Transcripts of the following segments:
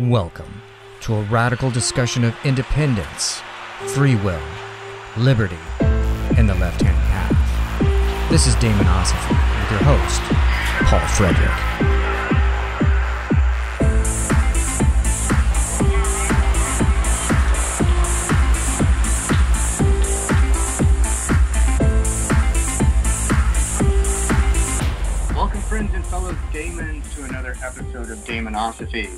Welcome to a radical discussion of independence, free will, liberty, and the left hand path. This is Damonosophy with your host, Paul Frederick. Friends and to another episode of Damonosophy.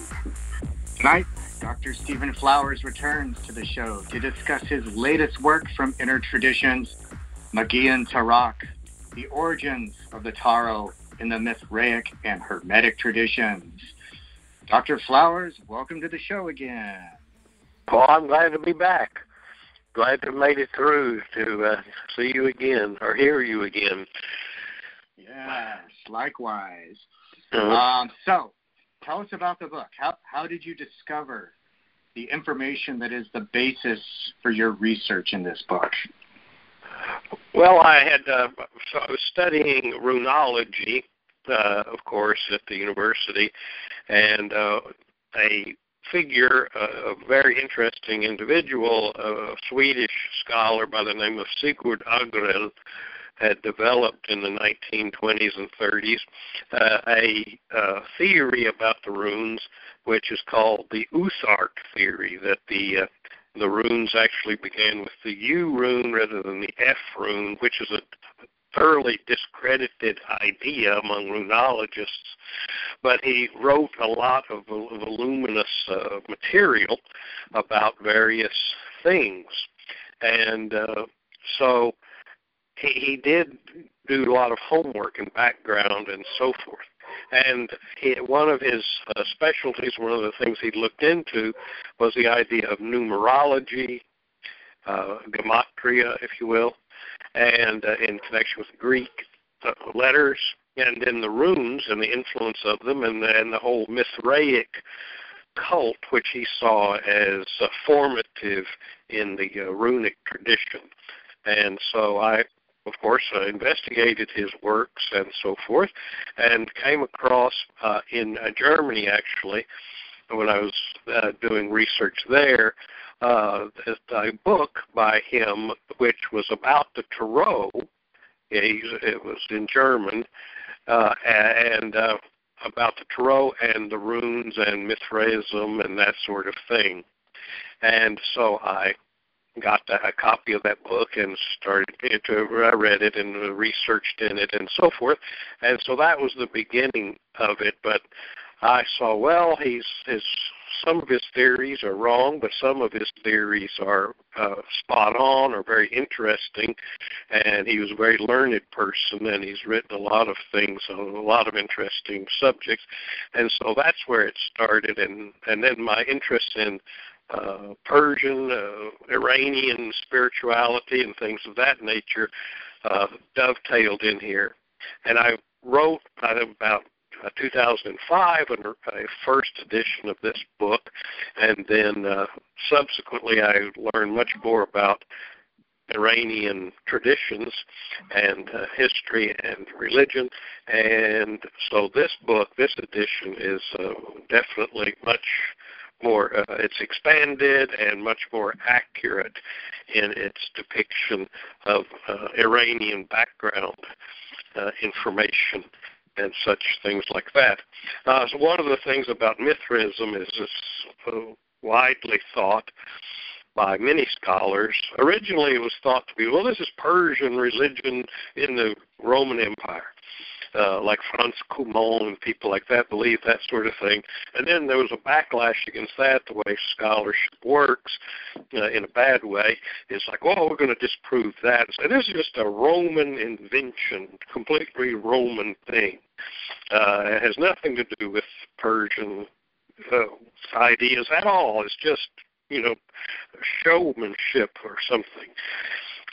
Tonight, Dr. Stephen Flowers returns to the show to discuss his latest work from Inner Traditions, Magian Tarok, the origins of the Tarot in the Mithraic and Hermetic traditions. Dr. Flowers, welcome to the show again. Well, I'm glad to be back. Glad to have made it through to uh, see you again or hear you again. Yes, likewise. Uh, Um, so, tell us about the book. How, how did you discover the information that is the basis for your research in this book? well, I had uh, so I was studying runology, uh, of course, at the university, and uh, a figure, uh, a very interesting individual, a Swedish scholar by the name of Sigurd Agrell, had developed in the 1920s and 30s uh, a uh, theory about the runes, which is called the Uthark theory, that the uh, the runes actually began with the U rune rather than the F rune, which is a thoroughly discredited idea among runologists. But he wrote a lot of voluminous uh, material about various things, and uh, so he, he did do a lot of homework and background and so forth. And he, one of his uh, specialties, one of the things he looked into, was the idea of numerology, uh, gematria, if you will, and uh, in connection with Greek uh, letters, and then the runes and the influence of them, and, and the whole Mithraic cult, which he saw as uh, formative in the uh, runic tradition. And so I of course, uh, investigated his works and so forth, and came across uh, in uh, Germany actually, when I was uh, doing research there, uh, a book by him which was about the Tarot. It, was in German, uh, and uh, about the Tarot and the runes and Mithraism and that sort of thing. And so I got a copy of that book and started to I read it and researched in it and so forth. And so that was the beginning of it. But I saw well, he's his some of his theories are wrong, but some of his theories are uh, spot on or very interesting. And he was a very learned person, and he's written a lot of things on a lot of interesting subjects. And so that's where it started. And and then my interest in uh, Persian, uh, Iranian spirituality, and things of that nature uh, dovetailed in here. And I wrote uh, about uh, 2005 a, first edition of this book, and then uh, subsequently I learned much more about Iranian traditions and uh, history and religion. And so this book, this edition, is uh, definitely much more uh, it's expanded and much more accurate in its depiction of uh, Iranian background uh, information and such things like that. Uh, so one of the things about Mithraism is uh, widely thought by many scholars. Originally, it was thought to be, well, this is Persian religion in the Roman Empire uh, like Franz Cumont and people like that believe that sort of thing. And then there was a backlash against that, the way scholarship works uh, in a bad way. It's like, well, we're going to disprove that. So this is just a Roman invention, completely Roman thing. Uh, it has nothing to do with Persian uh, ideas at all. It's just, you know, showmanship or something,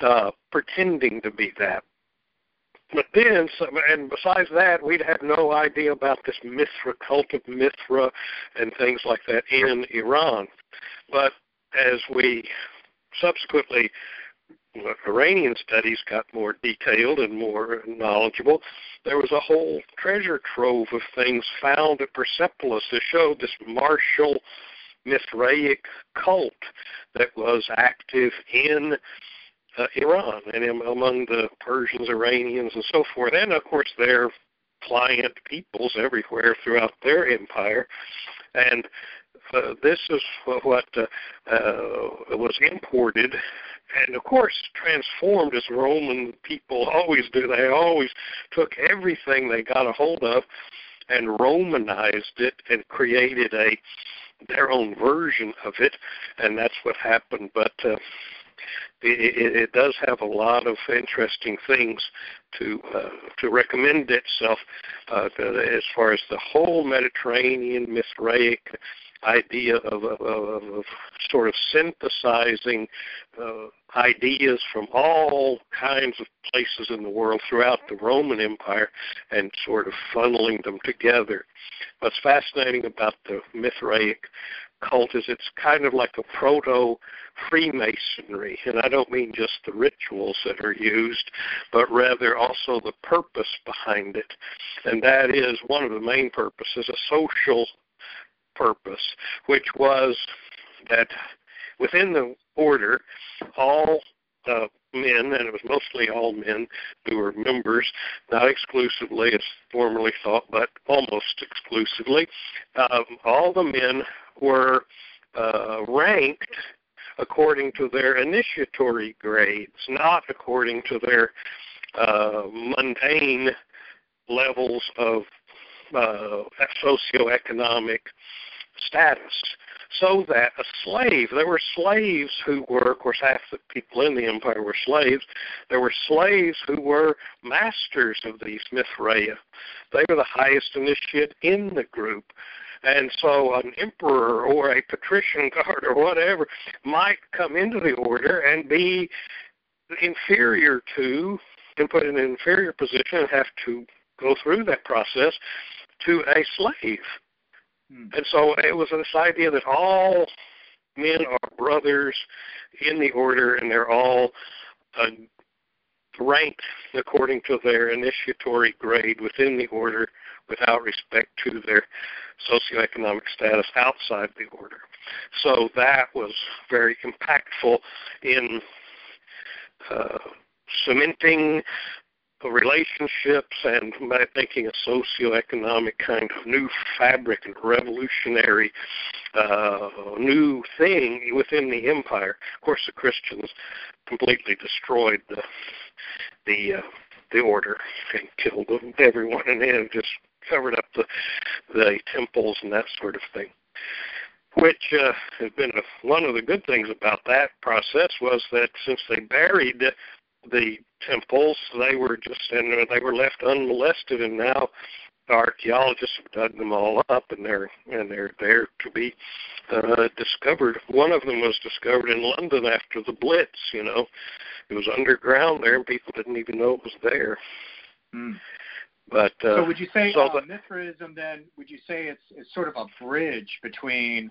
uh, pretending to be that. But then, and besides that, we'd have no idea about this Mithra cult of Mithra and things like that in Iran. But as we subsequently Iranian studies got more detailed and more knowledgeable, there was a whole treasure trove of things found at Persepolis that showed this martial Mithraic cult that was active in uh, Iran and among the Persians, Iranians, and so forth, and of course their pliant peoples everywhere throughout their empire. And uh, this is what uh, uh, was imported and of course transformed as Roman people always do. They always took everything they got a hold of and Romanized it and created a their own version of it, and that's what happened. But uh, it, it does have a lot of interesting things to uh, to recommend itself uh, as far as the whole Mediterranean Mithraic idea of, of, of sort of synthesizing uh, ideas from all kinds of places in the world throughout the Roman Empire and sort of funneling them together. What's fascinating about the Mithraic cult is it's kind of like a proto Freemasonry, and I don't mean just the rituals that are used, but rather also the purpose behind it. And that is one of the main purposes, a social purpose, which was that within the order, all uh, men, and it was mostly all men who were members, not exclusively as formerly thought, but almost exclusively, um, all the men were uh, ranked according to their initiatory grades, not according to their uh, mundane levels of uh, socioeconomic status. So that a slave, there were slaves who were, of course, half the people in the empire were slaves. There were slaves who were masters of these Mithraea. They were the highest initiate in the group. And so an emperor or a patrician guard or whatever might come into the order and be inferior to and put in an inferior position and have to go through that process to a slave. Hmm. And so it was this idea that all men are brothers in the order and they're all uh, ranked according to their initiatory grade within the order without respect to their socioeconomic status outside the order. So that was very impactful in uh, cementing relationships and making a socioeconomic kind of new fabric and revolutionary uh, new thing within the empire. Of course, the Christians completely destroyed the the uh, the order and killed everyone and then just covered up the the temples and that sort of thing. Which uh, has been a, one of the good things about that process was that since they buried the temples, they were just and they were left unmolested, and now archaeologists have dug them all up, and they're and they're there to be uh, discovered. One of them was discovered in London after the Blitz. You know, it was underground there, and people didn't even know it was there. Mm. But uh, so, would you say so uh, Mithraism? Then, would you say it's it's sort of a bridge between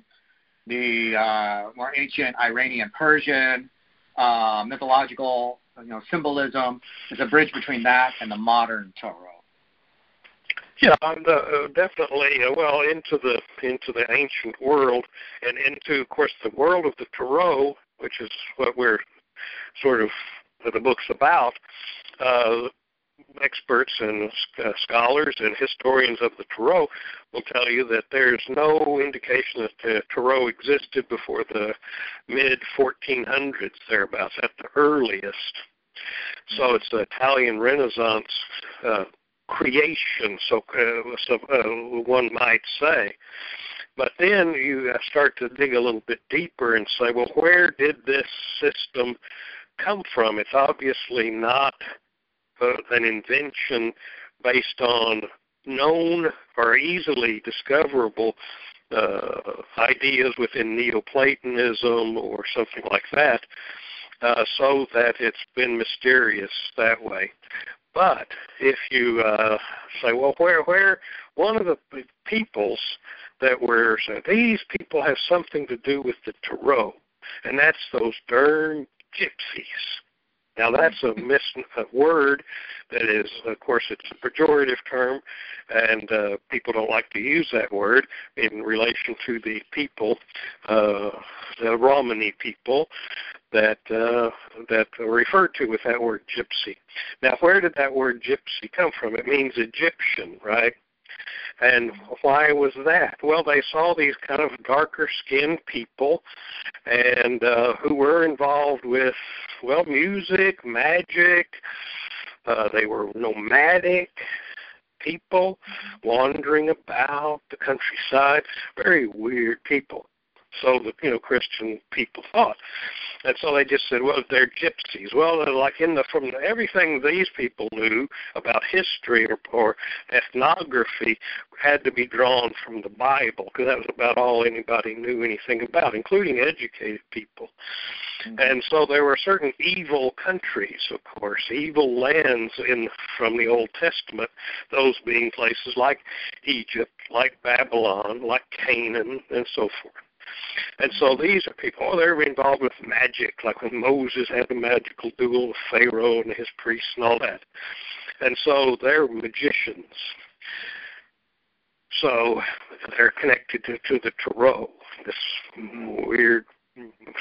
the uh, more ancient Iranian Persian uh, mythological you know symbolism? It's a bridge between that and the modern Tarot. Yeah, and, uh, definitely. Uh, well, into the into the ancient world, and into, of course, the world of the Tarot, which is what we're sort of the book's about. Uh, experts and uh, scholars and historians of the Tarot will tell you that there's no indication that the Tarot existed before the mid 1400s, thereabouts, at the earliest. So it's the Italian Renaissance uh, creation, so, uh, so uh, one might say. But then you start to dig a little bit deeper and say, well, where did this system come from? It's obviously not uh, an invention based on known or easily discoverable uh, ideas within Neoplatonism or something like that, uh, so that it's been mysterious that way. But if you uh, say, well, where, where, one of the peoples that were, so these people have something to do with the Tarot, and that's those darn gypsies Now that's a mis a word that is, of course, it's a pejorative term, and uh, people don't like to use that word in relation to the people, uh, the Romani people, that uh, that are referred to with that word gypsy. Now, where did that word gypsy come from? It means Egyptian, right? And why was that? Well, they saw these kind of darker skinned people and uh, who were involved with, well, music, magic. Uh, they were nomadic people wandering about the countryside. Very weird people. So the you know Christian people thought. And so they just said, well, they're gypsies. Well, like in the from everything these people knew about history or, or ethnography had to be drawn from the Bible because that was about all anybody knew anything about, including educated people. Mm-hmm. And so there were certain evil countries, of course, evil lands in from the Old Testament. Those being places like Egypt, like Babylon, like Canaan, and so forth. And so these are people, oh, they're involved with magic, like when Moses had the magical duel with Pharaoh and his priests and all that. And so they're magicians. So they're connected to, to the tarot, this weird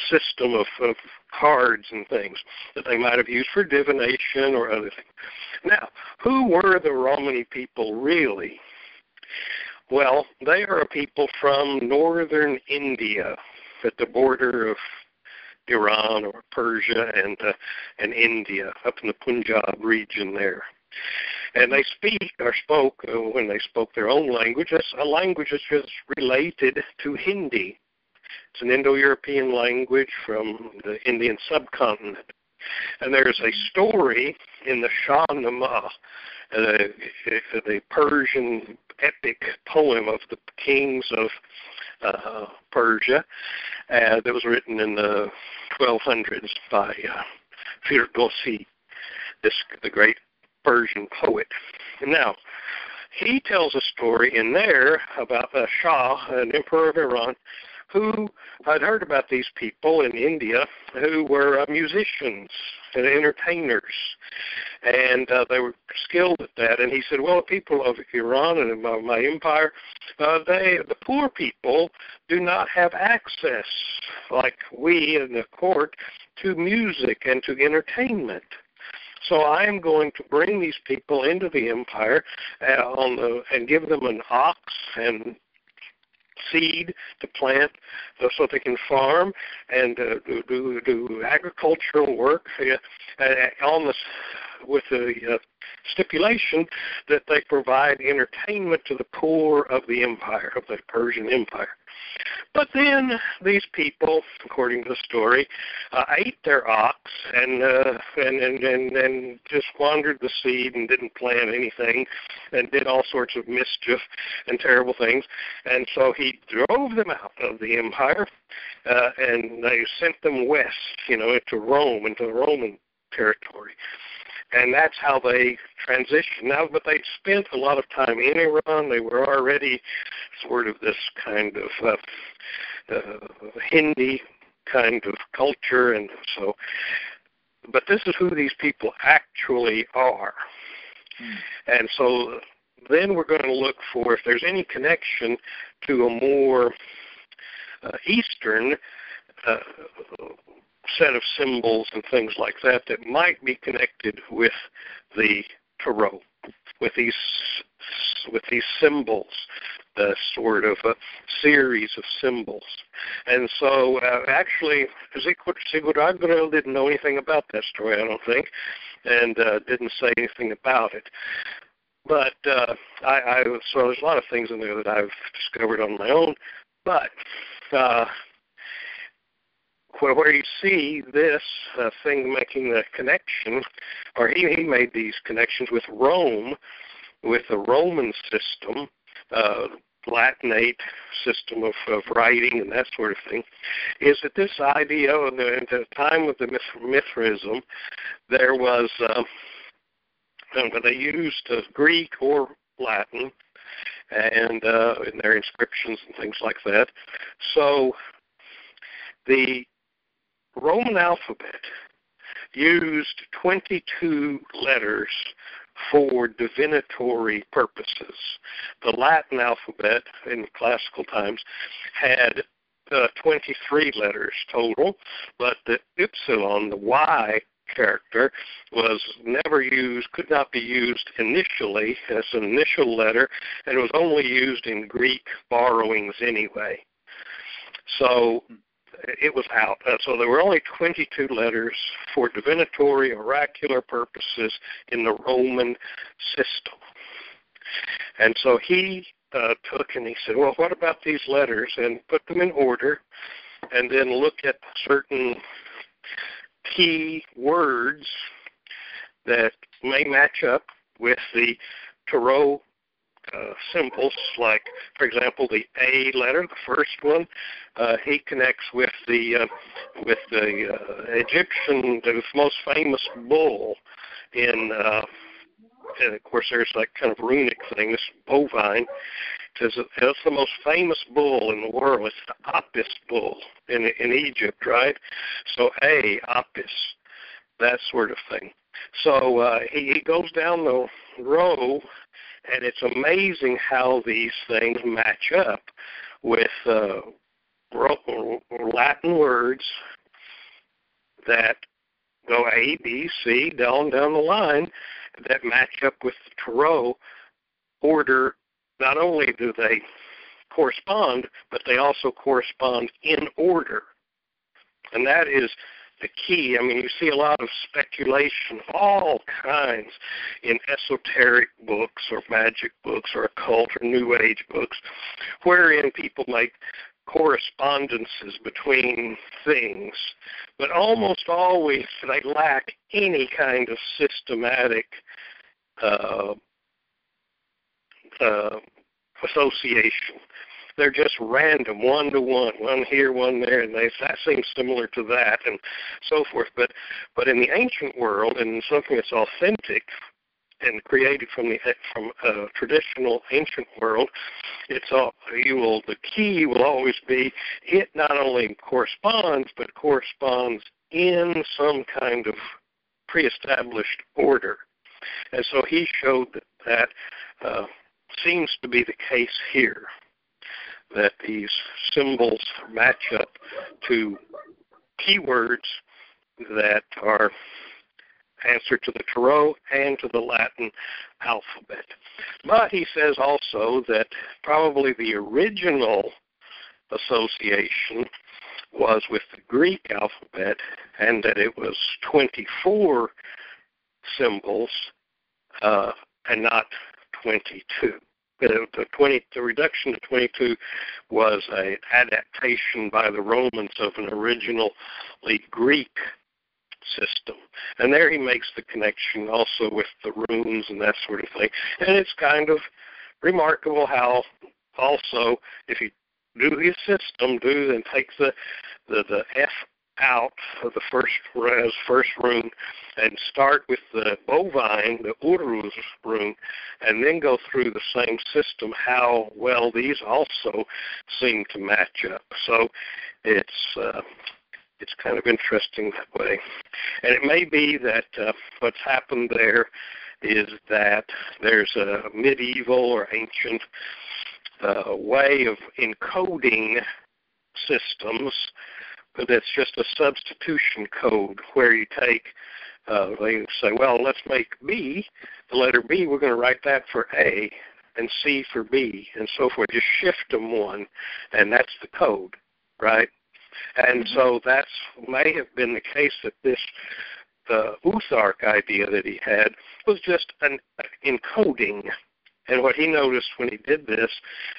system of, of cards and things that they might have used for divination or other things. Now, who were the Romani people really? Well, they are a people from northern India at the border of Iran or Persia and uh, and India up in the Punjab region there. And they speak or spoke uh, when they spoke their own language. That's a language that's just related to Hindi. It's an Indo-European language from the Indian subcontinent. And there's a story in the Shahnameh, uh, the Persian epic poem of the kings of uh, Persia uh, that was written in the 1200s by uh, this the great Persian poet. Now, he tells a story in there about a Shah, an emperor of Iran, who had heard about these people in India who were uh, musicians and entertainers, and uh, they were skilled at that. And he said, "Well, the people of Iran and my, my empire, uh, they the poor people do not have access like we in the court to music and to entertainment." So I am going to bring these people into the empire uh, on the, and give them an ox and seed to plant uh, so they can farm and uh, do, do, do agricultural work uh, on the with the uh, stipulation that they provide entertainment to the poor of the empire of the Persian Empire. But then these people, according to the story, uh, ate their ox and, uh, and and and and just squandered the seed and didn't plant anything, and did all sorts of mischief and terrible things. And so he drove them out of the empire, uh, and they sent them west, you know, into Rome, into the Roman territory and that's how they transitioned. Now, but they spent a lot of time in Iran. They were already sort of this kind of uh, uh, Hindi kind of culture, and so. But this is who these people actually are, hmm. and so then we're going to look for if there's any connection to a more uh, Eastern uh, set of symbols and things like that that might be connected with the tarot, with these with these symbols, the sort of a series of symbols. And so, uh, actually, Sigurd Agrell didn't know anything about that story, I don't think, and uh, didn't say anything about it. But uh, I, I so there's a lot of things in there that I've discovered on my own. But uh, where, you see this uh, thing making the connection, or he, he made these connections with Rome, with the Roman system, uh, Latinate system of, of writing and that sort of thing, is that this idea, in the, in the time of the Mithraism, there was, uh, they used uh, Greek or Latin, and uh, in their inscriptions and things like that. So the Roman alphabet used 22 letters for divinatory purposes. The Latin alphabet in classical times had uh, 23 letters total, but the epsilon, the Y character, was never used, could not be used initially as an initial letter, and was only used in Greek borrowings anyway. So it was out. Uh, so there were only 22 letters for divinatory, oracular purposes in the Roman system. And so he uh, took and he said, well, what about these letters? And put them in order and then look at certain key words that may match up with the Tarot uh, symbols, like, for example, the A letter, the first one, uh, he connects with the uh, with the uh, Egyptian, the most famous bull in. Uh, and of course, there's that kind of runic thing, this bovine. It's, it's the most famous bull in the world. It's the Apis bull in in Egypt, right? So A, Apis, that sort of thing. So uh, he, he goes down the row and it's amazing how these things match up with uh, Latin words that go A, B, C, down down the line that match up with the Tarot order. Not only do they correspond, but they also correspond in order. And that is the key. I mean, you see a lot of speculation, of all kinds, in esoteric books or magic books or occult or New Age books, wherein people make correspondences between things, but almost always they lack any kind of systematic uh, uh, association they're just random, one to one, one here, one there, and they that seems similar to that, and so forth. But but in the ancient world, and something that's authentic and created from the from a traditional ancient world, it's all you will the key will always be it not only corresponds but corresponds in some kind of pre-established order, and so he showed that, that uh, seems to be the case here that these symbols match up to keywords that are answer to the Tarot and to the Latin alphabet. But he says also that probably the original association was with the Greek alphabet and that it was 24 symbols uh, and not 22 the, the 20 the reduction to 22 was an adaptation by the Romans of an originally Greek system. And there he makes the connection also with the runes and that sort of thing. And it's kind of remarkable how also if you do his system, do and take the the, the F out of the first res, first and start with the bovine, the Uruz rune, and then go through the same system, how well these also seem to match up. So it's uh, it's kind of interesting that way. And it may be that uh, what's happened there is that there's a medieval or ancient uh, way of encoding systems but it's just a substitution code where you take uh, they say, well, let's make B, the letter B, we're going to write that for A, and C for B, and so forth. Just shift them one, and that's the code, right? And mm-hmm. so that's may have been the case that this the Uthark idea that he had was just an encoding and what he noticed when he did this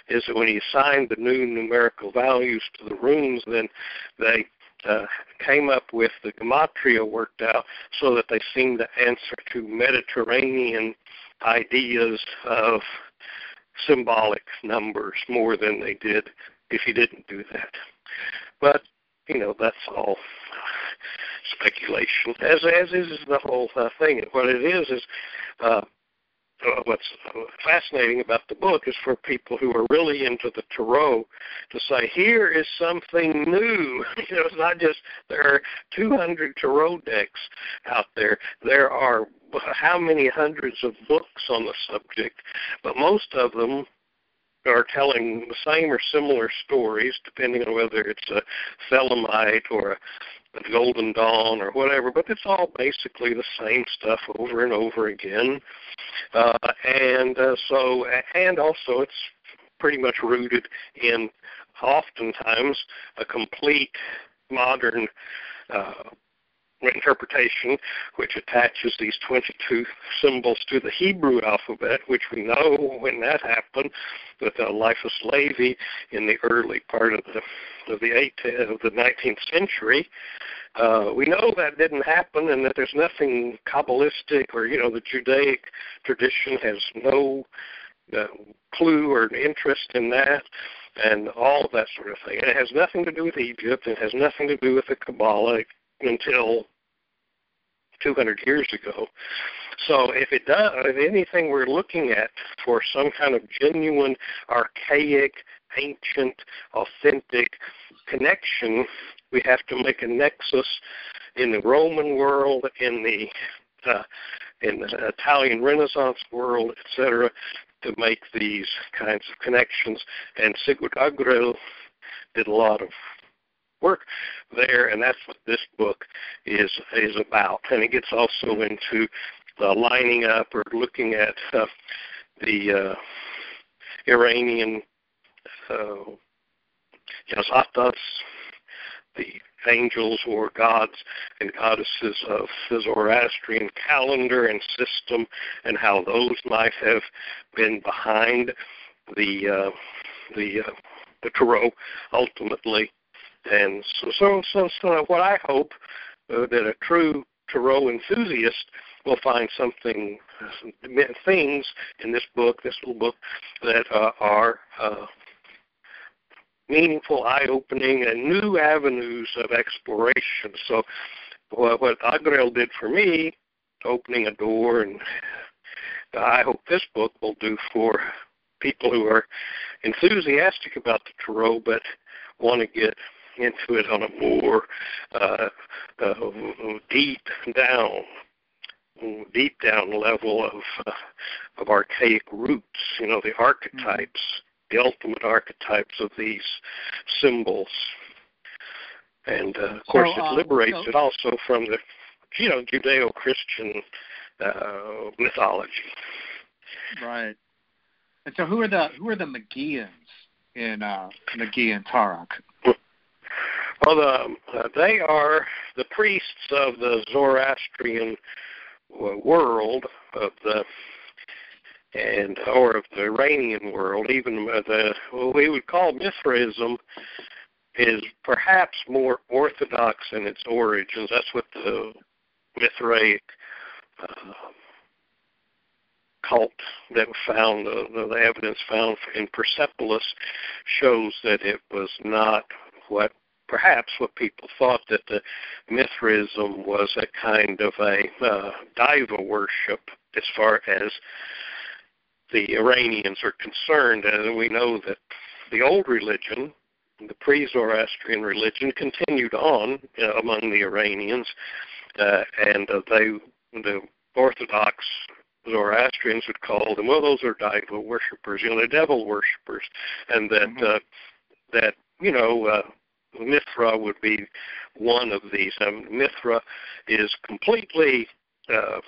is that when he assigned the new numerical values to the runes, then they uh, came up with the gematria worked out so that they seemed to answer to Mediterranean ideas of symbolic numbers more than they did if he didn't do that. But you know that's all speculation, as as is the whole uh, thing. What it is is uh, uh, what's fascinating about the book is for people who are really into the tarot to say here is something new. you know, it's not just there are 200 tarot decks out there. There are how many hundreds of books on the subject, but most of them are telling the same or similar stories, depending on whether it's a Thelemite or a the Golden Dawn or whatever, but it's all basically the same stuff over and over again. Uh, and uh, so, and also it's pretty much rooted in oftentimes a complete modern uh, interpretation which attaches these 22 symbols to the Hebrew alphabet, which we know when that happened with Eliphas Levi in the early part of the of the, 18th, of the 19th century. Uh, we know that didn't happen, and that there's nothing kabbalistic or you know the Judaic tradition has no uh, clue or interest in that and all of that sort of thing. And it has nothing to do with Egypt. It has nothing to do with the Kabbalah until 200 years ago. So if it does, if anything we're looking at for some kind of genuine, archaic, ancient, authentic connection, we have to make a nexus in the Roman world, in the uh, in the Italian Renaissance world, etc., to make these kinds of connections. And Sigurd Agrell did a lot of work there, and that's what this book is is about. And it gets also into uh, lining up or looking at uh, the uh, Iranian uh, Yazatas, the angels or gods and goddesses of the Zoroastrian calendar and system, and how those might have been behind the uh, the uh, the tarot ultimately. And so, so, so, so what I hope uh, that a true tarot enthusiast will find something, things in this book, this little book, that uh, are uh, meaningful, eye-opening, and new avenues of exploration. So, what, what Agrell did for me, opening a door, and I hope this book will do for people who are enthusiastic about the tarot but want to get into it on a more uh, uh, deep down, deep down level of uh, of archaic roots. You know, the archetypes, the ultimate archetypes of these symbols, and uh, of course, so, it liberates so, it also from the you know Judeo-Christian uh, mythology. Right. And so, who are the who are the Magians in uh, Magian Tarok? Well, the, uh, they are the priests of the Zoroastrian world of the and or of the Iranian world, even the what we would call Mithraism is perhaps more orthodox in its origins. That's what the Mithraic uh, cult that found uh, the evidence found in Persepolis shows that it was not what perhaps what people thought that the Mithraism was a kind of a uh, daeva worship as far as the Iranians are concerned. And we know that the old religion, the pre-Zoroastrian religion, continued on uh, among the Iranians, uh, and uh, they, the Orthodox Zoroastrians would call them, well, those are daeva worshippers, you know, they're devil worshippers, and that mm-hmm. uh, that you know uh, Mithra would be one of these. Mithra is completely uh,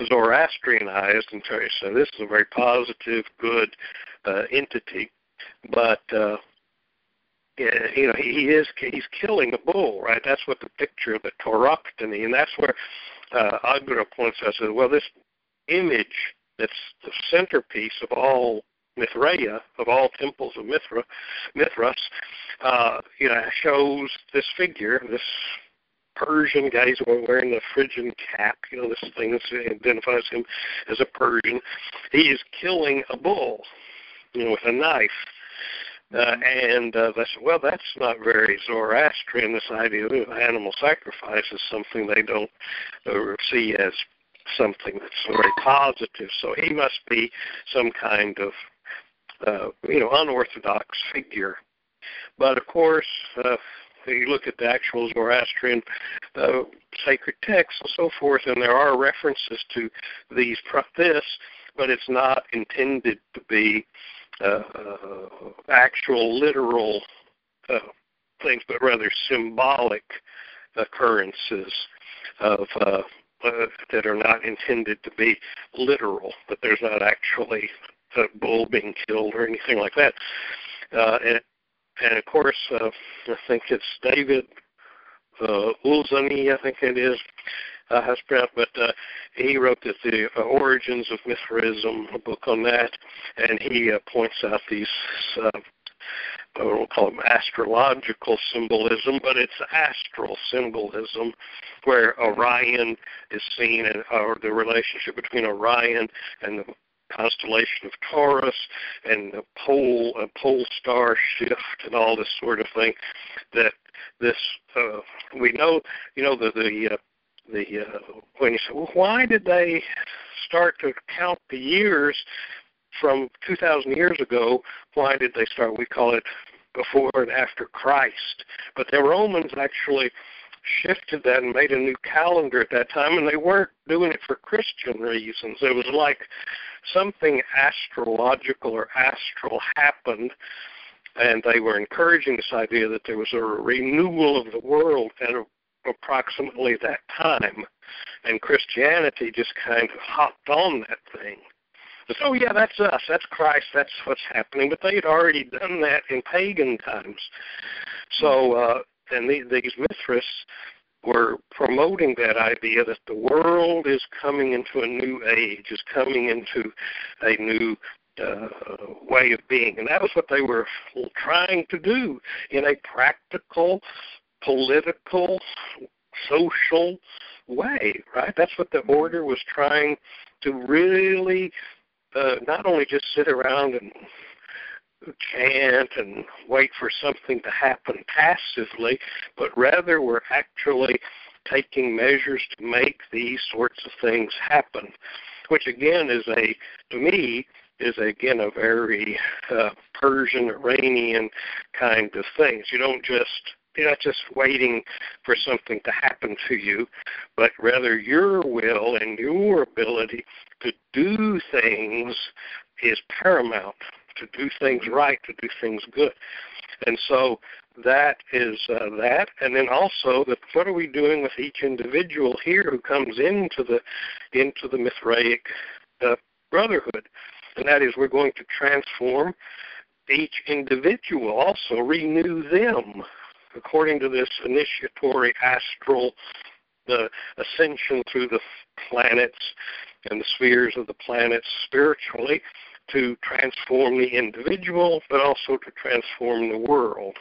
Zoroastrianized, and so this is a very positive, good uh, entity. But uh, you know, he is he's killing a bull, right? That's what the picture of the Tauroctony, and that's where uh, Agrell points. Says, well, this image that's the centerpiece of all Mithraea, of all temples of Mithra, Mithras, uh, you know, shows this figure, this Persian guy. He's wearing the Phrygian cap. You know, this thing that identifies him as a Persian. He is killing a bull, you know, with a knife. Uh, mm-hmm. and uh, they said, well, that's not very Zoroastrian. This idea of animal sacrifice is something they don't uh, see as something that's very positive. So he must be some kind of uh, you know unorthodox figure. But of course, uh, you look at the actual Zoroastrian uh, sacred texts and so forth, and there are references to these this, but it's not intended to be uh, actual literal uh, things, but rather symbolic occurrences of uh, uh, that are not intended to be literal, but there's not actually a bull being killed or anything like that. Uh, and, and of course, uh, I think it's David uh, Ulansey, I think it is, uh, has pronounced, but uh, he wrote the, the uh, Origins of Mithraism, a book on that, and he uh, points out these uh, I don't call them astrological symbolism, but it's astral symbolism, where Orion is seen, in, or the relationship between Orion and the constellation of Taurus and the pole, a pole star shift, and all this sort of thing. That this uh, we know, you know, the the uh, the uh, when you say, well, why did they start to count the years? from 2,000 years ago, why did they start? We call it before and after Christ. But the Romans actually shifted that and made a new calendar at that time, and they weren't doing it for Christian reasons. It was like something astrological or astral happened, and they were encouraging this idea that there was a renewal of the world at approximately that time. And Christianity just kind of hopped on that thing. So yeah, that's us. That's Christ. That's what's happening. But they had already done that in pagan times. So uh, and the, these Mithrists were promoting that idea that the world is coming into a new age, is coming into a new uh, way of being. And that was what they were trying to do in a practical, political, social way, right? That's what the order was trying to really uh, not only just sit around and chant and wait for something to happen passively, but rather we're actually taking measures to make these sorts of things happen, which again is a, to me, is again a very uh, Persian, Iranian kind of thing. You don't just you're not just waiting for something to happen to you, but rather your will and your ability to do things is paramount, to do things right, to do things good. And so that is uh, that. And then also, the, what are we doing with each individual here who comes into the into the Mithraic uh, brotherhood? And that is, we're going to transform each individual, also renew them according to this initiatory astral the ascension through the planets and the spheres of the planets spiritually to transform the individual, but also to transform the world.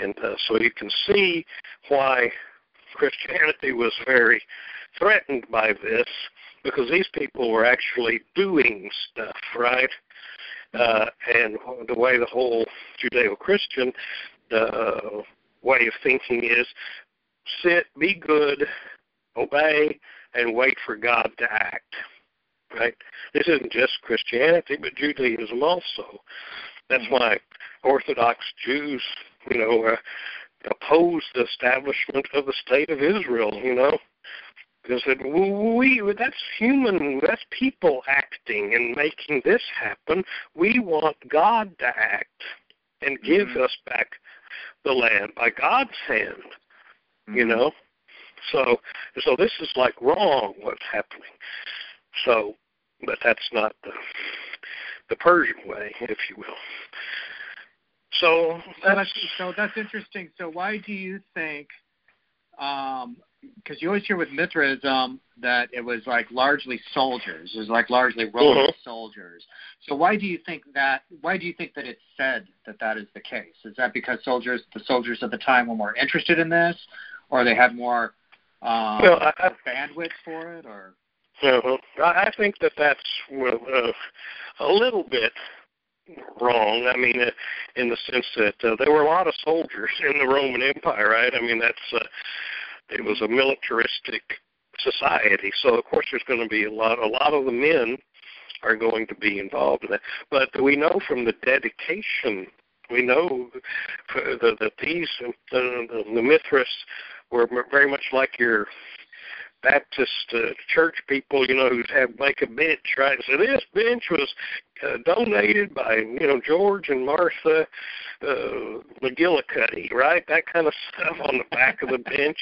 And uh, so you can see why Christianity was very threatened by this, because these people were actually doing stuff, right? Uh, and the way the whole Judeo-Christian uh, way of thinking is sit, be good, obey, and wait for God to act. Right? This isn't just Christianity, but Judaism also. That's why Orthodox Jews, you know, uh, oppose the establishment of the state of Israel. You know, because it, we that's human, that's people acting and making this happen. We want God to act and give mm-hmm. us back the land by God's hand. Mm-hmm. You know, so so this is like wrong what's happening. So, but that's not the the Persian way, if you will. So that's, so that's interesting. So why do you think? Um, because you always hear with Mithraism that it was like largely soldiers. It was like largely Roman mm-hmm. soldiers. So why do you think that? Why do you think that it's said that that is the case? Is that because soldiers, the soldiers of the time, were more interested in this, or they had more um, well, I, I, bandwidth for it, or? No, I think that that's uh, a little bit wrong. I mean, uh, in the sense that uh, there were a lot of soldiers in the Roman Empire, right? I mean, that's uh, it was a militaristic society. So of course, there's going to be a lot. A lot of the men are going to be involved in that. But we know from the dedication, we know that, these the, the, the Mithras were very much like your Baptist uh, church people, you know, who have make a bench, right? So this bench was uh, donated by, you know, George and Martha uh, McGillicuddy, right? That kind of stuff on the back of the bench.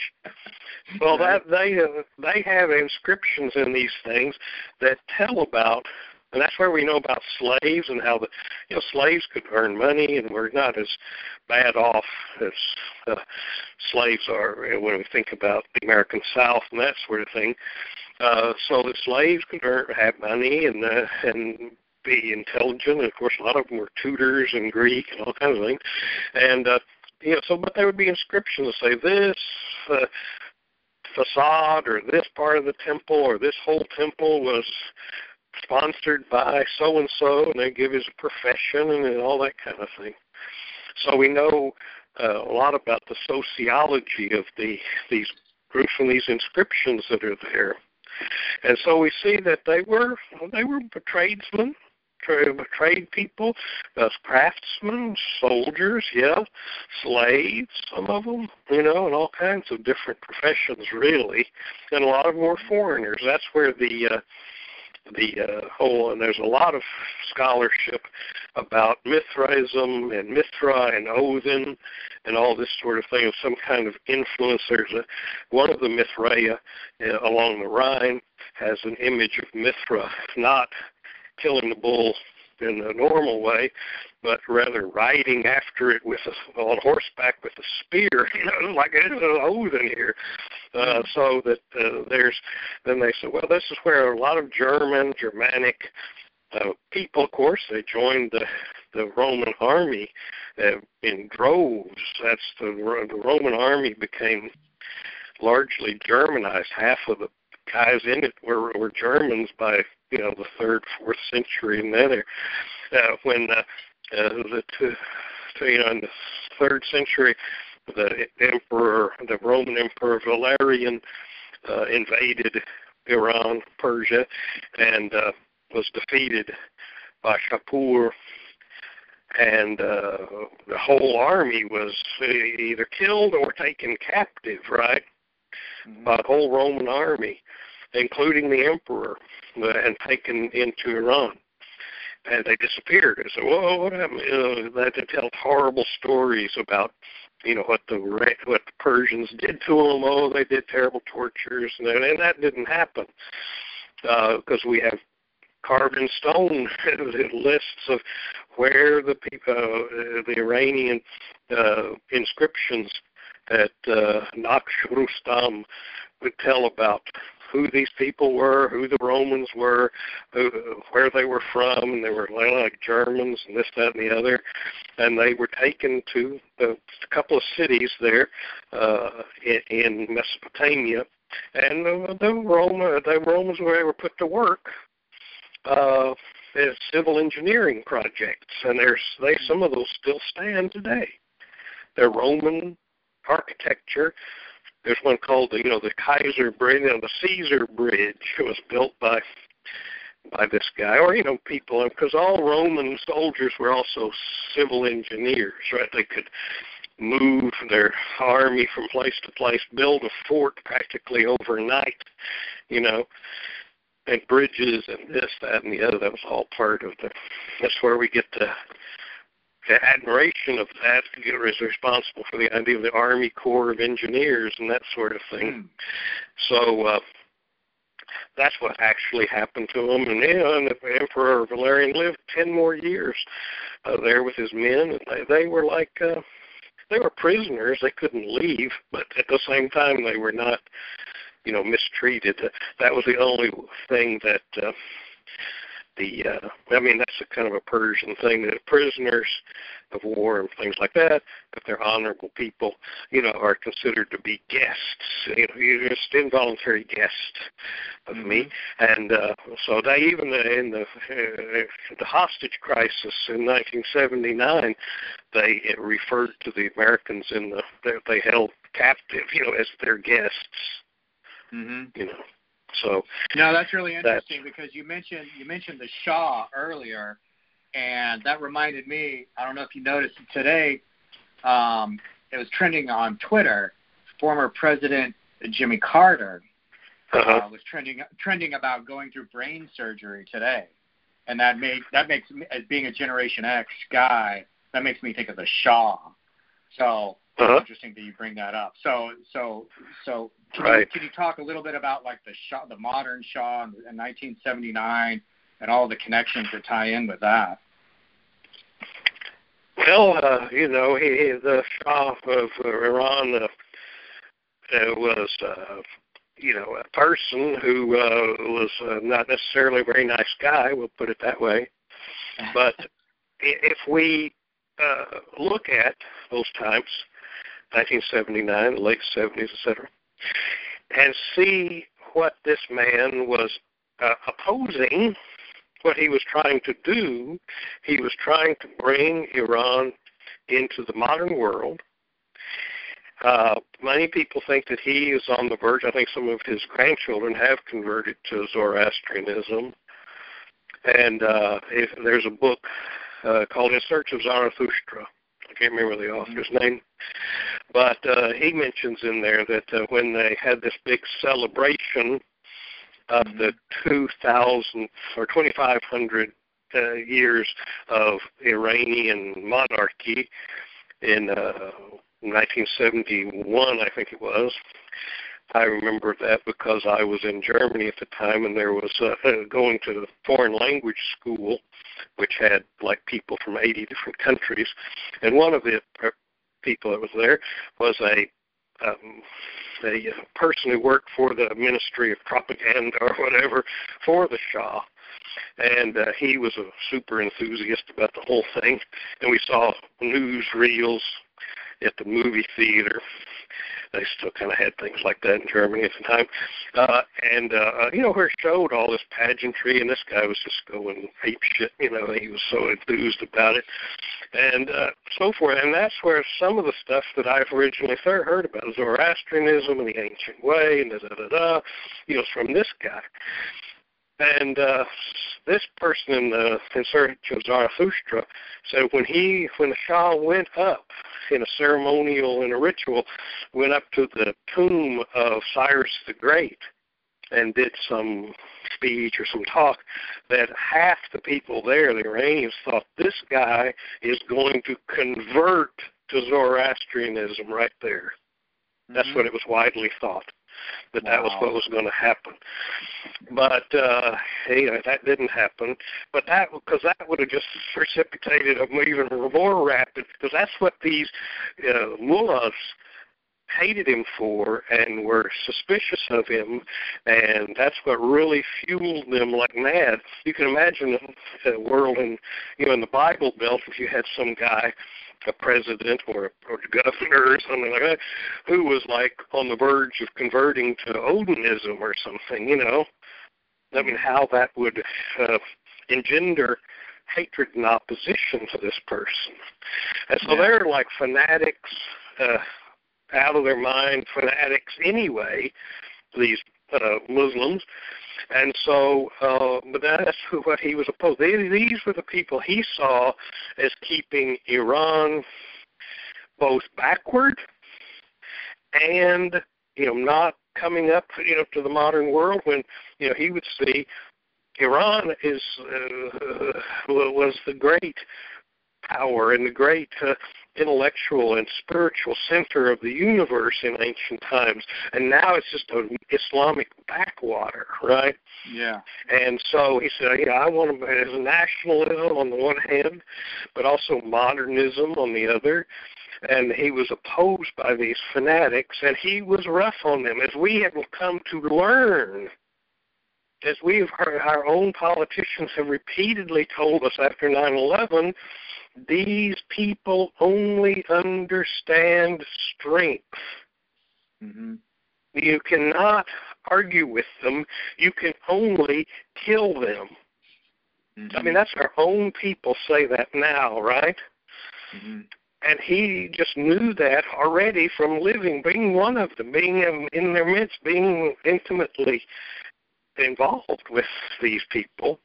Well, that they uh, they have inscriptions in these things that tell about and that's where we know about slaves and how the you know slaves could earn money and we're not as bad off as uh, slaves are when we think about the American South and that sort of thing. Uh, so the slaves could earn, have money and uh, and be intelligent. And of course, a lot of them were tutors in Greek and all kinds of things. And uh, you know, so but there would be inscriptions that say this. Uh, facade or this part of the temple or this whole temple was sponsored by so and so, and they give his profession and all that kind of thing. So we know uh, a lot about the sociology of the these groups and these inscriptions that are there. And so we see that they were they were tradesmen, trade people, uh, craftsmen, soldiers, yeah, slaves, some of them, you know, and all kinds of different professions, really. And a lot of them were foreigners. That's where the uh, the uh, whole, and there's a lot of scholarship about Mithraism and Mithra and Odin and all this sort of thing, of some kind of influence. There's a, one of the Mithraea uh, along the Rhine has an image of Mithra, not killing the bull in the normal way, but rather riding after it with a, on horseback with a spear, you know, like an Odin here. Uh, so that uh, there's, then they said, well, this is where a lot of German, Germanic uh, people, of course, they joined the the Roman army uh, in droves. That's the the Roman army became largely Germanized. Half of the guys in it were were Germans by you know the third, fourth century, and then uh, when uh, uh, the you know in the third century, the emperor, the Roman emperor Valerian, uh, invaded Iran, Persia, and uh, was defeated by Shapur and uh, the whole army was either killed or taken captive, right? Mm-hmm. By the whole Roman army, including the emperor, uh, and taken into Iran. And they disappeared. I said, "Whoa, what happened?" You they tell horrible stories about, you know, what the what the Persians did to them. Oh, they did terrible tortures, and, and that didn't happen because uh, we have carved in stone lists of where the people, uh, the Iranian uh, inscriptions that uh, Naqsh Rustam would tell about who these people were, who the Romans were, who, where they were from, and they were like Germans and this, that, and the other. And they were taken to a couple of cities there uh, in, in Mesopotamia, and uh, the Roma, the Romans were, were put to work uh, as civil engineering projects, and there's they some of those still stand today. They're Roman architecture. There's one called the you know the Kaiser Bridge, you know, the Caesar Bridge. It was built by by this guy, or you know people, because all Roman soldiers were also civil engineers, right? They could move their army from place to place, build a fort practically overnight, you know, and bridges and this, that, and the other. That was all part of the. That's where we get the the admiration of that is responsible for the idea of the Army Corps of Engineers and that sort of thing. Mm. So uh, that's what actually happened to him. And, you know, and the Emperor Valerian lived ten more years uh, there with his men, and they, they were like uh, they were prisoners. They couldn't leave, but at the same time, they were not you know mistreated. That was the only thing that uh, the uh, I mean that's a kind of a Persian thing that prisoners of war and things like that, if they're honorable people, you know, are considered to be guests. You know, you're just involuntary guest of mm-hmm. me, and uh, so they even in the uh, the hostage crisis in 1979, they referred to the Americans in the that they held captive, you know, as their guests Mm-hmm. You know, so no, that's really interesting because you mentioned you mentioned the Shah earlier, and that reminded me. I don't know if you noticed today. Um, it was trending on Twitter. Former President Jimmy Carter uh-huh. uh, was trending trending about going through brain surgery today, and that made that makes me as being a Generation X guy that makes me think of the Shah. So uh-huh. interesting that you bring that up. So so so can, right. you, can you talk a little bit about like the Shah, the modern Shah in 1979, and all the connections that tie in with that? Well, uh, you know, he, he the Shah of Iran uh, uh, was uh, you know, a person who uh, was uh, not necessarily a very nice guy, we'll put it that way. But if we uh, look at those times, 1979, late 70s, etc., and see what this man was uh, opposing, what he was trying to do, he was trying to bring Iran into the modern world uh, many people think that he is on the verge. I think some of his grandchildren have converted to Zoroastrianism. And uh, if, there's a book uh, called In Search of Zarathustra. Can't remember the author's name. But uh, he mentions in there that uh, when they had this big celebration of the 2,000 or 2,500 uh, years of Iranian monarchy in uh, 1971, I think it was. I remember that because I was in Germany at the time, and there was uh, going to the foreign language school, which had like people from 80 different countries, and one of the people that was there was a um, a person who worked for the Ministry of Propaganda or whatever for the Shah, and uh, he was a super enthusiast about the whole thing. And we saw news reels at the movie theater. They still kind of had things like that in Germany at the time, uh, and uh, you know where it showed all this pageantry, and this guy was just going ape shit. You know, he was so enthused about it, and uh, so forth. And that's where some of the stuff that I've originally heard about Zoroastrianism and the ancient way, and da da da da, you know, from this guy. And uh, this person in the in search of Zarathustra said when he when the Shah went up in a ceremonial in a ritual, went up to the tomb of Cyrus the Great and did some speech or some talk that half the people there, the Iranians, thought this guy is going to convert to Zoroastrianism right there. That's mm-hmm. what it was widely thought that wow. that was what was going to happen. But uh, you know that didn't happen. But that because that would have just precipitated a even more rapid because that's what these uh, mullahs hated him for and were suspicious of him and that's what really fueled them like mad you can imagine a world in you know in the bible belt if you had some guy a president or a, or a governor or something like that who was like on the verge of converting to Odinism or something, you know. I mean, how that would uh, engender hatred and opposition to this person. And so yeah. they're like fanatics, uh, out of their mind fanatics anyway, these uh, Muslims. And so, uh, but that's what he was opposed. They, these were the people he saw as keeping Iran both backward and you know not coming up you know to the modern world when you know he would see Iran is uh, was the great power and the great uh, intellectual and spiritual center of the universe in ancient times, and now it's just an Islamic backwater, right? Yeah. And so he said, yeah, I want to as nationalism on the one hand, but also modernism on the other. And he was opposed by these fanatics, and he was rough on them, as we have come to learn as we've heard, our own politicians have repeatedly told us after 9 11, these people only understand strength. Mm-hmm. You cannot argue with them. You can only kill them. Mm-hmm. I mean, that's our own people say that now, right? Mm-hmm. and he just knew that already from living, being one of them, being in their midst, being intimately involved with these people.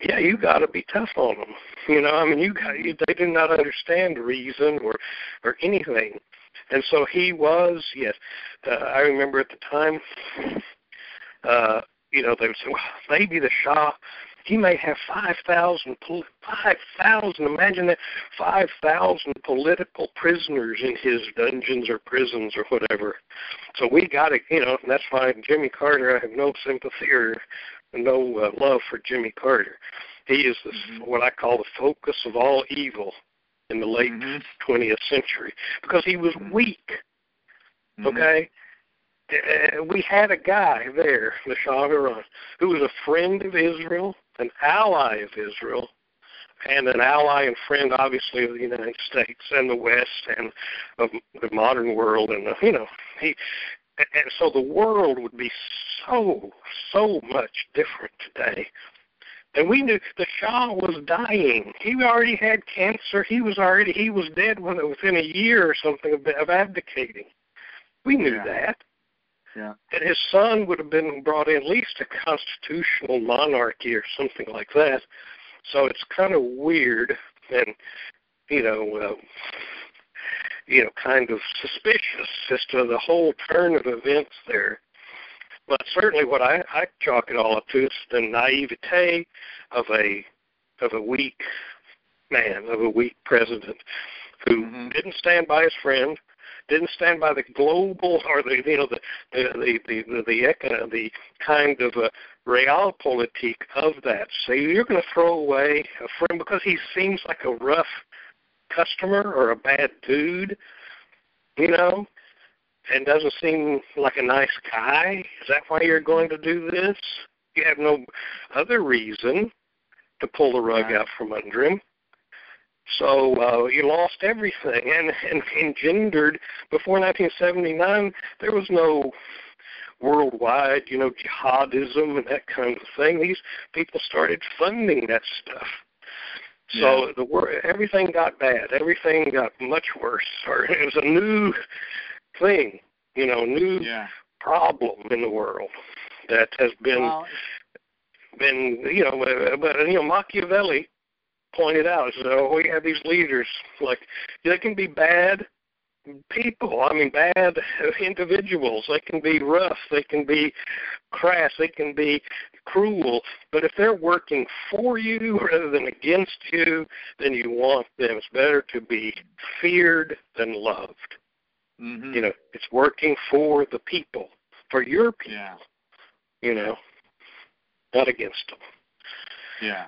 Yeah, you got to be tough on them. You know, I mean, you got you, they do not understand reason or or anything, and so he was. Yes, uh, I remember at the time. Uh, you know, they would say, well, maybe the Shah he may have 5,000, 5,000, imagine that, 5,000 political prisoners in his dungeons or prisons or whatever. So we got to, you know, and that's why Jimmy Carter, I have no sympathy or no uh, love for Jimmy Carter. He is the, mm-hmm. what I call the focus of all evil in the late mm-hmm. 20th century because he was mm-hmm. weak. Mm-hmm. Okay? Uh, we had a guy there, the of Iran, who was a friend of Israel, an ally of Israel, and an ally and friend, obviously, of the United States and the West and of the modern world. And uh, you know, he and so the world would be so so much different today. And we knew the Shah was dying. He already had cancer. He was already he was dead within a year or something of, of abdicating. We knew yeah. that. Yeah. And his son would have been brought in at least a constitutional monarchy or something like that. So it's kind of weird and you know uh, you know kind of suspicious as to the whole turn of events there. But certainly, what I, I chalk it all up to is the naivete of a of a weak man, of a weak president who mm-hmm. didn't stand by his friend, didn't stand by the global or the you know the the the the the, the, the kind of a realpolitik of that. So you're going to throw away a friend because he seems like a rough customer or a bad dude, you know, and doesn't seem like a nice guy. Is that why you're going to do this? You have no other reason to pull the rug out from under him. So uh, you lost everything, and, and engendered before 1979. There was no worldwide, you know, jihadism and that kind of thing. These people started funding that stuff. So yeah. the wor- everything got bad. Everything got much worse. Or it was a new thing, you know, new yeah. problem in the world that has been well, been you know, but you know Machiavelli pointed out. So we have these leaders like they can be bad people. I mean, bad individuals. They can be rough. They can be crass. They can be cruel. But if they're working for you rather than against you, then you want them. It's better to be feared than loved. Mm-hmm. You know, it's working for the people, for your people. Yeah. You know, not against them. Yeah.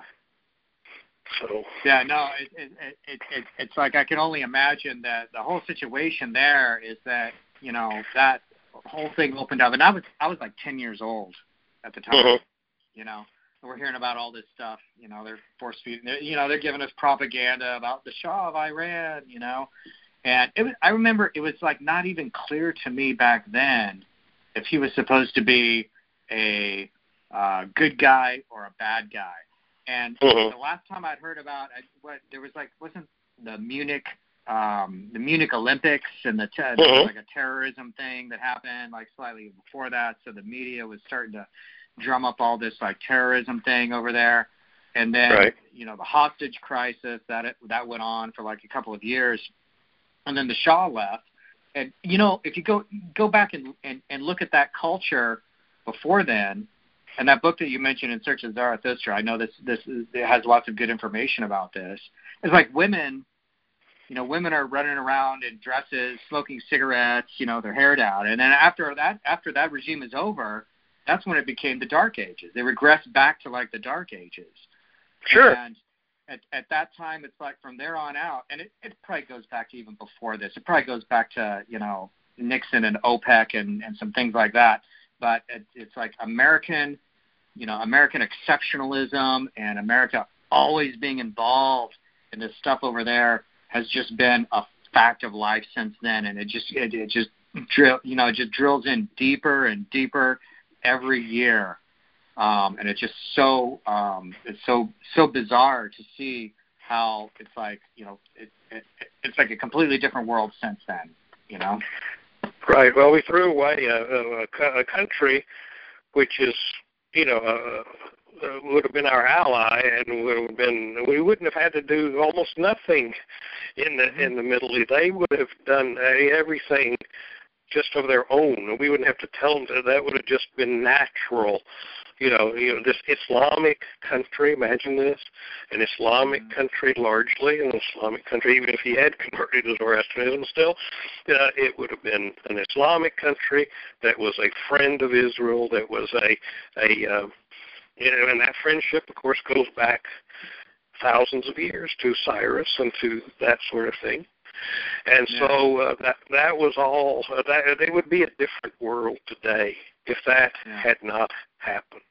So yeah, no, it, it, it, it, it's like I can only imagine that the whole situation there is that you know that whole thing opened up, and I was I was like ten years old at the time, mm-hmm. you know. And we're hearing about all this stuff, you know. They're force feeding, you know, they're giving us propaganda about the Shah of Iran, you know. And it was, I remember it was like not even clear to me back then if he was supposed to be a uh, good guy or a bad guy and mm-hmm. the last time I'd heard about what there was like wasn't the Munich um the Munich Olympics and the te- mm-hmm. like a terrorism thing that happened like slightly before that so the media was starting to drum up all this like terrorism thing over there and then right. you know the hostage crisis that it, that went on for like a couple of years and then the Shah left and you know if you go go back and and, and look at that culture before then and that book that you mentioned in Search of Zarathustra, I know this this is, it has lots of good information about this. It's like women, you know, women are running around in dresses, smoking cigarettes, you know, their hair down, and then after that after that regime is over, that's when it became the Dark Ages. They regress back to like the Dark Ages. Sure. And at, at that time, it's like from there on out, and it, it probably goes back to even before this. It probably goes back to you know Nixon and OPEC and and some things like that. But it, it's like American you know American exceptionalism and America always being involved in this stuff over there has just been a fact of life since then, and it just it, it just drill you know it just drills in deeper and deeper every year, um, and it's just so um, it's so so bizarre to see how it's like you know it, it it's like a completely different world since then. You know. Right. Well, we threw away a, a, a country which is, you know, uh, uh, would have been our ally, and would have been we wouldn't have had to do almost nothing in the mm-hmm. in the Middle East. They would have done uh, everything just of their own. And we wouldn't have to tell them that. That would have just been natural you know, you know, this Islamic country. Imagine this, an Islamic mm-hmm. country, largely an Islamic country. Even if he had converted to Zoroastrianism, still, uh, it would have been an Islamic country that was a friend of Israel. That was a a uh, you know, and that friendship, of course, goes back thousands of years to Cyrus and to that sort of thing. And yeah. so uh, that that was all. Uh, that it would be a different world today if that yeah. had not happened.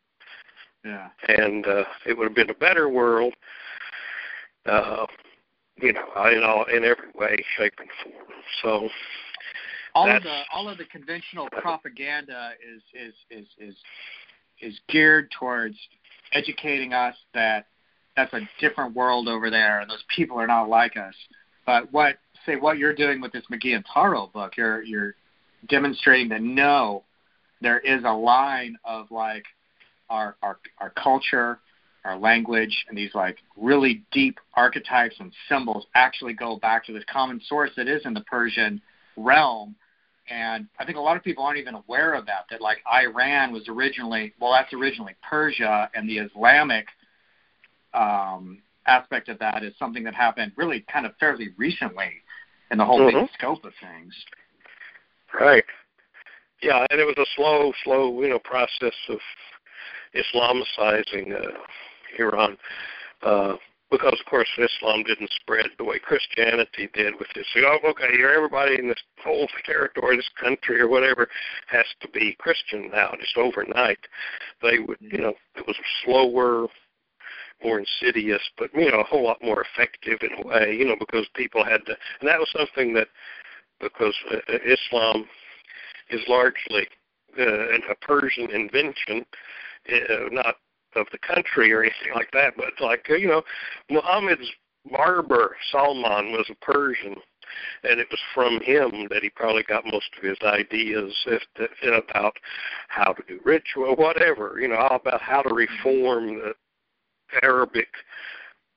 Yeah. And uh, it would have been a better world, uh, you know, in all in every way, shape, and form. So all of the all of the conventional propaganda is is is is is geared towards educating us that that's a different world over there and those people are not like us. But what say what you're doing with this Magian Tarok book, you're you're demonstrating that no, there is a line of like our our our culture, our language, and these like really deep archetypes and symbols actually go back to this common source that is in the Persian realm. And I think a lot of people aren't even aware of that. That like Iran was originally well, that's originally Persia, and the Islamic um, aspect of that is something that happened really kind of fairly recently in the whole mm-hmm. big scope of things. Right. Yeah, and it was a slow, slow, you know, process of Islamicizing uh, Iran. Uh, because of course Islam didn't spread the way Christianity did with this. So, oh, okay, you're everybody in this whole territory, this country or whatever has to be Christian now, just overnight. They would, you know, it was slower, more insidious, but you know, a whole lot more effective in a way, you know, because people had to, and that was something that because uh, Islam is largely uh, a Persian invention, uh, not of the country or anything like that, but like you know, Muhammad's barber Salman was a Persian, and it was from him that he probably got most of his ideas if, if, about how to do ritual, whatever you know, about how to reform the Arabic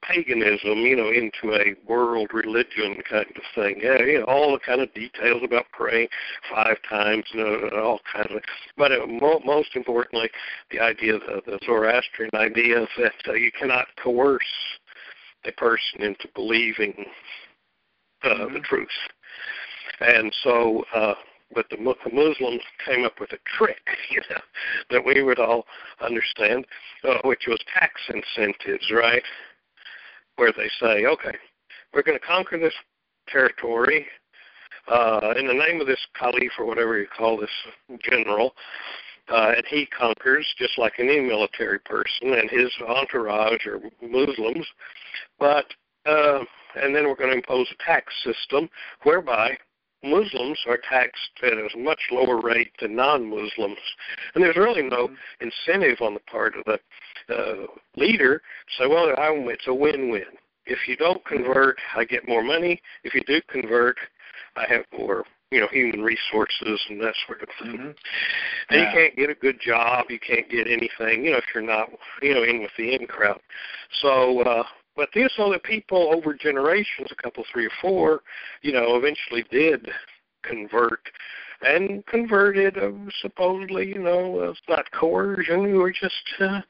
paganism, you know, into a world religion kind of thing. Yeah, you know, all the kind of details about praying five times, you know, all kinds of. But uh, mo- most importantly, the idea, the, the Zoroastrian idea that uh, you cannot coerce a person into believing uh, mm-hmm. the truth. And so, uh, but the Muslims came up with a trick, you know, that we would all understand, uh, which was tax incentives, right? where they say, okay, we're going to conquer this territory uh, in the name of this caliph or whatever you call this general. Uh, and he conquers just like any military person, and his entourage are Muslims. But uh, and then we're going to impose a tax system whereby Muslims are taxed at a much lower rate than non-Muslims, and there's really no mm-hmm. incentive on the part of the uh, leader So, well, I, it's a win-win. If you don't convert, I get more money. If you do convert, I have more, you know, human resources and that sort of thing. Mm-hmm. And yeah. you can't get a good job. You can't get anything, you know, if you're not, you know, in with the in crowd. So, uh, but these other people over generations, a couple, three or four, you know, eventually did convert and converted uh, supposedly you know uh, it's not coercion we were just uh,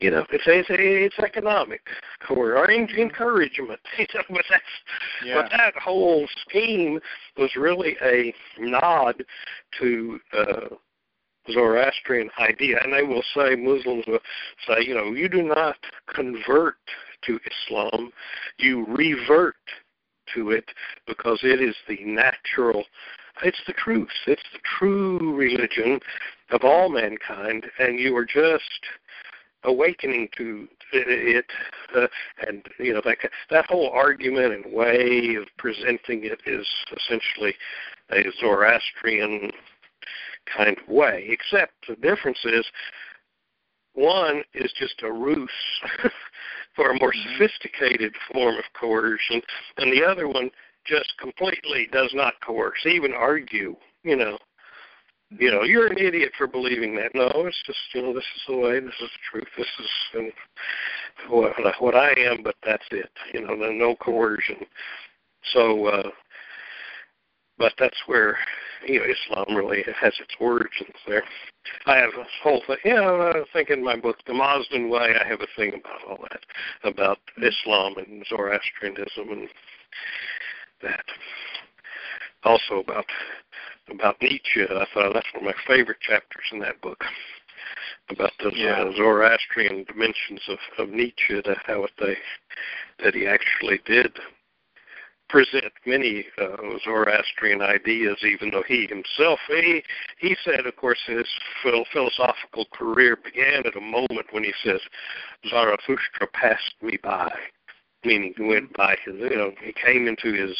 you know, it's it's, it's economic or mm-hmm. encouragement. You know, but that's yeah. but that whole scheme was really a nod to uh, Zoroastrian idea, and they will say Muslims will say, you know, you do not convert to Islam, you revert to it because it is the natural. It's the truth. It's the true religion of all mankind, and you are just awakening to it, uh, and you know that that whole argument and way of presenting it is essentially a Zoroastrian kind of way. Except the difference is one is just a ruse for a more mm-hmm. sophisticated form of coercion, and the other one just completely does not coerce, even argue. You know, you know, you're an idiot for believing that. No, it's just you know, this is the way, this is the truth, this is and what what I am, but that's it. You know, no coercion. So, uh, but that's where you know Islam really has its origins there. I have a whole thing. Yeah, I think in my book, The Mazdan Way, I have a thing about all that, about Islam and Zoroastrianism and that. Also about about Nietzsche. I thought that's one of my favorite chapters in that book about the yeah. uh, Zoroastrian dimensions of, of Nietzsche, that how it they that he actually did present many uh, Zoroastrian ideas, even though he himself he he said, of course, his philosophical career began at a moment when he says Zarathustra passed me by, meaning he went by his, you know, he came into his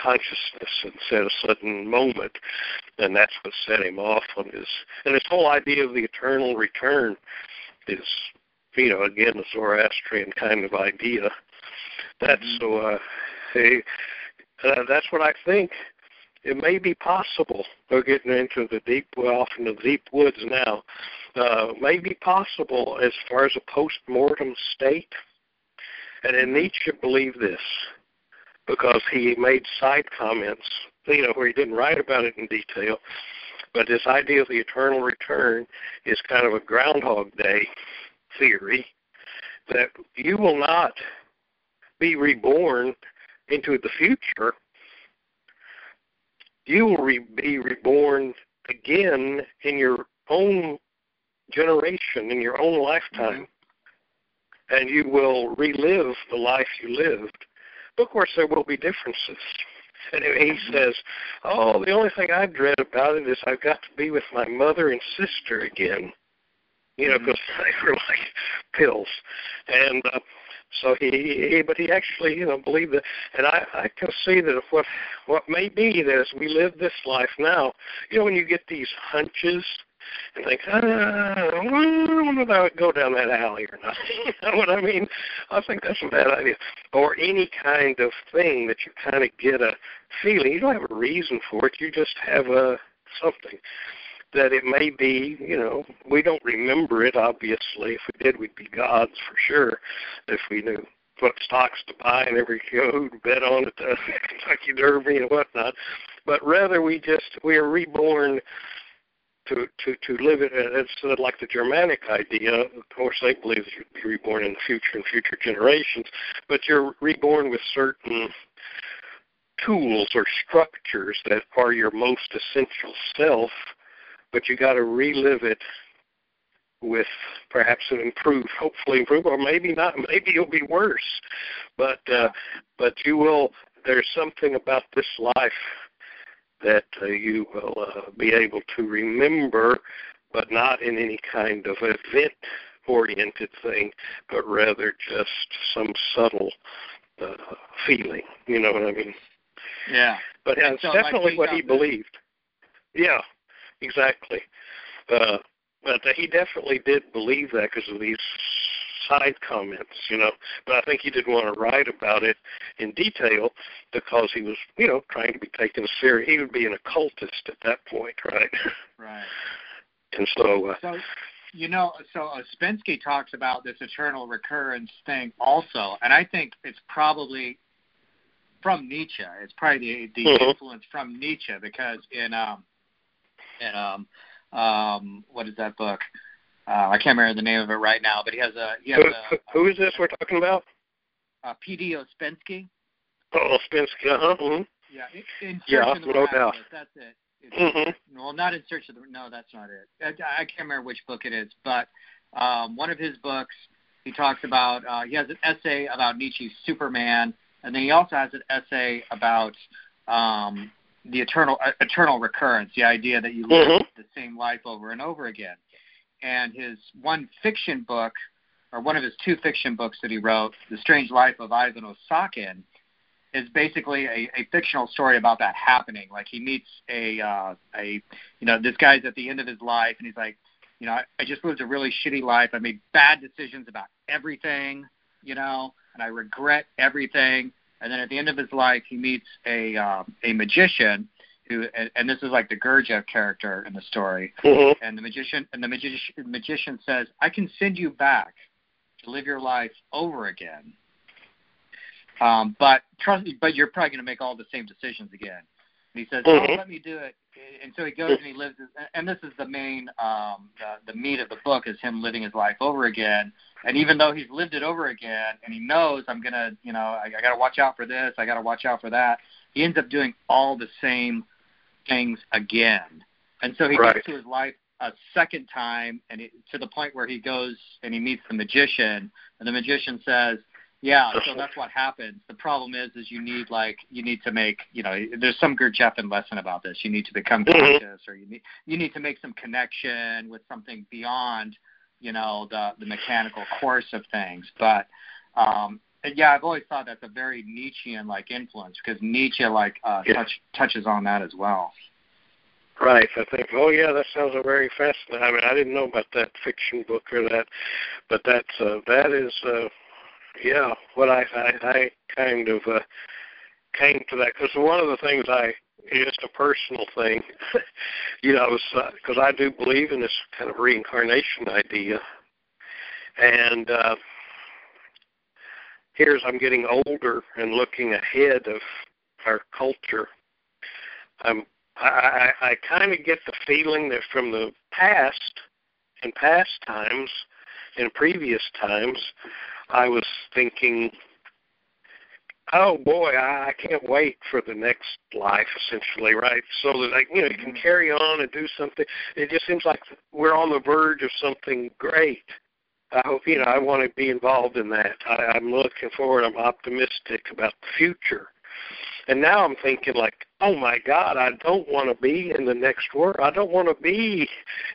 consciousness and at a sudden moment, and that's what set him off on his. And this whole idea of the eternal return is, you know, again a Zoroastrian kind of idea. That's mm-hmm. so. Uh, uh, that's what I think. It may be possible. We're getting into the deep, well, off into the deep woods now. Uh, may be possible as far as a post-mortem state. And Nietzsche believed this because he made side comments, you know, where he didn't write about it in detail. But this idea of the eternal return is kind of a Groundhog Day theory that you will not be reborn into the future. You will re- be reborn again in your own generation, in your own lifetime. Mm-hmm. And you will relive the life you lived of course, there will be differences. And he says, "Oh, the only thing I dread about it is I've got to be with my mother and sister again." You know, because mm-hmm. they were like pills, and uh, so he, he, but he actually, you know, believed that, and I, I can see that what, what may be that as we live this life now, you know, when you get these hunches, and think, ah, I wonder if I would go down that alley or not. you know what I mean? I think that's a bad idea. Or any kind of thing that you kind of get a feeling. You don't have a reason for it. You just have a something that it may be. You know, we don't remember it. Obviously, if we did, we'd be gods for sure. If we knew what stocks to buy and every know, who bet on at the Kentucky Derby and whatnot. But rather, we just we are reborn to to to live it. It's uh, like the Germanic idea. Of course, they believe that you'd be reborn in the future and future generations, but you're reborn with certain tools or structures that are your most essential self. But you got to relive it with perhaps an improved, hopefully improved, or maybe not. Maybe it'll be worse, but uh, but you will. There's something about this life that uh, you will uh, be able to remember, but not in any kind of event oriented thing, but rather just some subtle uh, feeling. You know what I mean? Yeah. But that's it's definitely like what he believed. Yeah, exactly. Uh, but he definitely did believe that because of these side comments, you know. But I think he didn't want to write about it in detail because he was, you know, trying to be taken serious. He would be an occultist at that point, right? Right. and so, uh, so you know, so uh, Ouspensky talks about this eternal recurrence thing also, and I think it's probably from Nietzsche. It's probably the, the mm-hmm. influence from Nietzsche because in um in um um what is that book? Uh, I can't remember the name of it right now, but he has a. He has who, a, who is this we're talking about? Uh, P.D. Ouspensky. Oh, Ouspensky, uh huh. Mm-hmm. Yeah, in, in yeah, of the no doubt. That's it. Mm-hmm. Well, not in search of the. No, that's not it. I, I can't remember which book it is, but um, one of his books, he talks about. Uh, he has an essay about Nietzsche's Superman, and then he also has an essay about um, the eternal uh, eternal recurrence, the idea that you live mm-hmm. the same life over and over again and his one fiction book, or one of his two fiction books that he wrote, The Strange Life of Ivan Osokin, is basically a, a fictional story about that happening. Like he meets a uh, a you know this guy's at the end of his life, and he's like, you know, I, I just lived a really shitty life. I made bad decisions about everything, you know, and I regret everything. And then at the end of his life, he meets a uh, a magician who, and, and this is like the Gurdjieff character in the story. Mm-hmm. And the magician and the magician magician says, "I can send you back to live your life over again." Um, but trust me, but you're probably going to make all the same decisions again. And he says, mm-hmm. "Oh, let me do it." And so he goes and he lives. And this is the main, um, the, the meat of the book is him living his life over again. And even though he's lived it over again, and he knows I'm gonna, you know, I, I got to watch out for this, I got to watch out for that. He ends up doing all the same things again. And so he right. gets to his life a second time, and he, to the point where he goes and he meets the magician, and the magician says, "Yeah, so that's what happens. The problem is, is you need like you need to make, you know, there's some Gurdjieffian lesson about this. You need to become Mhm. conscious, or you need you need to make some connection with something beyond, you know, the the mechanical course of things. But um, yeah, I've always thought that's a very Nietzschean like influence because Nietzsche like uh, Yeah. touch, touches on that as well. Right. I think, oh yeah, that sounds a very fascinating. I mean, I didn't know about that fiction book or that, but that's uh, that is, uh, yeah, what I I, I kind of uh, came to that because one of the things I it's a personal thing, you know, because I do believe in this kind of reincarnation idea, and uh, here's I'm getting older and looking ahead of our culture. I'm I, I, I kind of get the feeling that from the past, in past times, in previous times, I was thinking, oh boy, I, can't wait for the next life, essentially, right? So that I, you know, you can mm-hmm. carry on and do something. It just seems like we're on the verge of something great. I hope you know. I want to be involved in that. I, I'm looking forward. I'm optimistic about the future. And now I'm thinking like, oh my God, I don't want to be in the next world. I don't want to be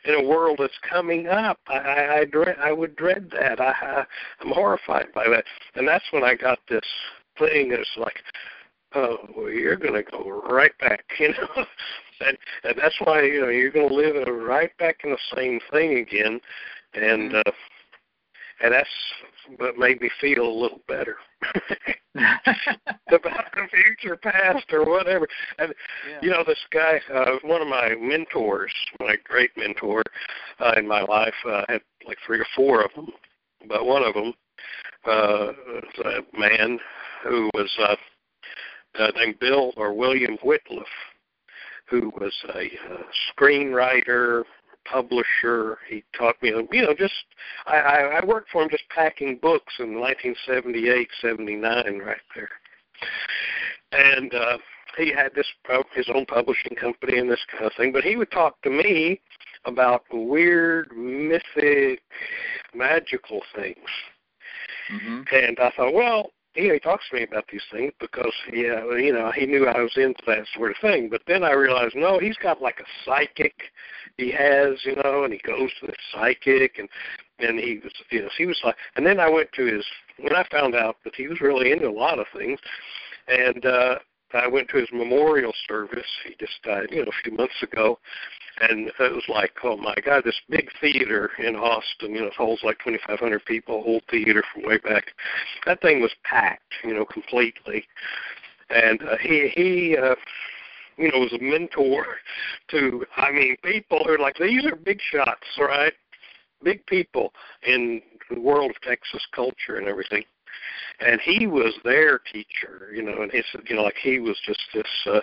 in a world that's coming up. I, I, I dread. I would dread that. I, I I'm horrified by that. And that's when I got this thing. It's like, oh, well, you're going to go right back, you know. and and that's why you know you're going to live right back in the same thing again. And uh, and that's what made me feel a little better. About the future past or whatever. And Yeah. you know this guy uh one of my mentors my great mentor uh, in my life uh, I had like three or four of them. But one of them uh was a man who was uh, uh named Bill or William Wittliff who was a uh, screenwriter publisher. He taught me, you know, just I, I, I worked for him just packing books in 1978, 79, right there. And uh, he had this uh, his own publishing company and this kind of thing. But he would talk to me about weird, mythic, magical things. hmm And I thought, well, know, he talks to me about these things because, yeah, you know, he knew I was into that sort of thing. But then I realized, no, he's got like a psychic he has, you know, and he goes to the psychic, and and he was, you know, he was like, and then I went to his when I found out that he was really into a lot of things, and uh, I went to his memorial service. He just died, you know, a few months ago, and it was like, oh my God, this big theater in Austin, you know, it holds like 2,500 people, whole theater from way back. That thing was packed, you know, completely. And uh, he he uh, you know was a mentor to I mean people who are like these are big shots, right? Big people in the world of Texas culture and everything and he was their teacher, you know, and he said, you know, like he was just this, uh,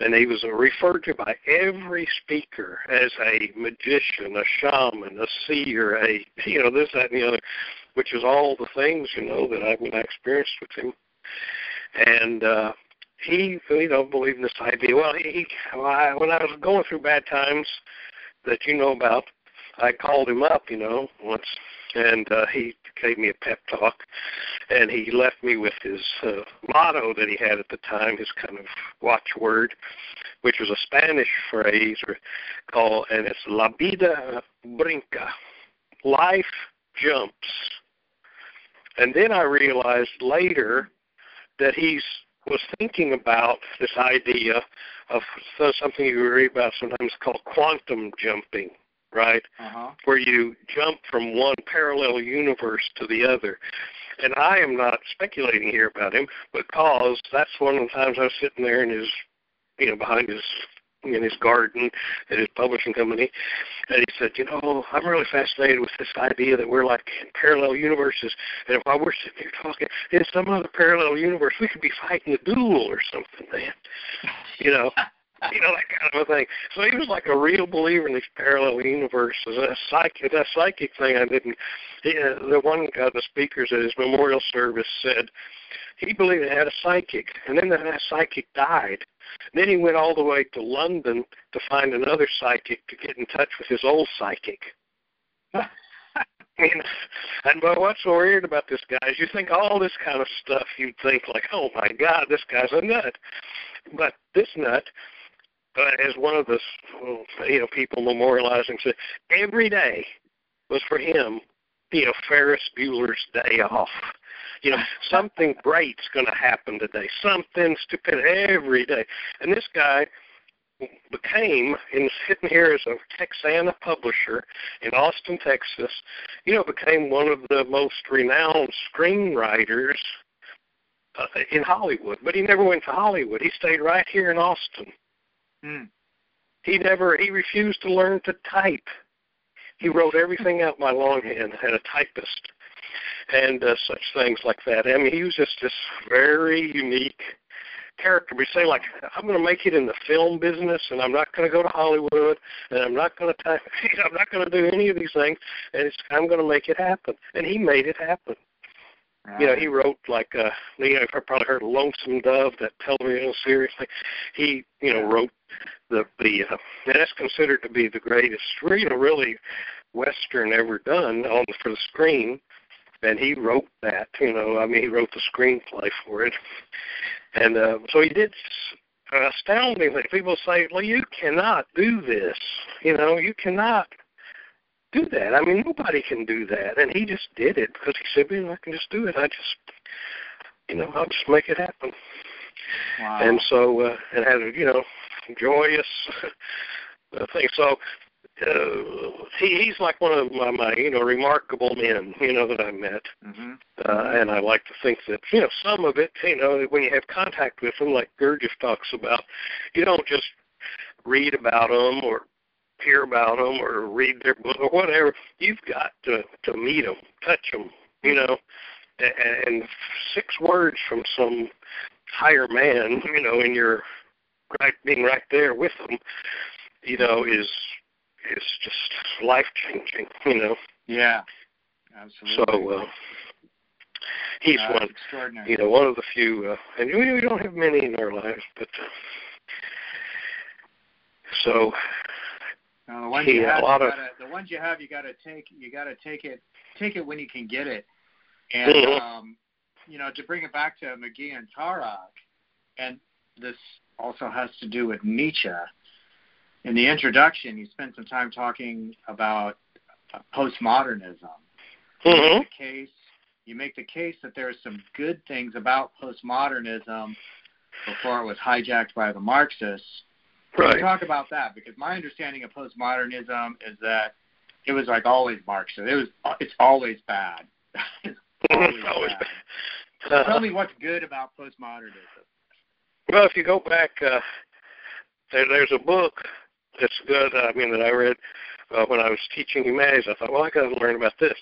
and he was referred to by every speaker as a magician, a shaman, a seer, a, you know, this, that, and the other, which is all the things, you know, that I, when I experienced with him. And, uh, he, you know, believed in this idea. Well, he, he when I was going through bad times that you know about, I called him up, you know, once, and uh, he gave me a pep talk, and he left me with his uh, motto that he had at the time, his kind of watchword, which was a Spanish phrase or called, and it's "La vida brinca," life jumps. And then I realized later that he's was thinking about this idea of something you read about sometimes called quantum jumping, right? Uh-huh. Where you jump from one parallel universe to the other. And I am not speculating here about him because that's one of the times I was sitting there in his, you know, behind his in his garden at his publishing company, and he said, "You know, I'm really fascinated with this idea that we're like in parallel universes, and while we're sitting here talking in some other parallel universe, we could be fighting a duel or something, man. You know." you know that kind of a thing. So he was like a real believer in these parallel universes. A psychic, that psychic thing, I didn't. He, uh, the one of the speakers at his memorial service said he believed he had a psychic, and then that psychic died. And then he went all the way to London to find another psychic to get in touch with his old psychic. and, and but what's so weird about this guy is you think all this kind of stuff you'd think like, oh my God, this guy's a nut. But this nut uh, as one of the you know people memorializing said, every day was for him, you know, Ferris Bueller's day off. You know, something great's going to happen today. Something stupid every day. And this guy became, and sitting here as a Texana publisher in Austin, Texas, you know, became one of the most renowned screenwriters uh, in Hollywood. But he never went to Hollywood. He stayed right here in Austin. Hmm. He never he refused to learn to type. He wrote everything out by longhand, had a typist, and uh, such things like that. I mean, he was just this very unique character. We say like, I'm going to make it in the film business, and I'm not going to go to Hollywood, and I'm not going to type. I'm not going to do any of these things, and it's, I'm going to make it happen. And he made it happen. You know, he wrote like uh you know, you've probably heard Lonesome Dove, that television series. He, you know, wrote the the uh, that's considered to be the greatest, you know, really western ever done on for the screen. And he wrote that, you know, I mean, he wrote the screenplay for it, and uh, so he did astoundingly. People say, "Well, you cannot do this," you know, you cannot do that. I mean, nobody can do that, and he just did it because he said, "Man, I can just do it. I just, you know, I'll just make it happen." Wow. And so uh, it had a you know joyous thing. So uh, he he's like one of my, my you know remarkable men you know that I met, mm-hmm. uh, and I like to think that you know some of it you know when you have contact with them, like Gurdjieff talks about, you don't just read about them or hear about them or read their book or whatever. You've got to to meet them, touch them, you know, and, and six words from some higher man, you know, and you're right being right there with them, you know, is is just life changing, you know. Yeah, absolutely. So uh, he's uh, one, extraordinary. you know, one of the few, uh, and we, we don't have many in our lives, but. Uh, so no, the ones he, you have, you gotta, the ones you have, you got to take. You got to take it. Take it when you can get it. And Mhm. um, you know, to bring it back to Magian Tarok, and this also has to do with Nietzsche. In the introduction, you spent some time talking about uh, postmodernism. You Mhm. make the case. You make the case that there are some good things about postmodernism before it was hijacked by the Marxists. Right. talk about that? Because my understanding of postmodernism is that it was like always Marxist. It was it's always bad. it's always Always bad. Uh, Tell me what's good about postmodernism. Well, if you go back, uh, there, there's a book that's good. I mean, that I read uh, when I was teaching humanities. I thought, well, I got to learn about this.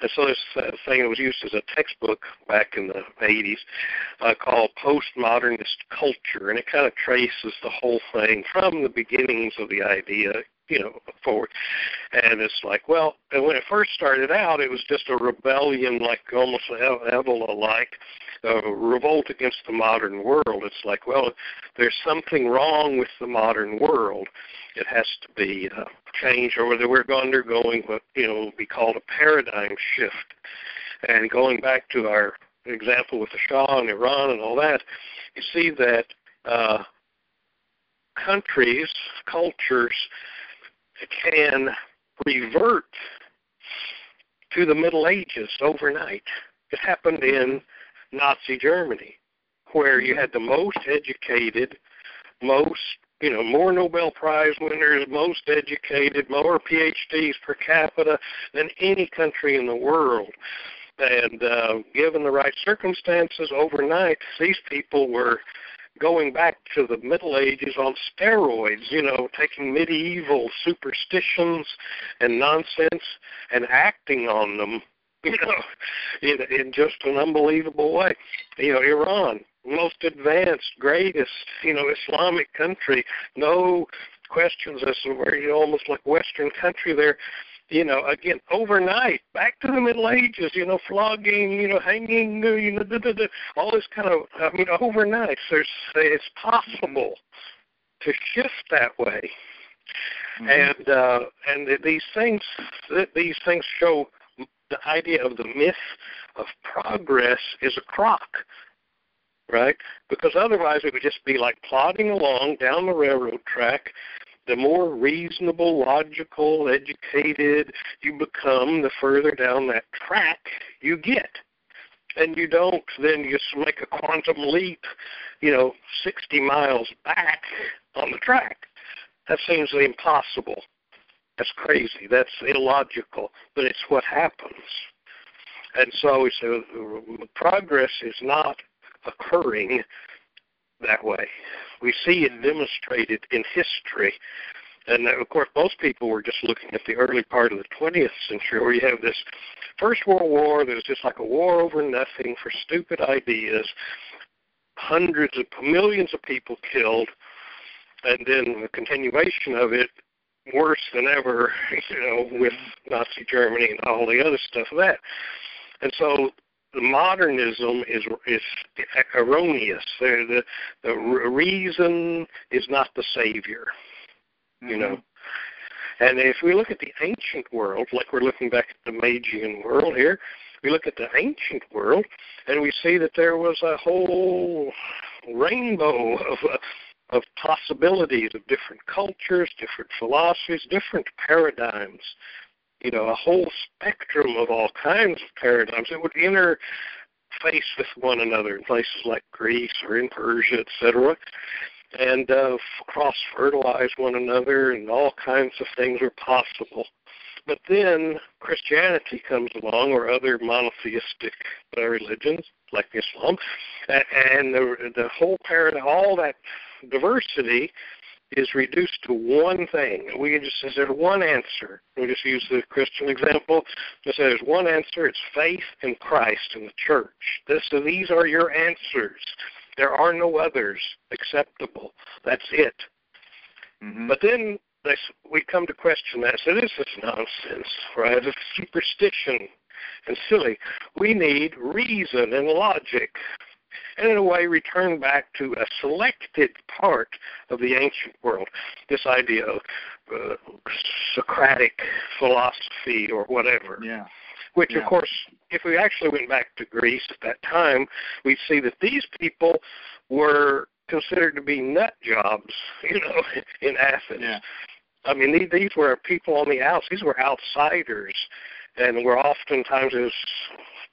And so this uh, thing that was used as a textbook back in the 80s uh, called Postmodernist Culture, and it kind of traces the whole thing from the beginnings of the idea, you know, forward. And it's like, well, and when it first started out, it was just a rebellion, like almost Evola-like, a revolt against the modern world. It's like, well, there's something wrong with the modern world. It has to be uh, changed, or whether we're undergoing what you know would be called a paradigm shift. And going back to our example with the Shah and Iran and all that, you see that uh, countries, cultures can revert to the Middle Ages overnight. It happened in Nazi Germany, where you had the most educated, most, you know, more Nobel Prize winners, most educated, more PhDs per capita than any country in the world. And uh, given the right circumstances, overnight, these people were going back to the Middle Ages on steroids, you know, taking medieval superstitions and nonsense and acting on them, you know, in, in just an unbelievable way. You know, Iran, most advanced, greatest, you know, Islamic country, no questions as to where you almost like Western country there you know, again, overnight, back to the Middle Ages, you know, flogging, you know, hanging, you know, da, da, da, all this kind of, I mean, overnight, there's, it's possible to shift that way. Mm-hmm. And uh, and these things, these things show the idea of the myth of progress is a crock, right? Because otherwise it would just be like plodding along down the railroad track the more reasonable, logical, educated you become, the further down that track you get. And you don't then just make a quantum leap, you know, 60 miles back on the track. That seems impossible. That's crazy. That's illogical, but it's what happens. And so we say progress is not occurring that way. We see it demonstrated in history. And of course, most people were just looking at the early part of the 20th century, where you have this First World War that was just like a war over nothing for stupid ideas, hundreds of millions of people killed, and then the continuation of it worse than ever, you know, with Nazi Germany and all the other stuff of that. And so modernism is is erroneous. The, the the reason is not the savior. Mm-hmm. You know. And if we look at the ancient world, like we're looking back at the Magian world here, we look at the ancient world and we see that there was a whole rainbow of of possibilities of different cultures, different philosophies, different paradigms you know, a whole spectrum of all kinds of paradigms that would interface with one another in places like Greece or in Persia, etc., and uh, cross fertilize one another, and all kinds of things are possible. But then Christianity comes along, or other monotheistic uh, religions like Islam, and the the whole paradigm, all that diversity is reduced to one thing. We can just say there's one answer. We just use the Christian example. Just say there's one answer. It's faith in Christ and the church. This, so these are your answers. There are no others acceptable. That's it. Mm-hmm. But then they, we come to question that. So this is nonsense, right? It's superstition and silly. We need reason and logic and in a way return back to a selected part of the ancient world. This idea of uh, Socratic philosophy or whatever. Yeah. Which, yeah. of course, if we actually went back to Greece at that time, we'd see that these people were considered to be nut jobs, you know, in Athens. Yeah. I mean, these, these were people on the outs. These were outsiders, and were oftentimes, as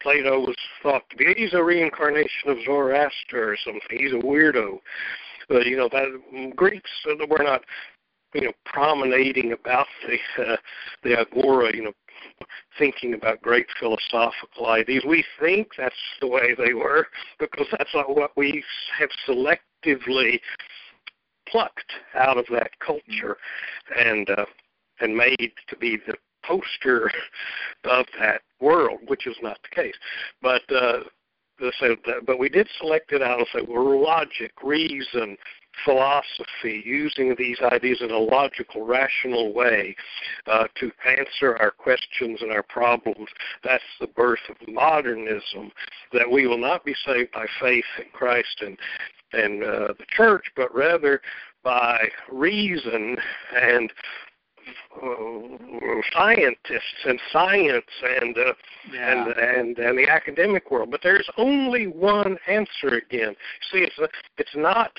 Plato was thought to be. He's a reincarnation of Zoroaster or something. He's a weirdo. But you know that Greeks were not, you know, promenading about the uh, the agora, you know, thinking about great philosophical ideas. We think that's the way they were because that's not what we have selectively plucked out of that culture and uh, and made to be the poster of that world, which is not the case. But uh, so, but we did select it out and say, well, logic, reason, philosophy, using these ideas in a logical, rational way uh, to answer our questions and our problems. That's the birth of modernism. That we will not be saved by faith in Christ and and uh, the church, but rather by reason and scientists and science and uh, yeah. and and and the academic world. But there's only one answer again. See, it's a, it's not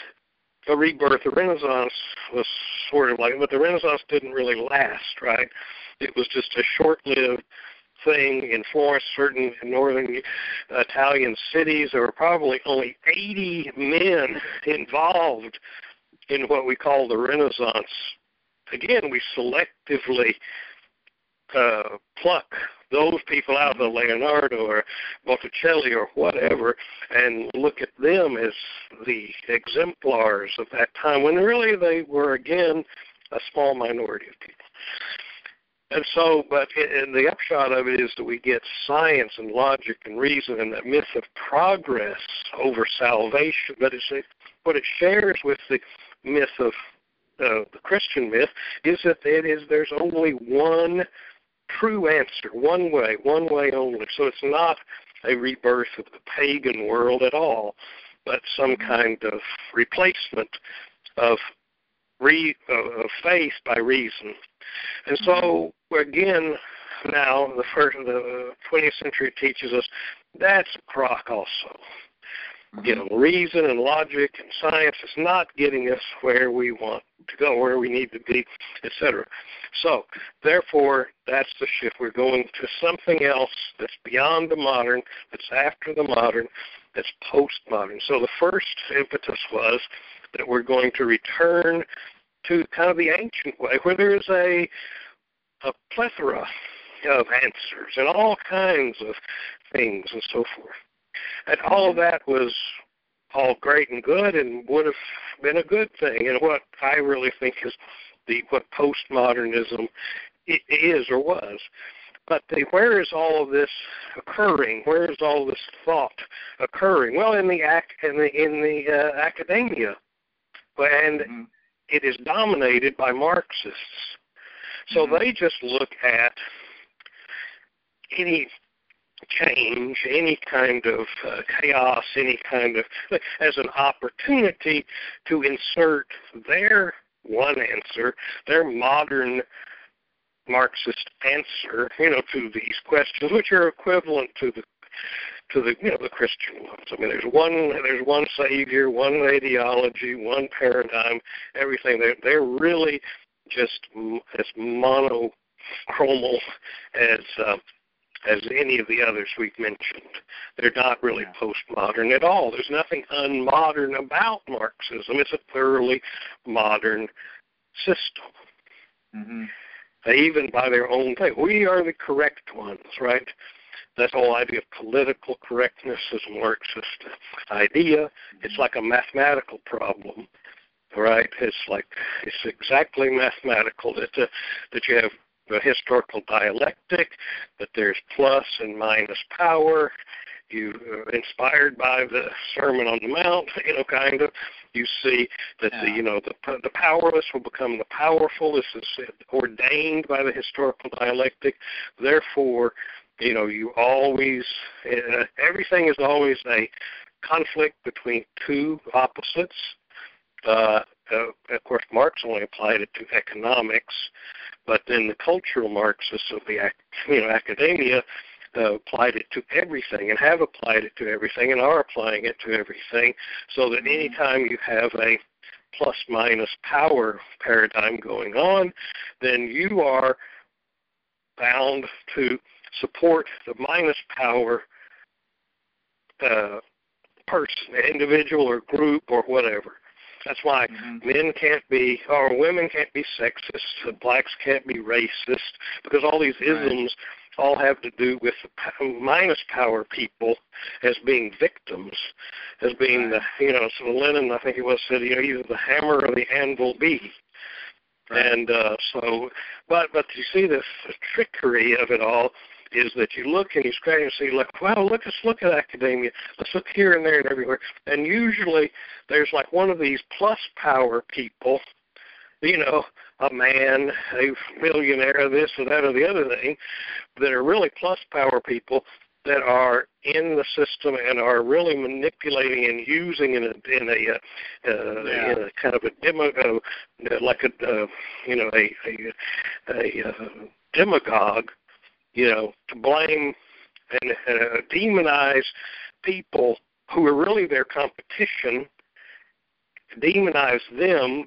a rebirth. The Renaissance was sort of like, but the Renaissance didn't really last, right? It was just a short-lived thing in Florence, certain northern Italian cities. There were probably only 80 men involved in what we call the Renaissance again, we selectively uh, pluck those people out, of the Leonardo or Botticelli or whatever, and look at them as the exemplars of that time, when really they were again a small minority of people. And so, but and the upshot of it is that we get science and logic and reason and that myth of progress over salvation. But it's a, what it shares with the myth of uh, the Christian myth is that it is there's only one true answer, one way, one way only. So it's not a rebirth of the pagan world at all, but some kind of replacement of re, uh, of faith by reason. And so again, now the first the 20th century teaches us that's a crock also. You know, reason and logic and science is not getting us where we want to go, where we need to be, etc. So, therefore, that's the shift. We're going to something else that's beyond the modern, that's after the modern, that's postmodern. So the first impetus was that we're going to return to kind of the ancient way, where there's a a plethora of answers and all kinds of things and so forth. And all of that was all great and good and would have been a good thing. And what I really think is the what postmodernism is or was. But the, where is all of this occurring? Where is all this thought occurring? Well, in the in the in the uh, academia, and mm-hmm. it is dominated by Marxists. So mm-hmm. they just look at any change, any kind of uh, chaos, any kind of as an opportunity to insert their one answer, their modern Marxist answer, you know, to these questions, which are equivalent to the to the you know the Christian ones. I mean, there's one there's one Savior, one ideology, one paradigm, everything. They're they're really just as monochromal as uh, as any of the others we've mentioned. They're not really yeah. postmodern at all. There's nothing unmodern about Marxism. It's a thoroughly modern system. Mm-hmm. Even by their own thing, we are the correct ones, right? That whole idea of political correctness is a Marxist idea. It's like a mathematical problem, right? It's like it's exactly mathematical that uh, that you have the historical dialectic, that there's plus and minus power. You uh, inspired by the Sermon on the Mount, you know, kind of. You see that yeah. the you know the the powerless will become the powerful. This is ordained by the historical dialectic. Therefore, you know, you always uh, everything is always a conflict between two opposites. Uh, uh, of course, Marx only applied it to economics, but then the cultural Marxists of the you know academia uh, applied it to everything and have applied it to everything and are applying it to everything, so that mm-hmm. anytime you have a plus minus power paradigm going on, then you are bound to support the minus power uh, person, individual or group or whatever. That's why mm-hmm. men can't be, or women can't be sexist, blacks can't be racist, because all these isms all have to do with the minus power people as being victims, as being right. the, you know, so Lenin, I think it was said, you know, either the hammer or the anvil be. Right. And uh, so, but but you see the trickery of it all is that you look and you scratch and see, like, well, look, let's look at academia. Let's look here and there and everywhere. And usually there's like one of these plus power people, you know, a man, a millionaire, this or that or the other thing, that are really plus power people that are in the system and are really manipulating and using in a in a, uh, yeah. in a kind of a demo uh, like a uh, you know a a, a uh, demagogue you know, to blame and uh, demonize people who are really their competition, demonize them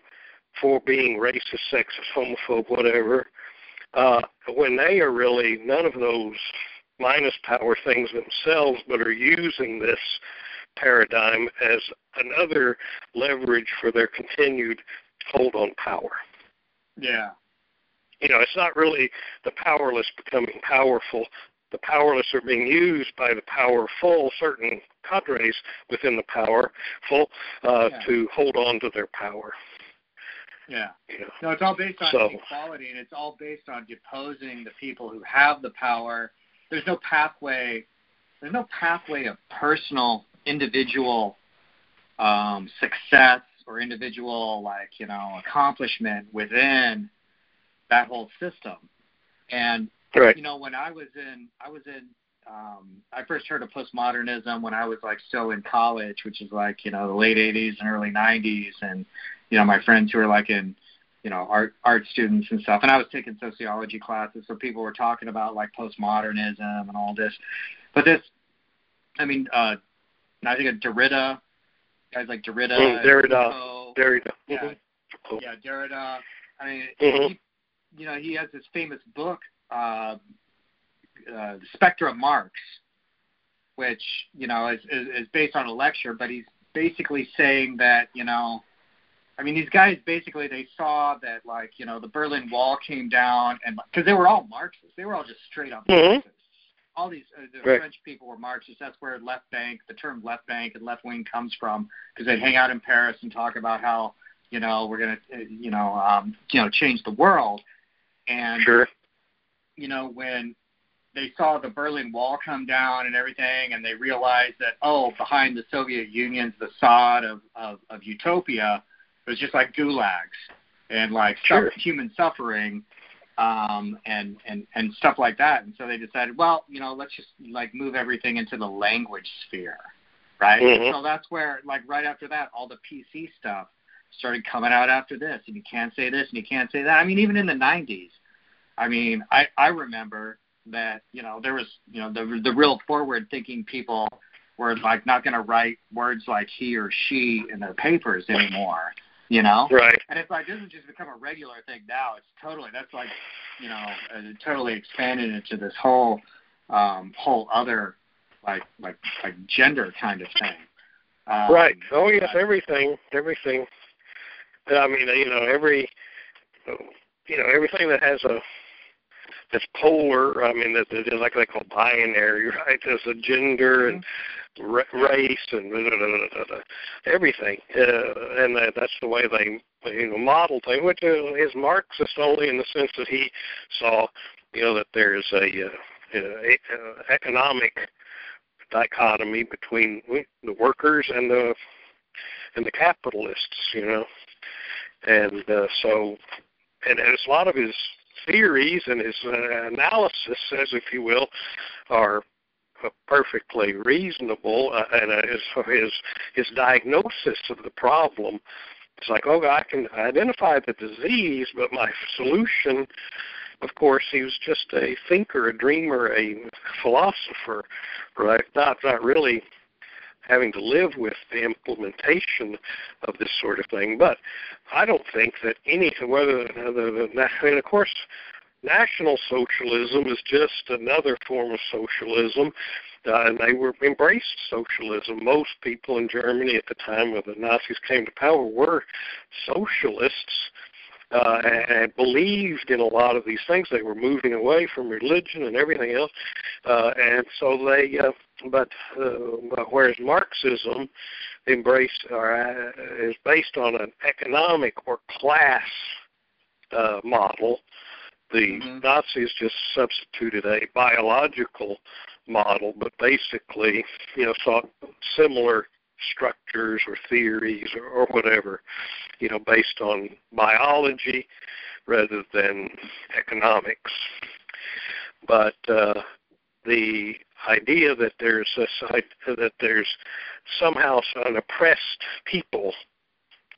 for being racist, sexist, homophobe, whatever, uh, when they are really none of those minus power things themselves, but are using this paradigm as another leverage for their continued hold on power. Yeah. You know, it's not really the powerless becoming powerful. The powerless are being used by the powerful, certain cadres within the powerful, uh, yeah. to hold on to their power. Yeah. yeah. No, it's all based on so, equality, and it's all based on deposing the people who have the power. There's no pathway. There's no pathway of personal, individual um, success or individual, like you know, accomplishment within that whole system. And right. you know, when I was in, I was in. Um, I first heard of postmodernism when I was like still in college, which is like you know the late '80s and early '90s, and you know my friends who were like in you know art art students and stuff and i was taking sociology classes so people were talking about like postmodernism and all this but this i mean uh i think of derrida guys like derrida mm, derrida derrida yeah, mm-hmm. yeah derrida i mean mm-hmm. You know he has this famous book uh uh, the Spectre of Marx, which you know is, is, is based on a lecture, but he's basically saying that you know I mean, these guys basically they saw that like you know the Berlin Wall came down, and because they were all Marxists, they were all just straight up mm-hmm. Marxists. All these uh, the right. French people were Marxists. That's where left bank, the term left bank and left wing comes from, because they'd hang out in Paris and talk about how you know we're gonna uh, you know um, you know change the world. And sure. you know when they saw the Berlin Wall come down and everything, and they realized that oh, behind the Soviet Union's sod of, of, of utopia it was just like gulags and like sure. human suffering um, and and and stuff like that. And so they decided, well, you know, let's just like move everything into the language sphere, right? Mm-hmm. So that's where, like, right after that, all the PC stuff started coming out after this, and you can't say this and you can't say that. I mean, even in the '90s, I mean, I I remember that you know there was you know the the real forward thinking people were like not going to write words like he or she in their papers anymore you know? Right. And it's like this has just become a regular thing now. It's totally that's like you know uh, totally expanded into this whole um whole other like like like gender kind of thing. Um, right. Oh yes everything everything i mean you know every you know everything that has a that's polar i mean that, that like they call binary right? There's a gender and mm-hmm race and blah, blah, everything, uh, and that, that's the way they you know model things. Which uh, is Marxist only in the sense that he saw you know that there's a, uh, a, a economic dichotomy between the workers and the and the capitalists, you know, and uh, so and as a lot of his theories and his uh, analysis, as if you will, are perfectly reasonable, uh, and uh, his his his diagnosis of the problem. It's like, oh, I can identify the disease, but my solution, of course, he was just a thinker, a dreamer, a philosopher, right? Not not really having to live with the implementation of this sort of thing. But I don't think that any whether the, the and of course National Socialism is just another form of socialism, uh, and they were embraced socialism. Most people in Germany at the time when the Nazis came to power were socialists. Uh, and believed in a lot of these things. They were moving away from religion and everything else, uh, and so they. Uh, but uh, whereas Marxism embraced or uh, is based on an economic or class uh, model, the mm-hmm. Nazis just substituted a biological model, but basically, you know, sought similar structures or theories or, or whatever, you know, based on biology rather than economics. But uh, the idea that there's a that there's somehow an oppressed people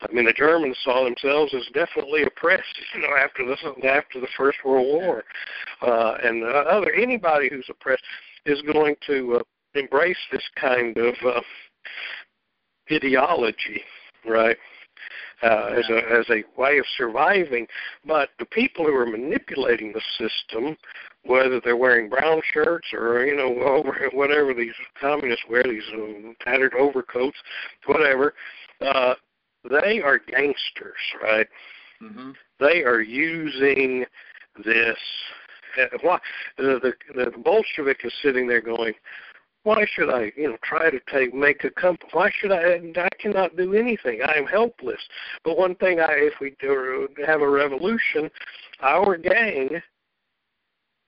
I mean, the Germans saw themselves as definitely oppressed, you know, after the after the First World War, uh, and other anybody who's oppressed is going to uh, embrace this kind of uh, ideology, right? Uh, as a as a way of surviving. But the people who are manipulating the system, whether they're wearing brown shirts or you know over whatever these communists wear, these um, tattered overcoats, whatever, uh, they are gangsters, right? Mm-hmm. They are using this? Uh, why the, the the Bolshevik is sitting there going, why should I, you know, try to take make a company? Why should I? I cannot do anything. I am helpless. But one thing, I if we do have a revolution, our gang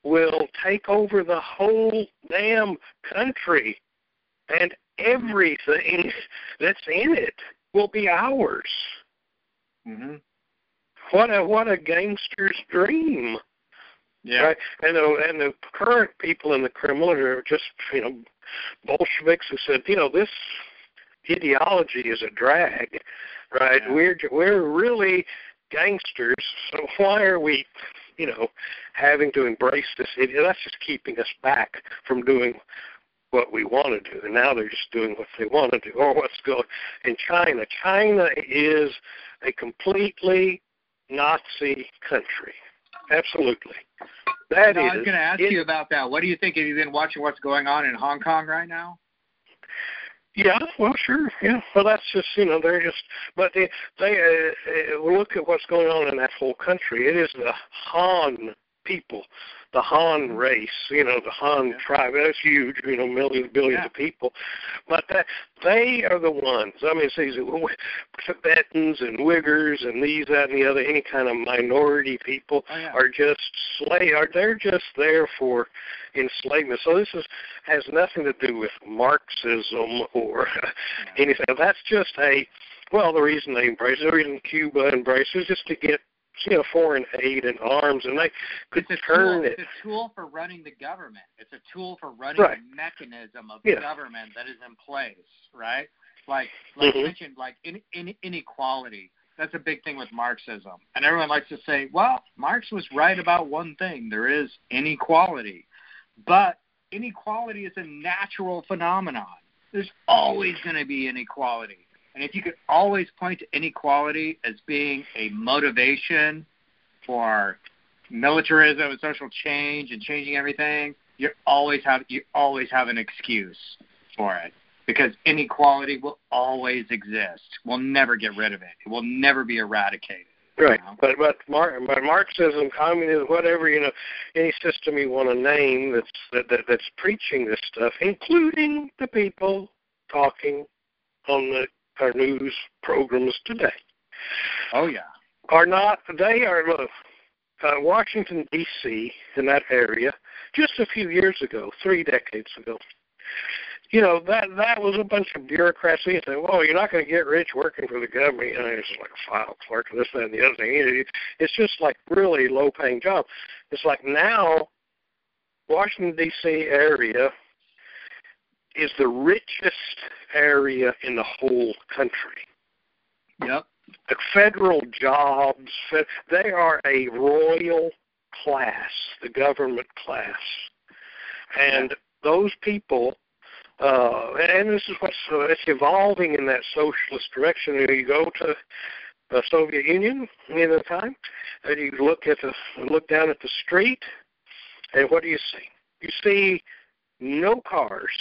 will take over the whole damn country, and everything that's in it will be ours. Mm-hmm. What a what a gangster's dream. Yeah. Right. And the and the current people in the Kremlin are just you know Bolsheviks who said you know this ideology is a drag, right? Yeah. We're we're really gangsters, so why are we, you know, having to embrace this idiot? That's just keeping us back from doing what we want to do. And now they're just doing what they want to do, or what's going in China. China is a completely Nazi country. Absolutely. That no, is, I was going to ask it, you about that. What do you think? Have you been watching what's going on in Hong Kong right now? Yeah, well, sure. Yeah, well, that's just you know they're just, but they they uh, uh, look at what's going on in that whole country. It is the Han people, the Han mm-hmm. race. You know, the Han Yeah. tribe. That's huge. You know, millions, billions Yeah. of people, but that they are the ones. I mean, it's these Tibetans and Uyghurs and these, that, and the other. Any kind of minority people Oh, yeah. are just slave. Are they're just there for enslavement? So this is has nothing to do with Marxism or anything. That's just a well, the reason they embrace it, the reason Cuba embraced it is just to get you know foreign aid and arms, and they could It's turn tool. it. It's a tool for running the government. It's a tool for running Right. the mechanism of Yeah. government that is in place, right? Like, like you Mhm. mentioned, like in, in, inequality. That's a big thing with Marxism, and everyone likes to say, "Well, Marx was right about one thing: there is inequality." But inequality is a natural phenomenon. There's always going to be inequality. And if you could always point to inequality as being a motivation for militarism and social change and changing everything, you always have you always have an excuse for it because inequality will always exist. We'll never get rid of it. It will never be eradicated. Right, know? but but Mar- but Marxism, communism, whatever you know, any system you want to name that's that, that that's preaching this stuff, including the people talking on the our news programs today, Oh yeah. are not. They are look, uh, Washington D.C. in that area just a few years ago, three decades ago. You know that that was a bunch of bureaucrats. You say, "Well, you're not going to get rich working for the government." You know, it's like a file clerk, this, that, and the other thing. It's just like really low-paying job. It's like now, Washington D.C. area is the richest area in the whole country Yep. the federal jobs, they are a royal class, the government class. And those people, uh, and this is what's uh, it's evolving in that socialist direction. You, go to the Soviet Union in the time, and you look at the look down at the street, and what do you see? You see no cars,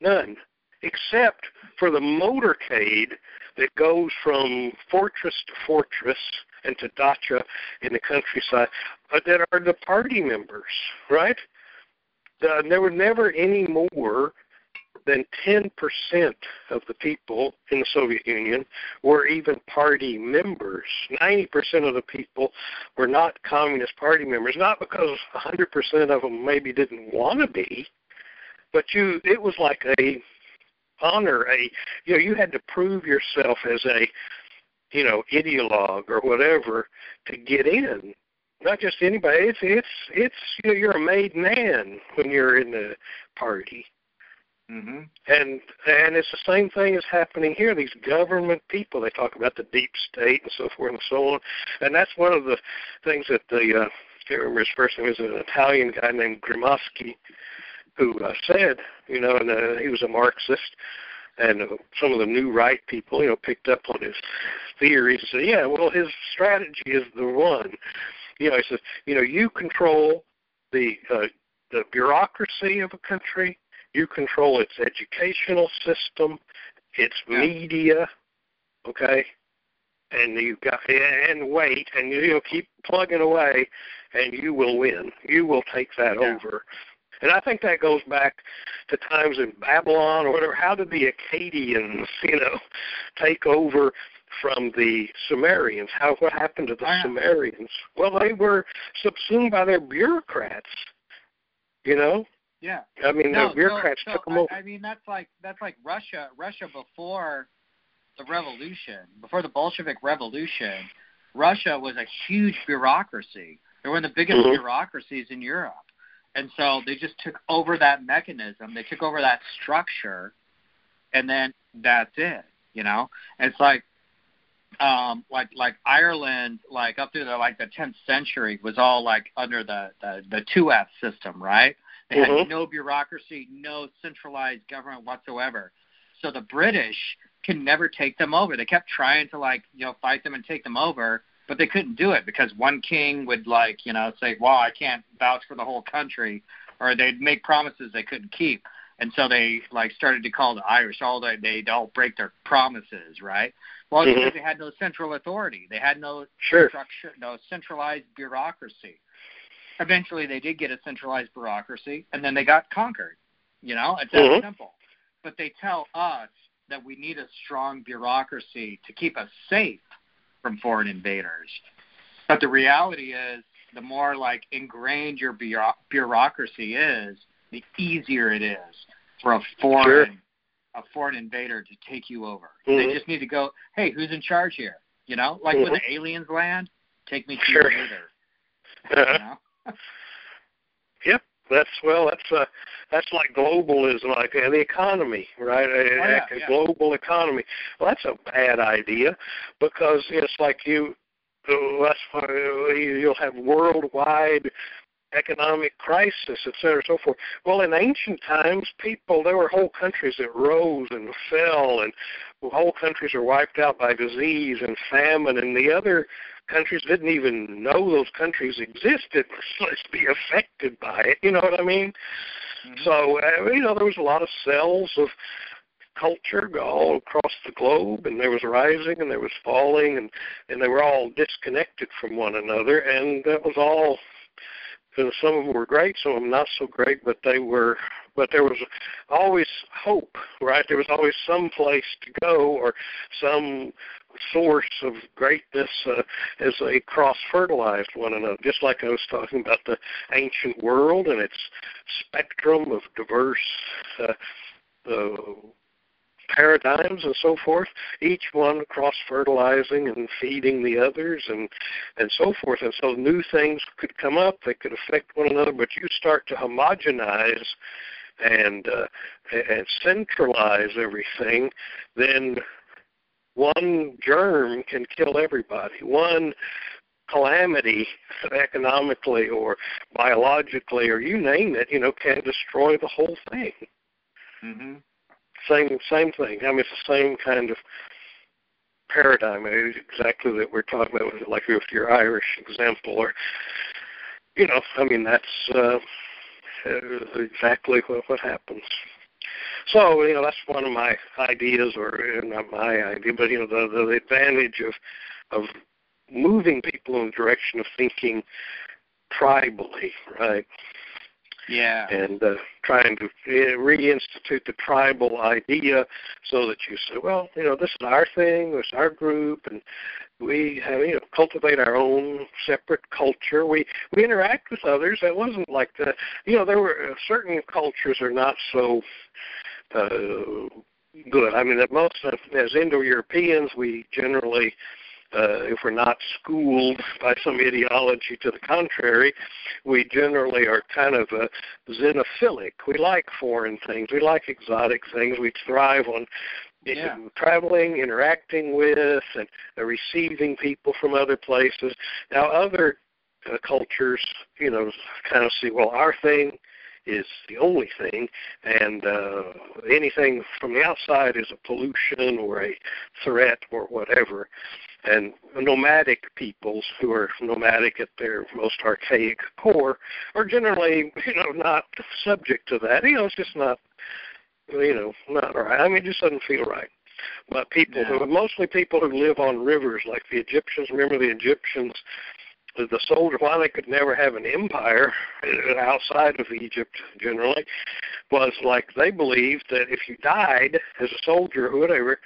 none, except for the motorcade that goes from fortress to fortress and to dacha in the countryside uh, that are the party members, right? Uh, there were never any more than 10% of the people in the Soviet Union were even party members. 90% of the people were not Communist Party members, not because 100% of them maybe didn't want to be, but you it was like a honor a you know you had to prove yourself as a you know ideologue or whatever to get in. Not just anybody it's it's it's you know you're a made man when you're in the party. Hmm and and it's the same thing is happening here. These government people they talk about the deep state and so forth and so on. And that's one of the things that the uh I can't remember his first name is an Italian guy named Gramsci who uh, said, you know, and uh, he was a Marxist, and uh, some of the new right people, you know, picked up on his theories and said, yeah, well, his strategy is the one. You know, he says, you know, you control the uh, the bureaucracy of a country, you control its educational system, its Yeah. media, okay, and you got and wait, and you know keep plugging away, and you will win. You will take that Yeah. over. And I think that goes back to times in Babylon or whatever. How did the Akkadians, you know, take over from the Sumerians? How what happened to the yeah. Sumerians? Well, they were subsumed by their bureaucrats. You know, Yeah. I mean, No, the bureaucrats so, took them over. I, I mean, that's like that's like Russia. Russia before the revolution, before the Bolshevik Revolution, Russia was a huge bureaucracy. They were one of the biggest Mhm. bureaucracies in Europe, and so they just took over that mechanism. They took over that structure, and then that's it. You know, and it's like. Um, like like Ireland, like up through the like the tenth century was all like under the the the two F system, right? They had Mhm. no bureaucracy, no centralized government whatsoever. So the British can never take them over. They kept trying to like, you know, fight them and take them over, but they couldn't do it because one king would like, you know, say, "Well, I can't vouch for the whole country," or they'd make promises they couldn't keep. And so they like started to call the Irish all they they'd all break their promises, right? Well, Mhm. because they had no central authority. They had no Sure. structure, no centralized bureaucracy. Eventually, they did get a centralized bureaucracy, and then they got conquered. You know, it's that Mhm. simple. But they tell us that we need a strong bureaucracy to keep us safe from foreign invaders. But the reality is, the more like ingrained your bureau- bureaucracy is, the easier it is for a foreign a foreign invader to take you over. They Mhm. just need to go, hey, who's in charge here? You know, like when the aliens land, take me to Sure. your leader. You know? Yep, that's well, that's uh, that's like globalism, like uh, the economy, right? A, Oh, yeah, a yeah. global economy. Well, that's a bad idea because it's like you. That's why you- you'll have worldwide economic crisis, et cetera, so forth. Well, in ancient times, people there were whole countries that rose and fell, and whole countries were wiped out by disease and famine, and the other countries didn't even know those countries existed, less be affected by it. You know what I mean? Mhm. So uh, you know, there was a lot of cells of culture all across the globe, and there was rising and there was falling, and and they were all disconnected from one another, and that was all. And some of them were great, some of them not so great, but they were. But there was always hope, right? There was always some place to go, or some source of greatness uh, as they cross fertilized one another. Just like I was talking about the ancient world and its spectrum of diverse uh, uh, paradigms and so forth, each one cross fertilizing and feeding the others and and so forth. And so new things could come up, that could affect one another, but you start to homogenize and uh, and centralize everything, then one germ can kill everybody. One calamity economically or biologically or you name it, you know, can destroy the whole thing. Mhm. Same same thing. I mean it's the same kind of paradigm It's exactly that we're talking about with like with your Irish example or you know, I mean that's uh, exactly what what happens. So you know that's one of my ideas, or uh, not my idea, but you know the the advantage of of moving people in the direction of thinking tribally, right? Yeah. and uh, trying to uh, reinstitute the tribal idea so that you say, well, you know, this is our thing, this is our group, and we have, you know, cultivate our own separate culture. We we interact with others. That wasn't like the, you know, there were uh, certain cultures are not so uh, good. I mean, that most of, as Indo-Europeans, we generally uh, if we're not schooled by some ideology to the contrary, we generally are kind of uh, xenophilic. We like foreign things. We like exotic things. We thrive on Yeah. traveling, interacting with, and uh, receiving people from other places. Now, other uh, cultures, you know, kind of see, well, our thing is the only thing, and uh, anything from the outside is a pollution or a threat or whatever. And nomadic peoples who are nomadic at their most archaic core are generally, you know, not subject to that. You know, it's just not, you know, not right. I mean, it just doesn't feel right. but people yeah. who mostly people who live on rivers, like the Egyptians. Remember the Egyptians the soldier, why they could never have an empire outside of Egypt generally, was like they believed that if you died as a soldier or whatever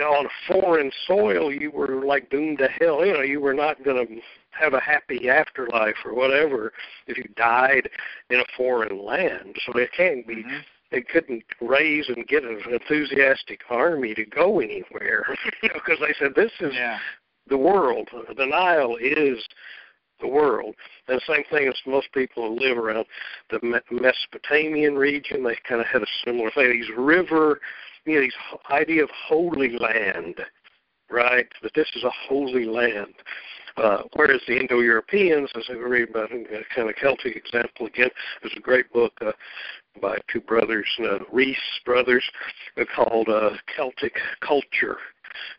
on foreign soil, you were like doomed to hell. You know, you were not going to have a happy afterlife or whatever if you died in a foreign land. So it can't be. Mm-hmm. They couldn't raise and get an enthusiastic army to go anywhere because they said this is yeah. the world. The Nile is the world. And the same thing as most people who live around the Mesopotamian region, they kind of had a similar thing. These river, you know, these idea of holy land, right? That this is a holy land. Uh, whereas the Indo-Europeans, as I read about a kind of Celtic example again, there's a great book uh, by two brothers, uh, Rees brothers, uh, called uh, Celtic Culture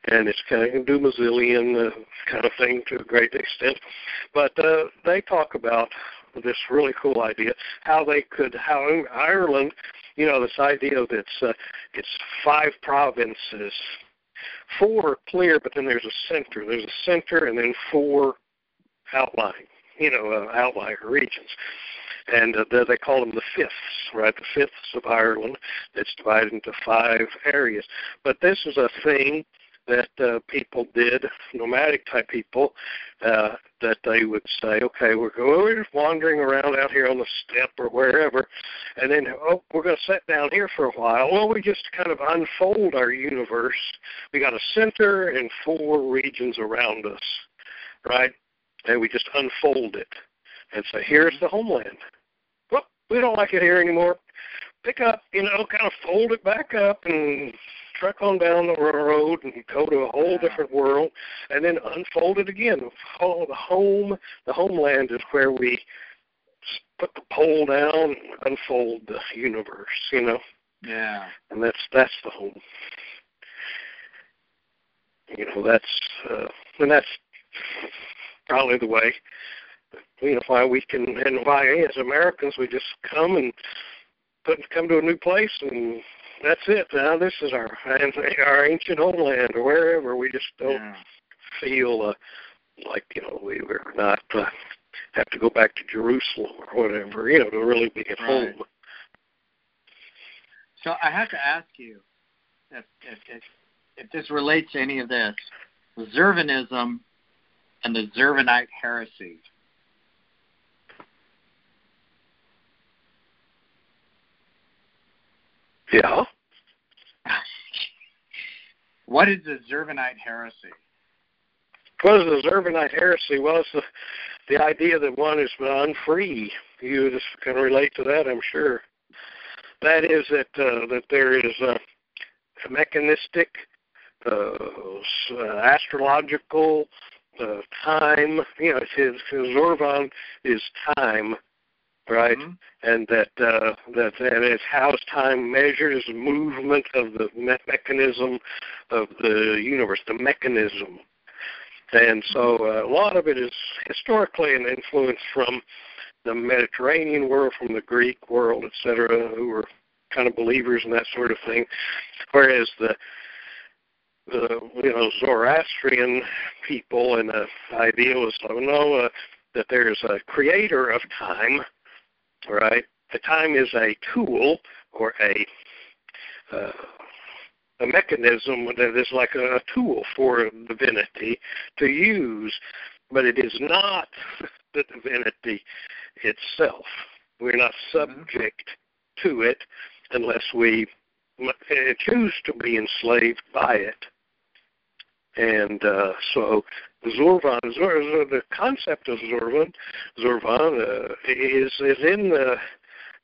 and it's kind of Dumézilian uh, kind of thing to a great extent. But uh, they talk about this really cool idea how they could how Ireland, you know, this idea of it's uh, it's five provinces, four clear, but then there's a center. There's a center, and then four outlying, you know, uh, outlier regions and uh, they call them the fifths, right? The fifths of Ireland. It's divided into five areas. But this is a thing that uh, people did, nomadic type people, uh, that they would say, okay, we're going, we're wandering around out here on the steppe or wherever, and then oh, we're going to sit down here for a while. Well, we just kind of unfold our universe. We got a center and four regions around us, right? And we just unfold it and say, here's the homeland. Well, we don't like it here anymore. Pick up, you know, kind of fold it back up and truck on down the road and go to a whole different world, and then unfold it again. Oh, the home, the homeland is where we put the pole down, and unfold the universe. You know. Yeah. And that's that's the home. You know, that's uh, and that's probably the way. You know why we can and why as Americans we just come and put come to a new place and that's it. Now this is our our ancient homeland, or wherever. We just don't yeah. feel uh, like you know we were not uh, have to go back to Jerusalem or whatever, you know, to really be at right. home. So I have to ask you if if, if, if this relates to any of this, Zurvanism and the Zurvanite heresy. Yeah. what is the Zurvanite heresy? What is the Zurvanite heresy? Well, it's the, the idea that one is unfree. You just can relate to that, I'm sure. That is that uh, that there is a, a mechanistic, uh, uh, astrological uh, time. You know, his, his Zorvan is time right? Mm-hmm. And that uh, that and it's how is time measured is movement of the me- mechanism of the universe, the mechanism. And so uh, a lot of it is historically an influence from the Mediterranean world, from the Greek world, etc., who were kind of believers in that sort of thing. Whereas the the you know Zoroastrian people and the idea was oh no uh, that there's a creator of time right? The time is a tool or a uh, a mechanism that is like a tool for divinity to use, but it is not the divinity itself. We're not mm-hmm. subject to it unless we choose to be enslaved by it. And uh, so Zorvan, Zor, the concept of Zorvan, Zorvan uh, is is in the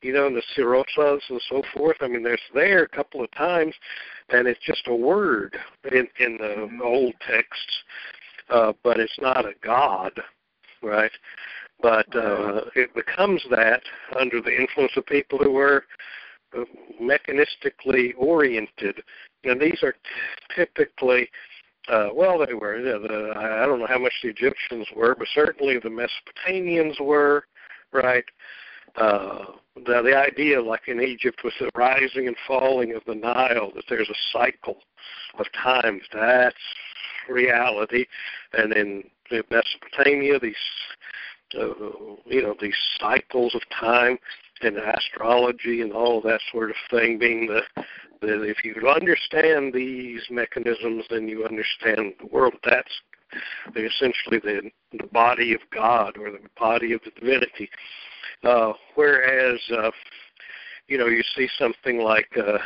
you know in the Sirozas and so forth. I mean, there's there a couple of times, and it's just a word in in the mm-hmm. old texts, uh, but it's not a god, right? But uh, it becomes that under the influence of people who were uh, mechanistically oriented. And these are t- typically uh, well, they were. The, I don't know how much the Egyptians were, but certainly the Mesopotamians were, right? Uh, the, the idea, like in Egypt, with the rising and falling of the Nile, that there's a cycle of times. That's reality. And in Mesopotamia, these uh, you know these cycles of time and astrology and all that sort of thing being the, the if you understand these mechanisms then you understand the world that's essentially the the body of God or the body of the divinity uh whereas uh you know you see something like uh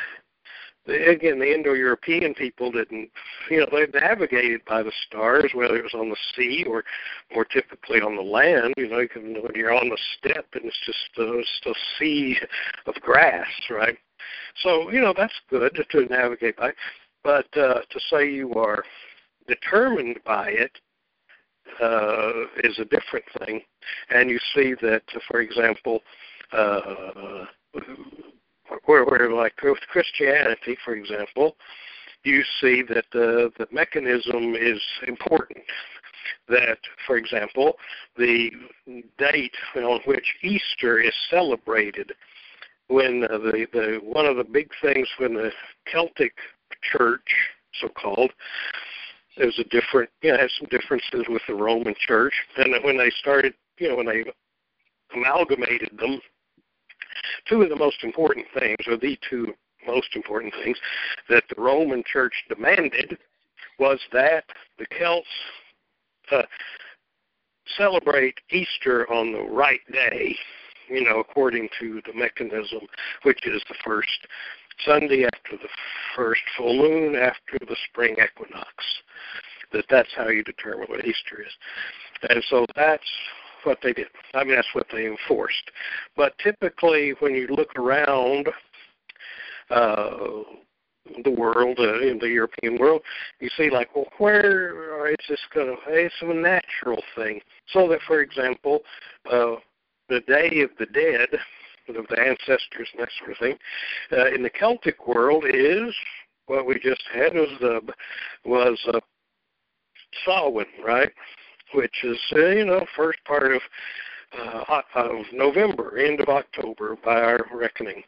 again, the Indo-European people didn't, you know, they navigated by the stars, whether it was on the sea or more typically on the land. You know, you can, when you're on the steppe and it's just uh, just a sea of grass, right? So, you know, that's good to, navigate by. But uh, to say you are determined by it uh, is a different thing. And you see that, for example, uh, where, where like with Christianity, for example, you see that the, the mechanism is important. That, for example, the date on which Easter is celebrated, when uh, the, the one of the big things when the Celtic Church, so called, there's a different, you know, has some differences with the Roman Church, and when they started, you know, when they amalgamated them two of the most important things, or the two most important things, that the Roman Church demanded was that the Celts uh, celebrate Easter on the right day, you know, according to the mechanism, which is the first Sunday after the first full moon after the spring equinox. That that's how you determine what Easter is. And so that's what they did. I mean, that's what they enforced. But typically, when you look around uh, the world, uh, in the European world, you see like, well, where is this going to? It's a natural thing. So that, for example, uh, the Day of the Dead, of the ancestors and that sort of thing, uh, in the Celtic world is what we just had was the was uh, Samhain, right? which is uh, you know first part of uh, of November, end of October by our reckoning.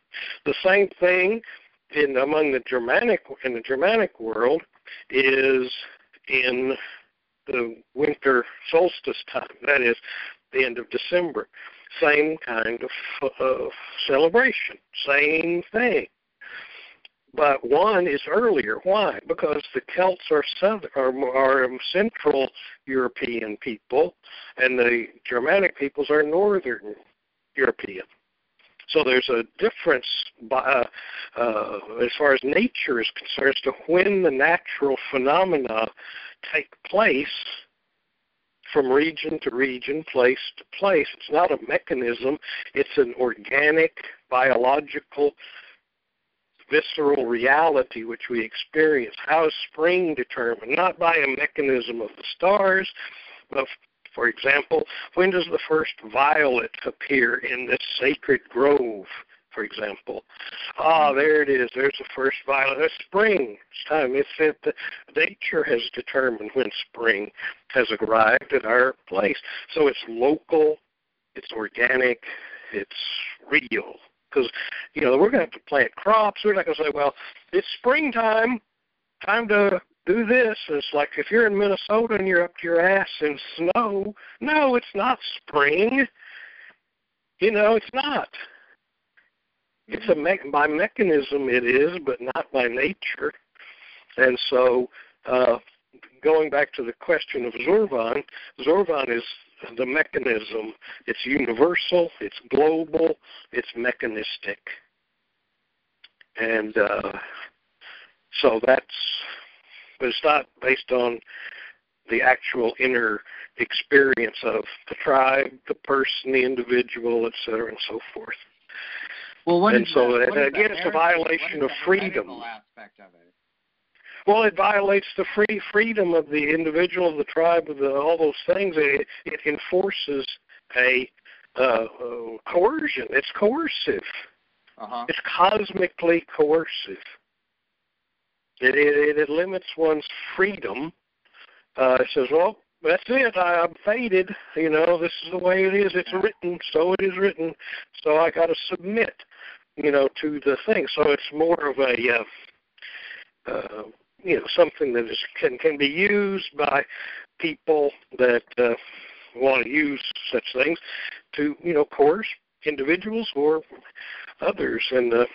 The same thing in among the Germanic in the Germanic world is in the winter solstice time. That is the end of December. Same kind of uh, celebration. Same thing but one is earlier. Why? Because the Celts are southern, are, are Central European people, and the Germanic peoples are Northern European. So there's a difference by, uh, uh, as far as nature is concerned as to when the natural phenomena take place from region to region, place to place. It's not a mechanism, it's an organic, biological visceral reality which we experience. How is spring determined? Not by a mechanism of the stars, but for example, when does the first violet appear in this sacred grove? For example, ah, there it is. There's the first violet. It's spring. It's time. It's it. The, nature has determined when spring has arrived at our place. So it's local. It's organic. It's real because you know we're going to have to plant crops. We're not going to say, well, it's springtime, time to do this. It's like if you're in Minnesota and you're up to your ass in snow. No, it's not spring. You know, it's not. It's a me- by mechanism it is, but not by nature. And so, uh, going back to the question of Zorvan, Zorvan is the mechanism. It's universal, it's global, it's mechanistic. And uh, so that's, but it's not based on the actual inner experience of the tribe, the person, the individual, et cetera, and so forth. Well, what and so, the, and again, it's a violation of freedom. Aspect of it? Well, it violates the free freedom of the individual, of the tribe, of the, all those things. It, it enforces a uh, uh, coercion. It's coercive. Uh-huh. It's cosmically coercive. It, it, it limits one's freedom. Uh, it says, well, that's it. I, I'm fated. You know, this is the way it is. It's written, so it is written. So I got to submit, you know, to the thing. So it's more of a, uh, uh, you know, something that is can can be used by people that uh, want to use such things to, you know, coerce individuals or others. And uh,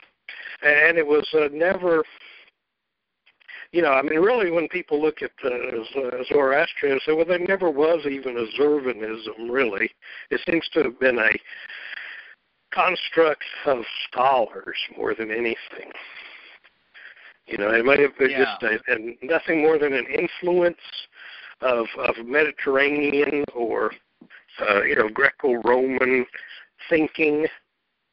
and it was uh, never you know, I mean, really, when people look at uh, Zoroastrian, say, well, there never was even a Zurvanism, really. It seems to have been a construct of scholars more than anything. You know, it might have been yeah. just a, and nothing more than an influence of of Mediterranean or uh, you know Greco-Roman thinking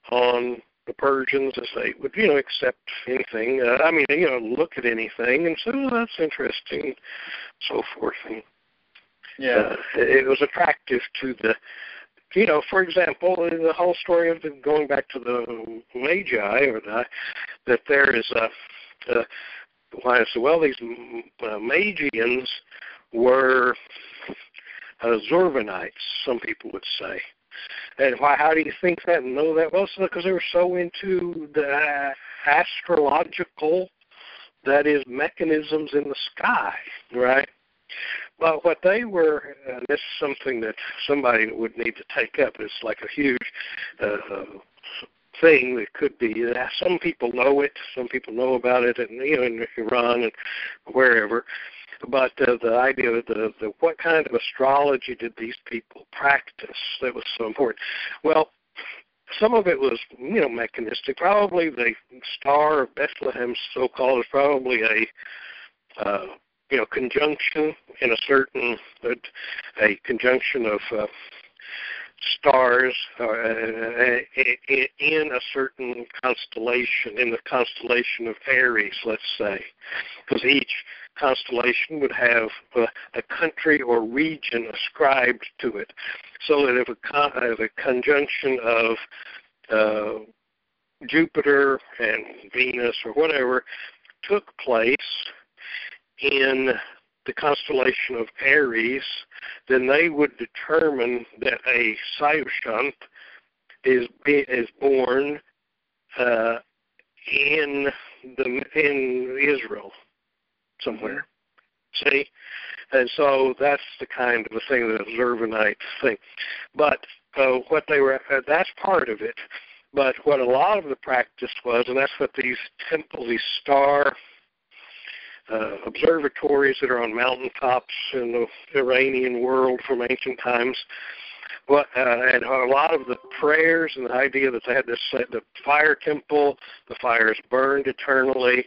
on the Persians as they would, you know, accept anything. Uh, I mean, you know, look at anything and say, "Oh, that's interesting," so forth. And Yeah. uh, it was attractive to the, you know, for example, the whole story of the, going back to the Magi or the, that there is a, a why said, well, these uh, Magians were uh, Zorvanites, some people would say. And why? How do you think that and know that? Well, because they were so into the astrological, that is, mechanisms in the sky, right? But what they were, and this is something that somebody would need to take up. It's like a huge uh, thing that could be. Uh, some people know it. Some people know about it, and you know, in Iran and wherever but uh, the idea of the, the what kind of astrology did these people practice that was so important. Well, some of it was you know mechanistic. Probably the star of Bethlehem, so called, is probably a uh, you know conjunction in a certain uh, a conjunction of uh, stars uh, in a certain constellation, in the constellation of Aries, let's say, because each constellation would have a, a country or region ascribed to it, so that if a, con- if a conjunction of uh, Jupiter and Venus or whatever took place in the constellation of Aries, then they would determine that a Saoshyant is is born uh, in the in Israel somewhere. See, and so that's the kind of a thing that Zurvanite think. But uh, what they were uh, that's part of it. But what a lot of the practice was, and that's what these temples, these star uh, observatories that are on mountaintops in the Iranian world from ancient times. What, uh, and a lot of the prayers and the idea that they had this uh, the fire temple, the fires burned eternally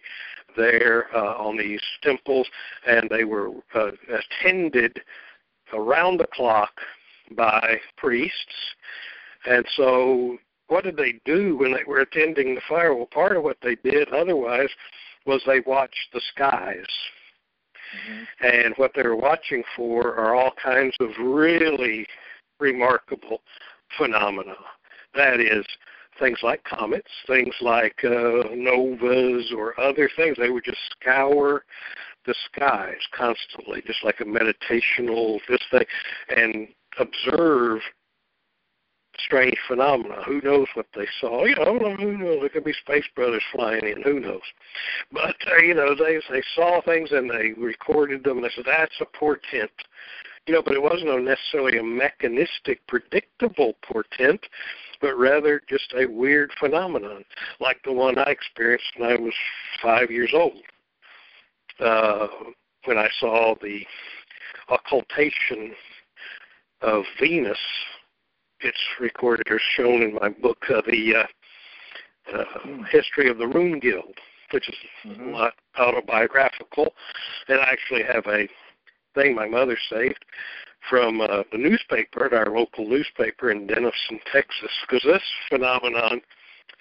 there uh, on these temples, and they were uh, attended around the clock by priests. And so, what did they do when they were attending the fire? Well, part of what they did otherwise was they watched the skies. Mm-hmm. And what they were watching for are all kinds of really remarkable phenomena. That is, things like comets, things like uh, novas, or other things. They would just scour the skies constantly, just like a meditational this thing, and observe strange phenomena. Who knows what they saw? You know, who knows? There could be space brothers flying in. Who knows? But uh, you know, they they saw things and they recorded them. They said that's a portent. You know, but it wasn't necessarily a mechanistic, predictable portent, but rather just a weird phenomenon, like the one I experienced when I was five years old. Uh, when I saw the occultation of Venus it's recorded or shown in my book, uh, the uh, uh, history of the Rune Guild, which is mm-hmm. not autobiographical. And I actually have a thing my mother saved from uh, the newspaper at our local newspaper in Denison, Texas, because this phenomenon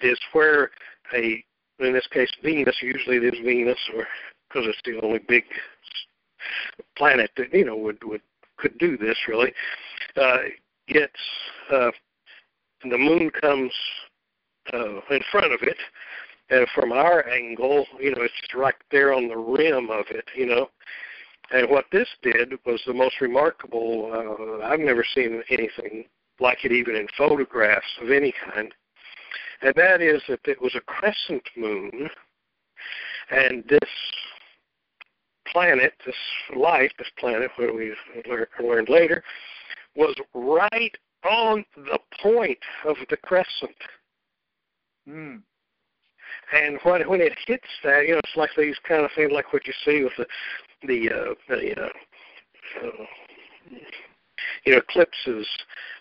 is where a, in this case, Venus, usually it is Venus, or because it's the only big planet that you know would would could do this really. Uh, gets uh, the moon comes uh, in front of it, and from our angle, you know, it's right there on the rim of it, you know, And what this did was the most remarkable. Uh, I've never seen anything like it, even in photographs of any kind. And that is that it was a crescent moon, and this planet, this light, this planet, where we learned later, was right on the point of the crescent. Mm. And when when it hits that, you know, it's like these kind of things, like what you see with the the uh, the uh, uh, you know eclipses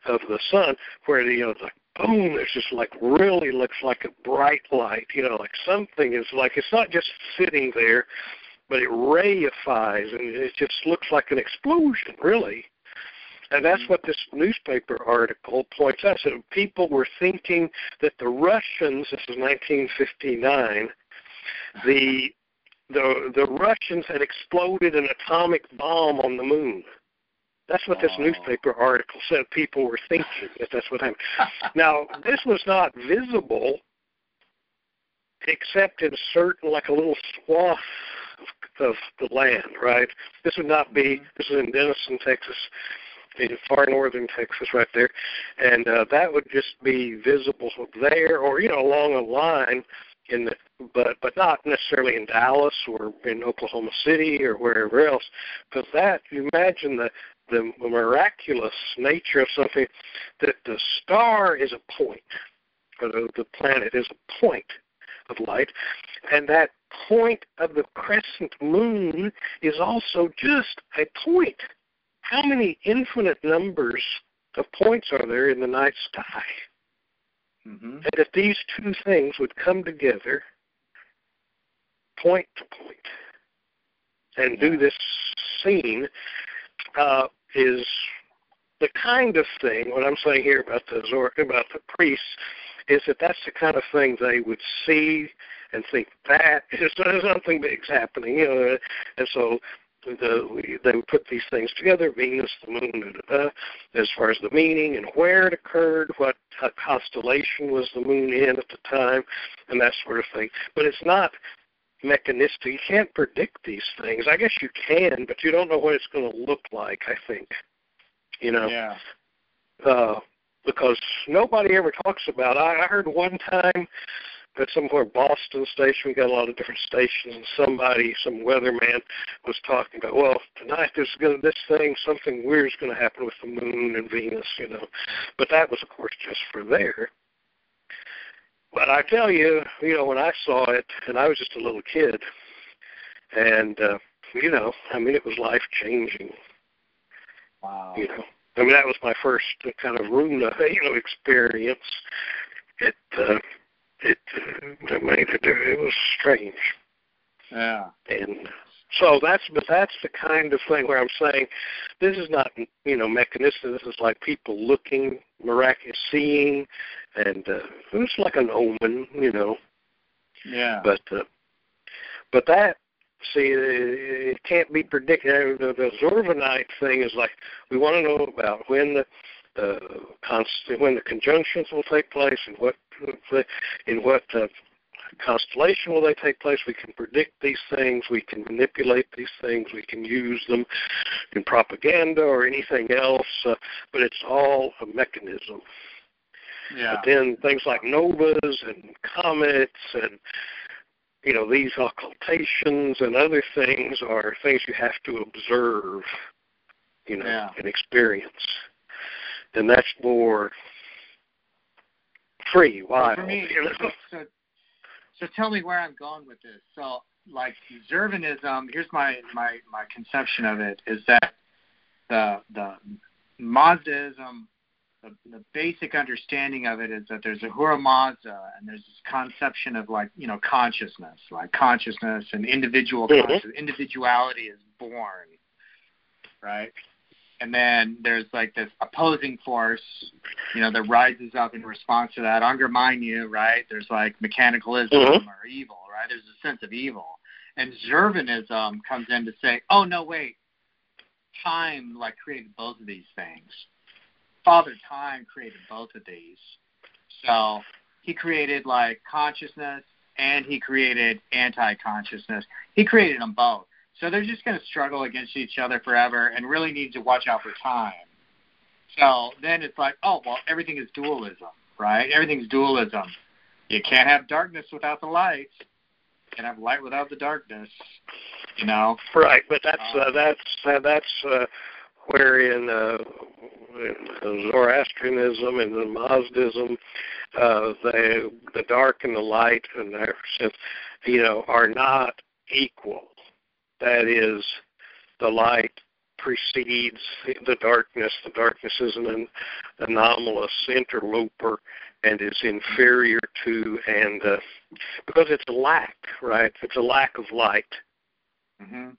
of the sun, where you know like boom, there's just like really looks like a bright light, you know, like something is like it's not just sitting there, but it rayifies and it just looks like an explosion, really. And that's what this newspaper article points out. So people were thinking that the Russians, this is 1959, the the the Russians had exploded an atomic bomb on the moon. That's what this newspaper article said. People were thinking that that's what happened. now, this was not visible except in certain, like a little swath of, of the land, right? This would not be. Mm-hmm. This is in Denison, Texas in far northern Texas, right there, and uh, that would just be visible there, or you know, along a line in the, but but not necessarily in Dallas or in Oklahoma City or wherever else, because that you imagine the the miraculous nature of something that the star is a point, or the, the planet is a point of light, and that point of the crescent moon is also just a point how many infinite numbers of points are there in the night sky? Mm-hmm. And if these two things would come together, point to point, and yeah. do this scene, uh, is the kind of thing. What I'm saying here about the about the priests is that that's the kind of thing they would see and think that is something big's happening, you know. And so the, they would put these things together, Venus, the moon, da, da, da, as far as the meaning and where it occurred, what constellation was the moon in at the time, and that sort of thing. But it's not mechanistic. You can't predict these things. I guess you can, but you don't know what it's going to look like, I think. You know? Yeah. Uh, because nobody ever talks about I, I heard one time at somewhere Boston station. We got a lot of different stations, and somebody, some weatherman, was talking about, well, tonight there's going to this thing, something weird's going to happen with the moon and Venus, you know. But that was, of course, just for there. But I tell you, you know, when I saw it, and I was just a little kid, and uh, you know, I mean, it was life changing. Wow. You know, I mean, that was my first kind of Runa, you know, experience. It uh, it uh, made it it was strange. Yeah. And so that's but that's the kind of thing where I'm saying this is not you know mechanistic. This is like people looking, miraculous, seeing, and uh, it's like an omen, you know. Yeah. But uh, but that see it can't be predicted. The, the Zorvanite thing is like we want to know about when the const- when the conjunctions will take place and what in what uh, constellation will they take place. We can predict these things. We can manipulate these things. We can use them in propaganda or anything else. Uh, but it's all a mechanism. Yeah. But then things like novas and comets and you know these occultations and other things are things you have to observe, you know, yeah. and experience. And that's more free. Why? For me, so, so tell me where I'm going with this. So, like Zurvanism, here's my my my conception of it is that the the Mazdaism, the, the basic understanding of it is that there's a Ahura Mazda and there's this conception of like you know consciousness, like consciousness and individual mm-hmm. consciousness. individuality is born, right? And then there's like this opposing force, you know, that rises up in response to that, undermine you, right? There's like mechanicalism mm-hmm. or evil, right? There's a sense of evil. And Zurvanism comes in to say, oh, no, wait, time like created both of these things. Father Time created both of these. So he created like consciousness and he created anti consciousness. He created them both. So they're just going to struggle against each other forever and really need to watch out for time. So then it's like, oh, well, everything is dualism, right? Everything's dualism. You can't have darkness without the light. You can't have light without the darkness. You know. Right, but that's uh, um, that's uh, that's uh, where in, uh, in Zoroastrianism and in Mazdism, uh, the the dark and the light and their sense, you know, are not equal. That is, the light precedes the darkness. The darkness is an anomalous interloper and is inferior to, and uh, because it's a lack, right? It's a lack of light. Mm-hmm.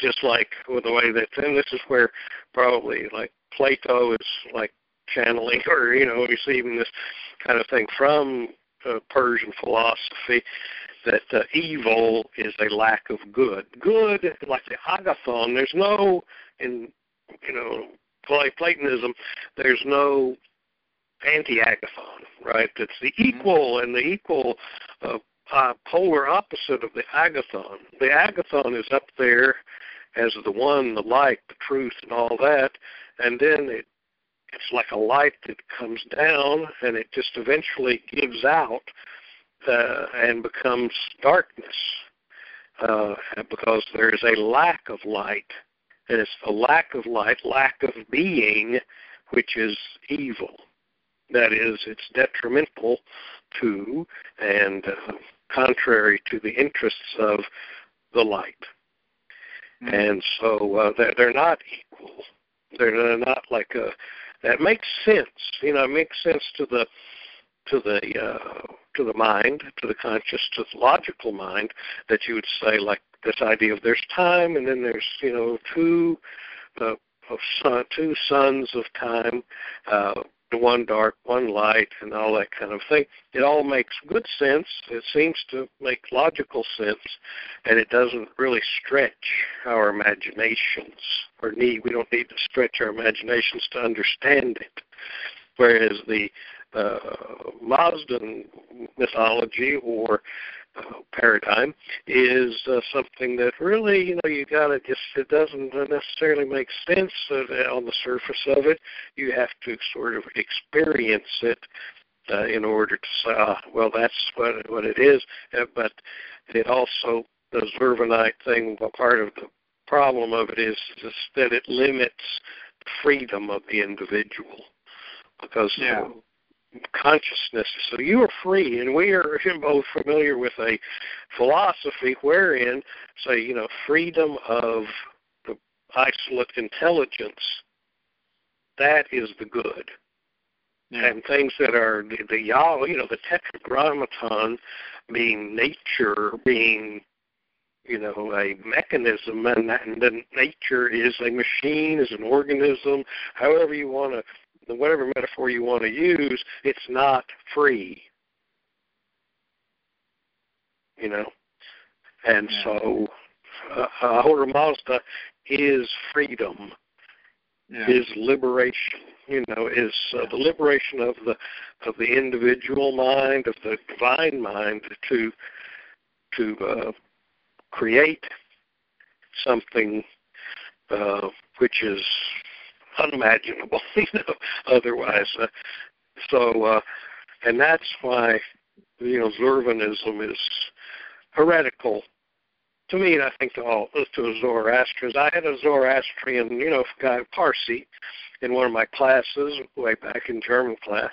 Just like with the way that, and this is where probably like Plato is like channeling or you know receiving this kind of thing from uh, Persian philosophy that uh, evil is a lack of good. Good, like the agathon, there's no in you know Platonism, there's no anti-agathon, right? It's the mm-hmm. equal and the equal uh, uh, polar opposite of the agathon. The agathon is up there as the one, the light, the truth, and all that, and then it it's like a light that comes down and it just eventually gives out uh, and becomes darkness uh, because there is a lack of light. And it's a lack of light, lack of being, which is evil. That is, it's detrimental to and uh, contrary to the interests of the light. Mm-hmm. And so uh, they're, they're not equal. They're not like a. That makes sense. You know, it makes sense to the to the uh, to the mind, to the conscious, to the logical mind, that you would say like this idea of there's time, and then there's you know two uh, of sun, two suns of time, uh, one dark, one light, and all that kind of thing. It all makes good sense. It seems to make logical sense, and it doesn't really stretch our imaginations or need. We don't need to stretch our imaginations to understand it. Whereas the uh, Mazdan mythology or uh, paradigm is uh, something that really, you know, you got to just, it doesn't necessarily make sense on the surface of it. You have to sort of experience it uh, in order to say, ah, well, that's what, what it is. Uh, but it also, the Zurvanite thing, part of the problem of it is just that it limits freedom of the individual because yeah consciousness. So you are free, and we are both familiar with a philosophy wherein, say, you know, freedom of the isolate intelligence. That is the good. Yeah. And things that are the, the Yah, you know, the tetragrammaton being nature, being you know, a mechanism, and, that, and then nature is a machine, is an organism, however you want to whatever metaphor you want to use, it's not free. You know? And yeah. so uh, Ahura Mazda is freedom, yeah. is liberation. You know, is uh, the liberation of the of the individual mind, of the divine mind, to to uh, create something uh, which is unimaginable, you know, otherwise. Uh, so, uh, and that's why, you know, is heretical to me, and I think to all to Zoroastrians. I had a Zoroastrian, you know, guy Parsi in one of my classes way back in German class.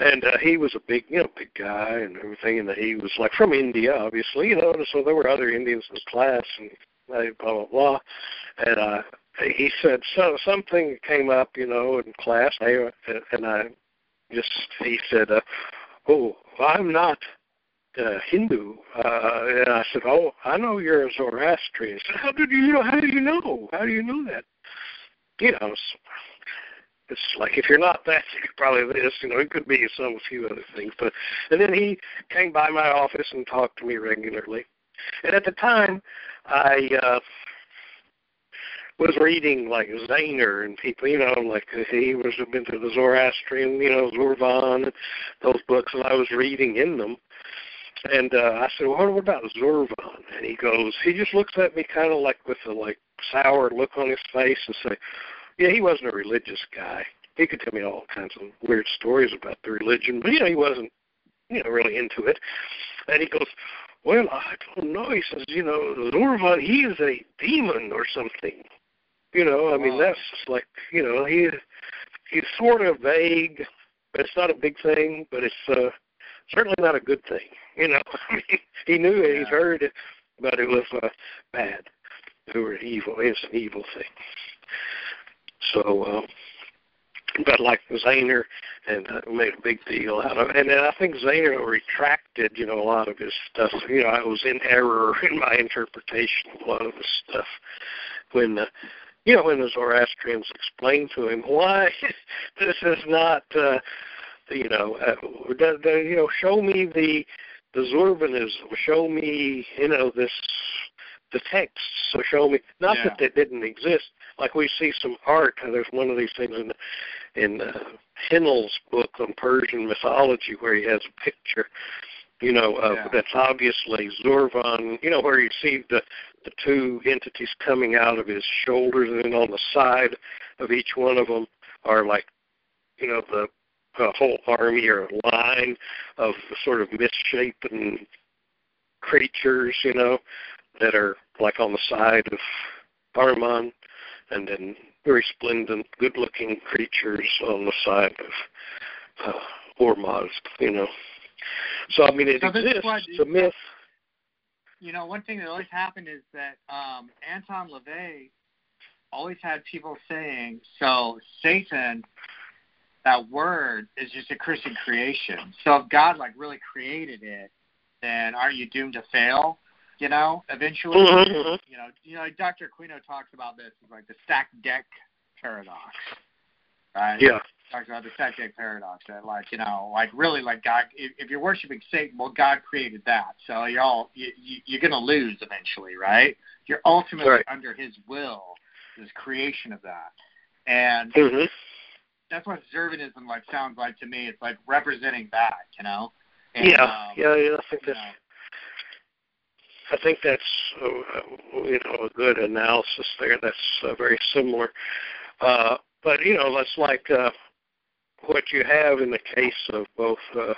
And uh, he was a big, you know, big guy and everything, and he was like from India, obviously, you know. So there were other Indians in class, and blah blah blah. And uh, he said so something came up, you know, in class, and I just he said, uh, "Oh, I'm not uh, Hindu," uh, and I said, "Oh, I know you're a Zoroastrian." He said, "How did you know? How do you know? How do you know that?" You know, it's, it's like if you're not that, you're probably this. You know, it could be some a few other things, but and then he came by my office and talked to me regularly, and at the time, I. uh was reading like Zaehner and people, you know, like he was been to the Zoroastrian, you know, Zurvan, those books, and I was reading in them. And uh, I said, well, what about Zorvan? And he goes, he just looks at me kind of like with a like sour look on his face and say, yeah, he wasn't a religious guy. He could tell me all kinds of weird stories about the religion, but you know, he wasn't, you know, really into it. And he goes, well, I don't know. He says, you know, Zorvan, he is a demon or something. You know, I mean, that's just like, you know, he he's sort of vague, but it's not a big thing, but it's uh certainly not a good thing. You know, I mean, he knew it, he's heard it, but it was uh, bad. It was evil. It's an evil thing. So, uh, but like Zaehner and uh, made a big deal out of it. And then I think Zaehner retracted, you know, a lot of his stuff. You know, I was in error in my interpretation of a lot of his stuff when, uh, you know, when the Zoroastrians explained to him why this is not, uh, you know, uh, the, the, you know, show me the the Zorbanism, show me, you know, this the texts. So show me, not Yeah. that they didn't exist. Like we see some art. uh, There's one of these things in in uh, Hinnells' book on Persian mythology where he has a picture, you know, of Yeah. that's obviously Zorvan. You know, where you see the the two entities coming out of his shoulders, and then on the side of each one of them are like, you know, the a whole army or a line of sort of misshapen creatures, you know, that are like on the side of Ahriman, and then very splendid, good-looking creatures on the side of uh, Ormazd, you know. So I mean, it So exists. It's a myth. you know, one thing that always happened is that um, Anton LaVey always had people saying, so Satan, that word is just a Christian creation. So if God like really created it, then aren't you doomed to fail? You know, eventually. Mhm. You know, you know, Dr. Aquino talks about this like the stack deck paradox, right? Yeah. Talks about the deck paradox that like you know like really like god if, if you're worshiping satan well god created that so you're all you, you, you're going to lose eventually right you're ultimately Right. under his will this creation of that and hmm that's what observanism like sounds like to me it's like representing that you know and, Yeah, um, yeah, yeah. I think that's know, I think that's uh, you know a good analysis there. That's uh, very similar. Uh, but you know, that's like uh, what you have in the case of both uh,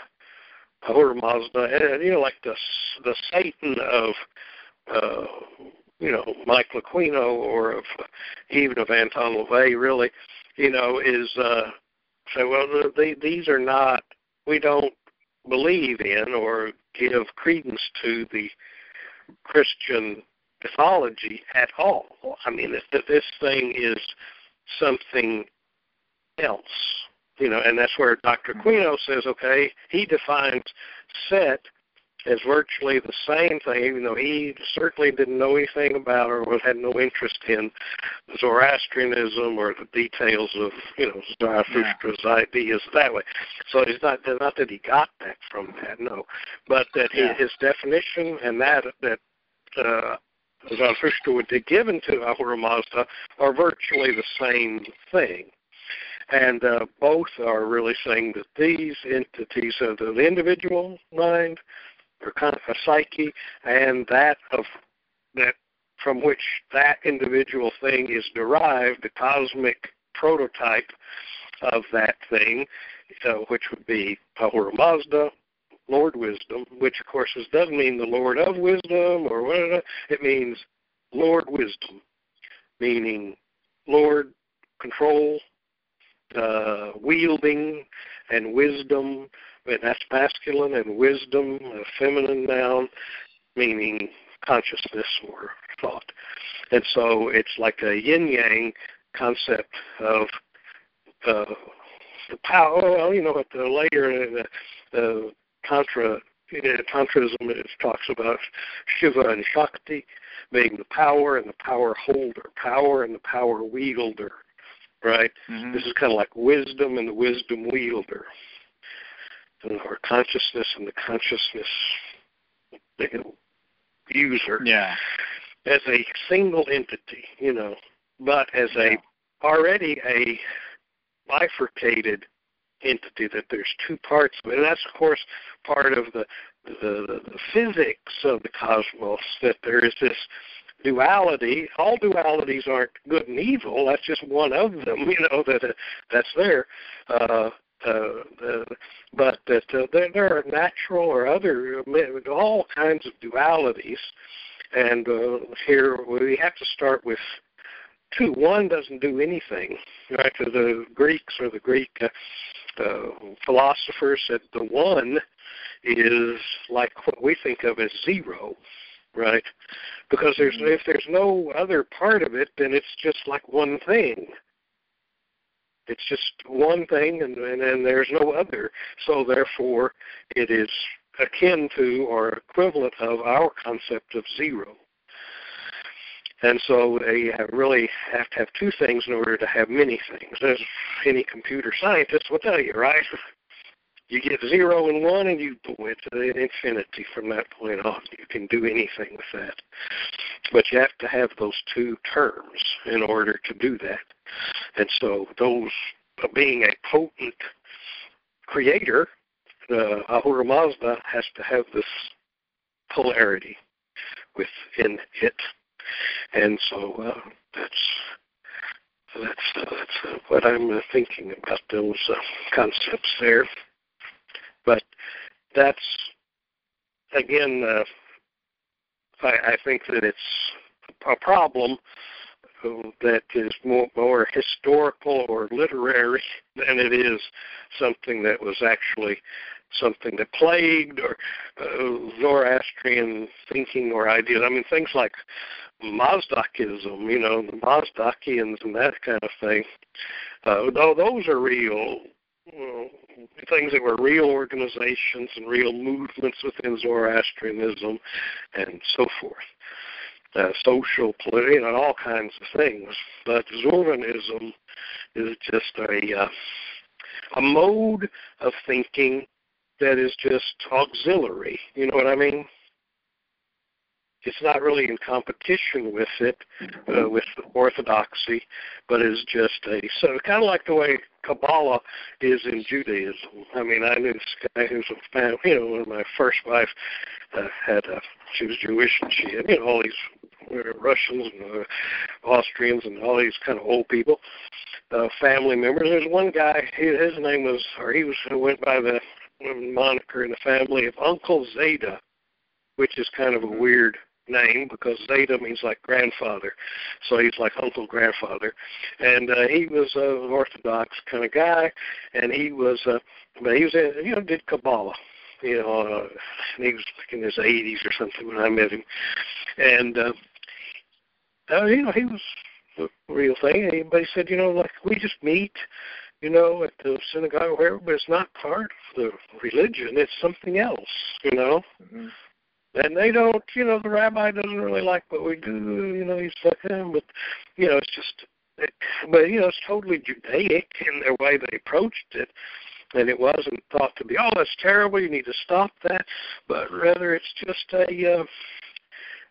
Ahura Mazda and you know, like the the Satan of uh, you know Michael Aquino or of even of Anton LaVey, really, you know, is uh, say, well, the, the, these are not. We don't believe in or give credence to the Christian mythology at all. I mean, that this thing is something else, you know, and that's where Dr. Aquino says, okay, he defines Set as virtually the same thing, even though he certainly didn't know anything about or had no interest in Zoroastrianism or the details of, you know, Zarathustra's ideas that way. So it's not not that he got that from that, no, but that he, Yeah. his definition and that that uh, Zarathustra would be given to Ahura Mazda are virtually the same thing. And uh, both are really saying that these entities of the individual mind, or kind of a psyche, and that of that from which that individual thing is derived, the cosmic prototype of that thing, uh, which would be Ahura Mazda, Lord Wisdom, which of course doesn't mean the Lord of Wisdom or whatever. It means Lord Wisdom, meaning Lord control, uh, wielding, and wisdom. And that's masculine, and wisdom, a feminine noun, meaning consciousness or thought. And so it's like a yin yang concept of uh, the power. Well, you know, at the later in the, the Tantra, Tantrism, it talks about Shiva and Shakti being the power and the power holder, power and the power wielder, right? mhm. This is kind of like wisdom and the wisdom wielder, and or consciousness and the consciousness user yeah as a single entity, you know, but as a already a bifurcated entity that there's two parts of it. And that's of course part of the the, the physics of the cosmos that there is this duality. All dualities aren't good and evil. That's just one of them. You know that uh, that's there. Uh, uh, uh, but that uh, there, there are natural or other all kinds of dualities, and uh, here we have to start with two. One doesn't do anything. Right? The Greeks or the Greek uh, uh, philosophers said the one is like what we think of as zero, right? Because there's mm-hmm. if there's no other part of it, then it's just like one thing. It's just one thing, and and, and there's no other. So therefore, it is akin to or equivalent of our concept of zero. And so they have really have to have two things in order to have many things. As any computer scientist will tell you, right? You get zero and one, and you go into infinity from that point on. You can do anything with that. But you have to have those two terms in order to do that. And so those being a potent creator, uh, Ahura Mazda has to have this polarity within it. And so uh, that's that's uh, that's uh, what I'm uh, thinking about those uh, concepts there. But that's again, uh, I, I think that it's a problem that is more, more historical or literary than it is something that was actually something that plagued or uh, Zoroastrian thinking or ideas. I mean, things like Mazdakism, you know, the Mazdakians and that kind of thing. Uh, though those are real well, things that were real organizations and real movements within Zoroastrianism and so forth. Uh, social, political, and all kinds of things. But Zoroastrianism is just a uh, a mode of thinking that is just auxiliary. You know what I mean? It's not really in competition with it, uh, with orthodoxy, but is just a so kind of like the way Kabbalah is in Judaism. I mean, I knew this guy who's a fan. You know, when my first wife uh, had a, she was Jewish, and she had you know all these uh, Russians and uh, Austrians and all these kind of old people, uh, family members. There's one guy. He, his name was, or he was who went by the moniker in the family of Uncle Zeta, which is kind of a weird name because Zeta means like grandfather, so he's like uncle grandfather, and uh, he was an Orthodox kind of guy, and he was, uh, but he was, uh, you know, did Kabbalah, you know, uh, and he was like in his 80s or something when I met him, and uh, uh, you know, he was the real thing. But he said, you know, like we just meet, you know, at the synagogue or wherever, but it's not part of the religion. It's something else, you know. Mm-hmm and they don't, you know, the rabbi doesn't really like what we do, you know, he's like, eh, but, you know, it's just, it, but, you know, it's totally Judaic in their way they approached it, and it wasn't thought to be, oh, that's terrible, you need to stop that, but rather it's just a, uh,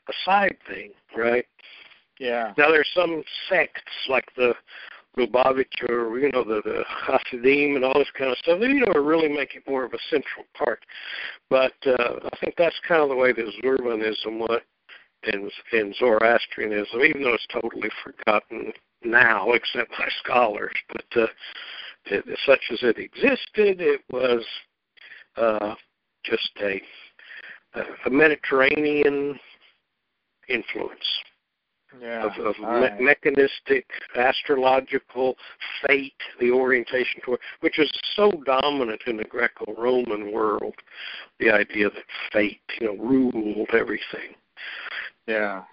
a side thing, right? Yeah. Now there's some sects like the Lubavitch or you know the, the Hasidim and all this kind of stuff. They you know really make it more of a central part. But uh, I think that's kind of the way that Zurvanism was and, and Zoroastrianism, even though it's totally forgotten now, except by scholars. But uh, it, such as it existed, it was uh, just a, a Mediterranean influence yeah, of, of me- right. mechanistic, astrological fate, the orientation toward, which is so dominant in the Greco-Roman world, the idea that fate, you know, ruled everything. Yeah.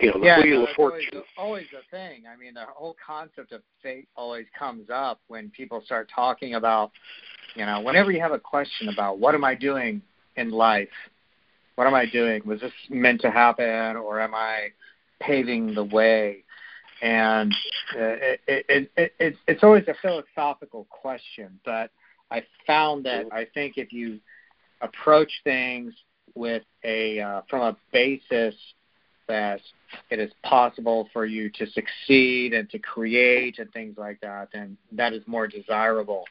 You know, the yeah, wheel no, of fortune. Always, always a thing. I mean, the whole concept of fate always comes up when people start talking about, you know, whenever you have a question about what am I doing in life, what am I doing? Was this meant to happen, or am I paving the way? And uh, it, it, it, it, it's always a philosophical question, but I found that I think if you approach things with a uh, from a basis that it is possible for you to succeed and to create and things like that, then that is more desirable.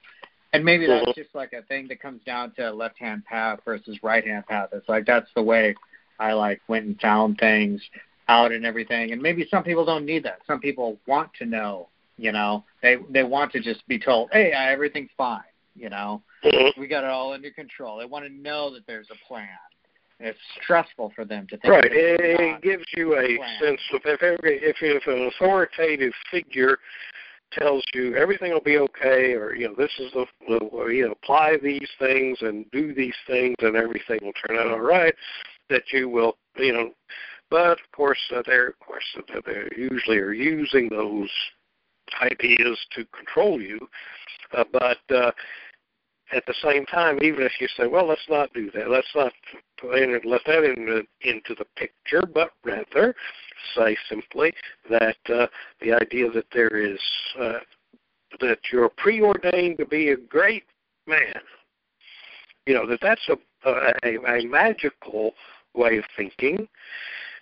And maybe that's mm-hmm. just like a thing that comes down to left hand path versus right hand path. It's like that's the way I like went and found things out and everything. And maybe some people don't need that. Some people want to know, you know, they they want to just be told, hey, everything's fine, you know, mm-hmm. we got it all under control. They want to know that there's a plan. And it's stressful for them to think. Right. It, it gives you a plan. sense of if every, if if an authoritative figure tells you everything will be okay, or you know this is the, you know apply these things and do these things and everything will turn out all right. That you will you know, but of course uh, they're of course uh, they usually are using those ideas to control you, uh, but. uh at the same time, even if you say, well, let's not do that, let's not let that in, into the picture, but rather say simply that uh, the idea that there is uh, that you're preordained to be a great man, you know that that's a, a, a magical way of thinking,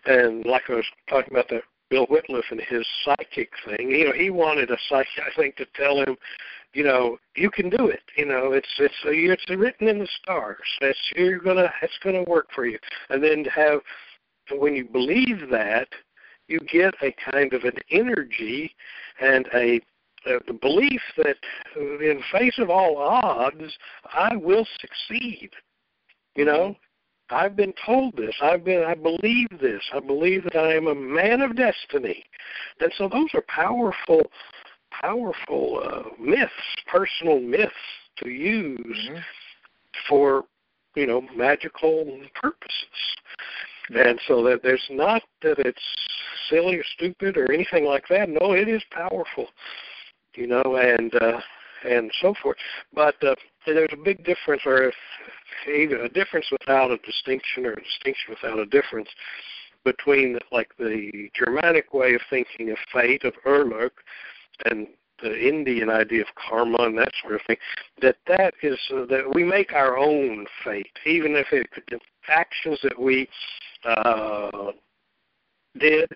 and like I was talking about the Bill Wittliff and his psychic thing, you know, he wanted a psychic, I think, to tell him you know, you can do it. You know, it's it's uh, it's written in the stars. It's you're gonna it's gonna work for you. And then to have when you believe that, you get a kind of an energy and a uh, the belief that uh, in face of all odds, I will succeed. You know, mm-hmm. I've been told this. I've been I believe this. I believe that I am a man of destiny. And so those are powerful powerful uh, myths, personal myths to use mm-hmm. for you know magical purposes. And so that there's not that it's silly or stupid or anything like that. No, it is powerful, you know, and uh, and so forth. But uh, there's a big difference, or either a difference without a distinction or a distinction without a difference between like the Germanic way of thinking of fate of ørlög and the Indian idea of karma and that sort of thing, that that is uh, that we make our own fate, even if it be actions that we uh, did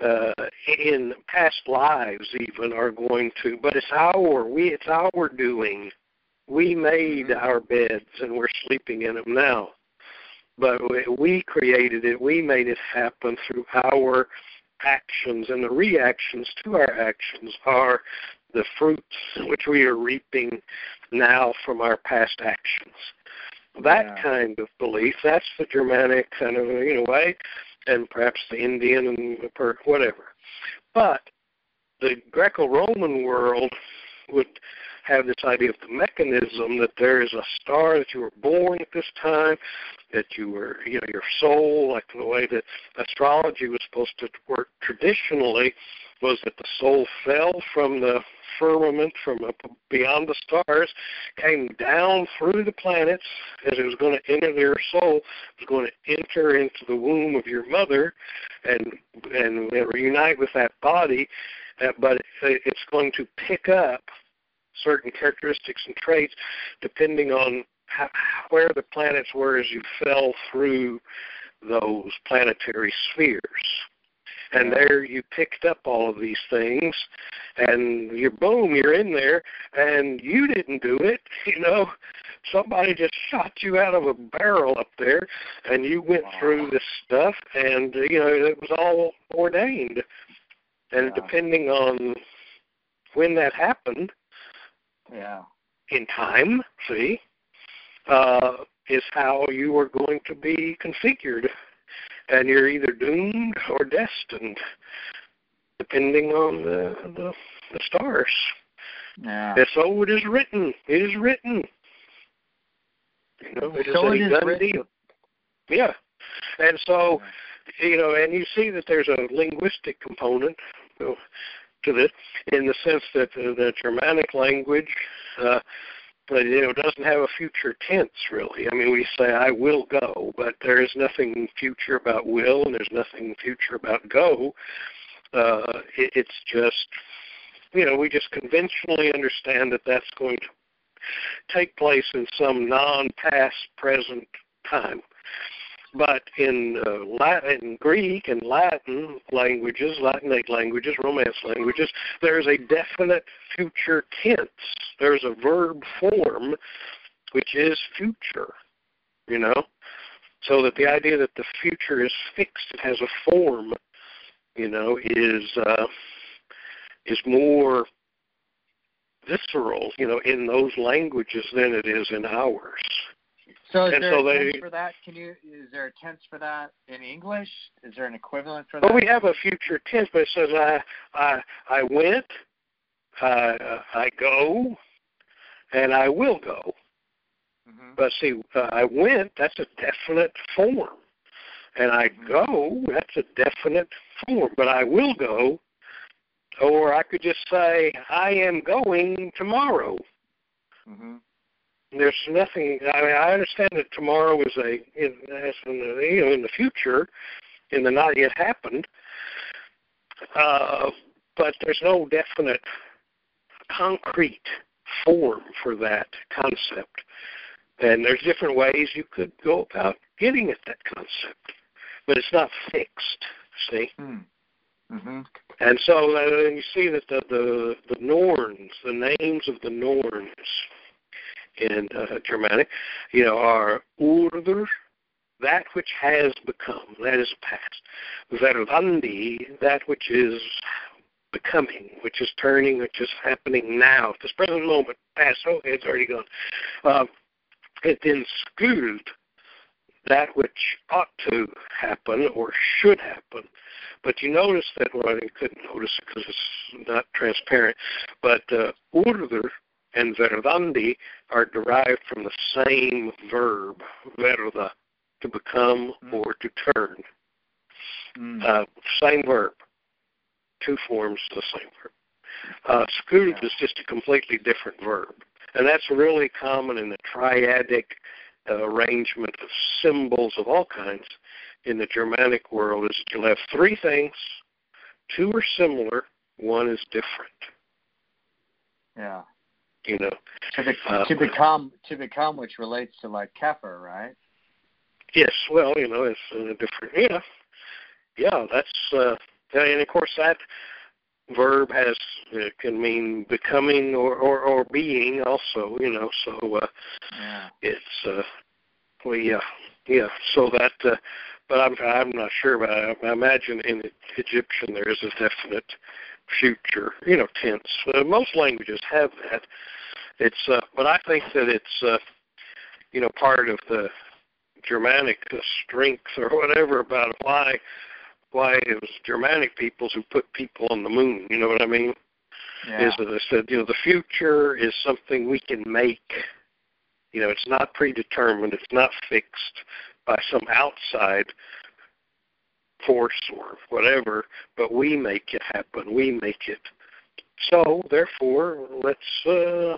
uh, in past lives, even are going to. But it's our we it's our doing. We made mm-hmm. our beds and we're sleeping in them now. But we created it. We made it happen through our actions, and the reactions to our actions are the fruits which we are reaping now from our past actions. That yeah. kind of belief, that's the Germanic kind of you know way, and perhaps the Indian and whatever. But the Greco-Roman world would have this idea of the mechanism that there is a star that you were born at this time, that you were, you know, your soul, like the way that astrology was supposed to work traditionally, was that the soul fell from the firmament, from beyond the stars, came down through the planets as it was going to enter your soul, it was going to enter into the womb of your mother, and and reunite with that body, uh, but it's going to pick up certain characteristics and traits depending on how, where the planets were as you fell through those planetary spheres. And there you picked up all of these things, and you boom, you're in there, and you didn't do it. You know, somebody just shot you out of a barrel up there, and you went wow. through this stuff, and you know it was all ordained. And depending on when that happened, yeah, in time, see, uh, is how you are going to be configured. And you're either doomed or destined, depending on the, the, the stars. Yeah. And so it is written. It is written. You know, it so is a done deal. Yeah. And so, you know, and you see that there's a linguistic component to this in the sense that the, the Germanic language uh, but you know, doesn't have a future tense really. I mean, we say I will go, but there is nothing future about will, and there's nothing future about go. Uh, it, it's just, you know, we just conventionally understand that that's going to take place in some non-past present time. But in uh, Latin, Greek and Latin languages, Latinate languages, Romance languages, there's a definite future tense. There's a verb form which is future. You know, so that the idea that the future is fixed, it has a form, you know, is uh, is more visceral, you know, in those languages than it is in ours. So is and there so a tense they, for that? Can you is there a tense for that in English? Is there an equivalent for that? Well, we have a future tense, but it says I I I went, uh, I go, and I will go. Mm-hmm. But see, uh, I went. That's a definite form, and I mm-hmm. go. That's a definite form. But I will go, or I could just say I am going tomorrow. Mm-hmm there's nothing. I mean, I understand that tomorrow is a in, as in the, you know in the future, in the not yet happened. Uh, but there's no definite concrete form for that concept. And there's different ways you could go about getting at that concept, but it's not fixed. See. Hmm. Mm-hmm. And so uh, you see that the, the the norns, the names of the norns, in uh, Germanic, you know, are urdur, that which has become, that is past. Verdandi, that which is becoming, which is turning, which is happening now, this present moment, past, okay, it's already gone. Uh, and then skuld, that which ought to happen or should happen. But you notice that, well, you couldn't notice it because it's not transparent, but uh, urdur and verdandi are derived from the same verb, verda, to become mm. or to turn. Mm. Uh, same verb, two forms of the same verb. Uh, skuld yeah. is just a completely different verb, and that's really common in the triadic uh, arrangement of symbols of all kinds in the Germanic world. Is that you'll have three things, two are similar, one is different. Yeah you know. To, be, uh, to become to become, which relates to like kheper, right? Yes, well, you know, it's a different. Yeah, yeah, that's uh, and of course that verb has it can mean becoming or or, or being also, you know. So uh, yeah. it's uh, well, yeah, yeah. So that. Uh, but I'm I'm not sure, but I, I imagine in Egyptian there is a definite future, you know, tense. Uh, most languages have that. It's, uh, but I think that it's, uh, you know, part of the Germanic strength or whatever about why why it was Germanic peoples who put people on the moon. You know what I mean? Yeah. Is that they said, you know, the future is something we can make. You know, it's not predetermined. It's not fixed by some outside force or whatever, but we make it happen. We make it. So, therefore, let's, uh,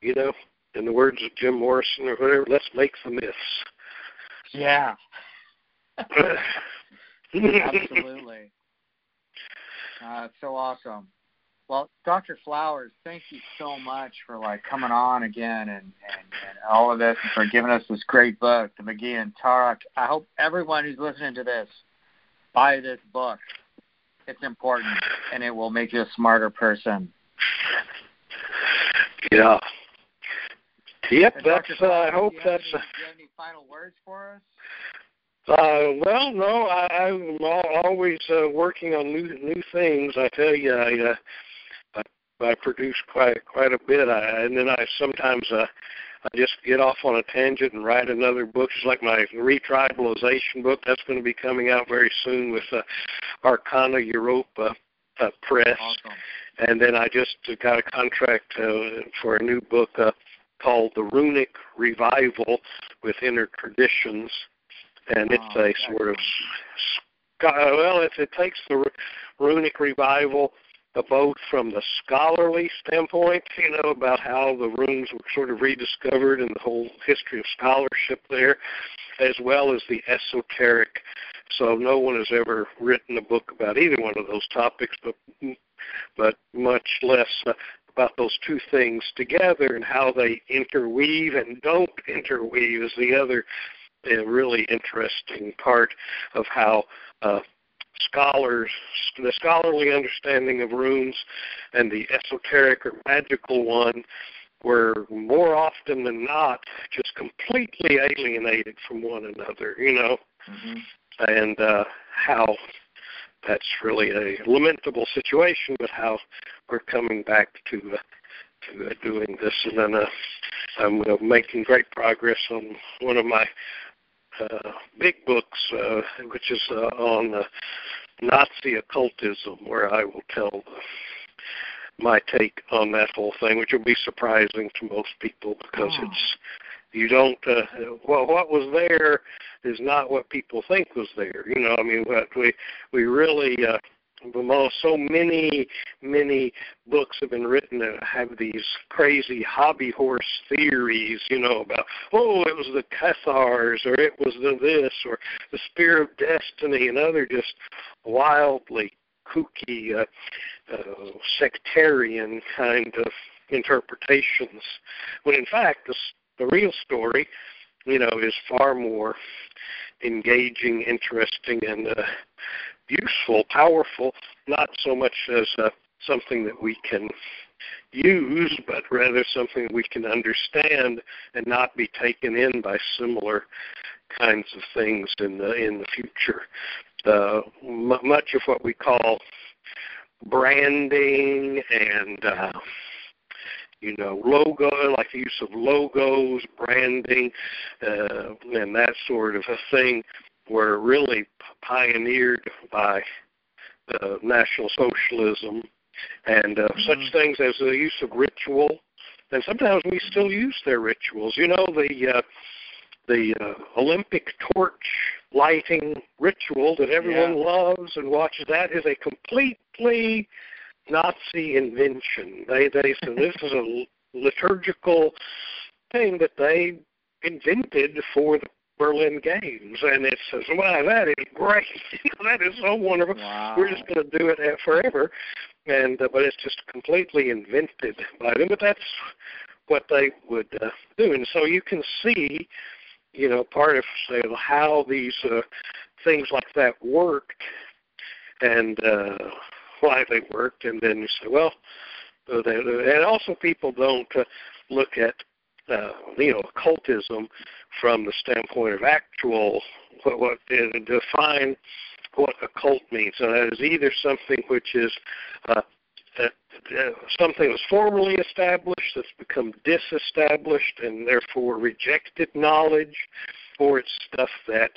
you know, in the words of Jim Morrison or whatever, let's make the myths. Yeah. Absolutely. Uh, so awesome. Well, Dr. Flowers, thank you so much for like coming on again and, and, and all of this and for giving us this great book, The Magian Tarok. I hope everyone who's listening to this buy this book. It's important and it will make you a smarter person. Yeah. Yep, that's. Uh, I hope that's. Any, do you have any final words for us? Uh, well, no, I, I'm always uh, working on new new things. I tell you, I uh, I produce quite quite a bit. I, and then I sometimes uh, I just get off on a tangent and write another book. It's like my retribalization book that's going to be coming out very soon with uh, Arcana Europa uh, Press. Awesome. And then I just got a contract uh, for a new book uh, called The Runic Revival with Inner Traditions, and it's oh, a sort of well, it, it takes the runic revival both from the scholarly standpoint, you know, about how the runes were sort of rediscovered and the whole history of scholarship there, as well as the esoteric. So no one has ever written a book about either one of those topics, but but much less uh, about those two things together and how they interweave and don't interweave is the other a really interesting part of how uh, scholars, the scholarly understanding of runes and the esoteric or magical one were more often than not just completely alienated from one another, you know, mm-hmm. and uh, how that's really a lamentable situation, but how we're coming back to uh, to uh, doing this, and then uh, I'm uh, making great progress on one of my uh, big books, uh, which is uh, on uh, Nazi occultism, where I will tell my take on that whole thing, which will be surprising to most people because oh. it's you don't uh, well what was there is not what people think was there you know i mean what we we really uh so many, many books have been written that have these crazy hobby horse theories, you know, about oh, it was the Cathars or it was the this or the Spear of Destiny and other just wildly kooky, uh, uh, sectarian kind of interpretations. When in fact, the, the real story, you know, is far more engaging, interesting, and uh, useful, powerful, not so much as uh, something that we can use, but rather something we can understand and not be taken in by similar kinds of things in the in the future. Uh, m- much of what we call branding and uh, you know logo, like the use of logos, branding, uh, and that sort of a thing were really pioneered by uh, National Socialism and uh, mm-hmm. such things as the use of ritual. And sometimes we still use their rituals. You know, the uh, the uh, Olympic torch lighting ritual that everyone yeah. loves and watches. That is a completely Nazi invention. They they said this is a liturgical thing that they invented for the Berlin Games, and it says, "Wow, that is great! that is so wonderful. Wow. We're just going to do it forever." And uh, but it's just completely invented by them. But that's what they would uh, do, and so you can see, you know, part of say how these uh, things like that worked, and uh, why they worked, and then you say, well, uh, they, and also people don't uh, look at uh, you know occultism from the standpoint of actual what what uh, define what a cult means. And that is either something which is uh, uh, uh, something that's formally established that's become disestablished and therefore rejected knowledge, or it's stuff that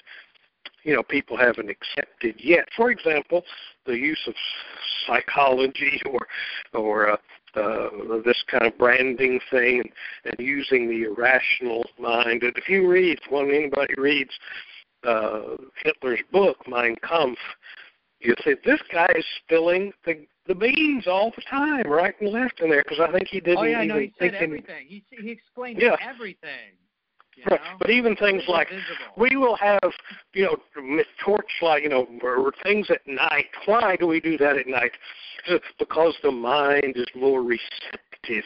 you know people haven't accepted yet. For example, the use of psychology or or uh, uh, this kind of branding thing and, and using the irrational mind. And if you read, when anybody reads uh, Hitler's book, Mein Kampf, you say this guy is spilling the the beans all the time, right and left in there, because I think he didn't. Oh yeah, even no, he said everything. He he explained yeah. everything. Right. But even things like visible. we will have, you know, torchlight, you know, or things at night. Why do we do that at night? Because the mind is more receptive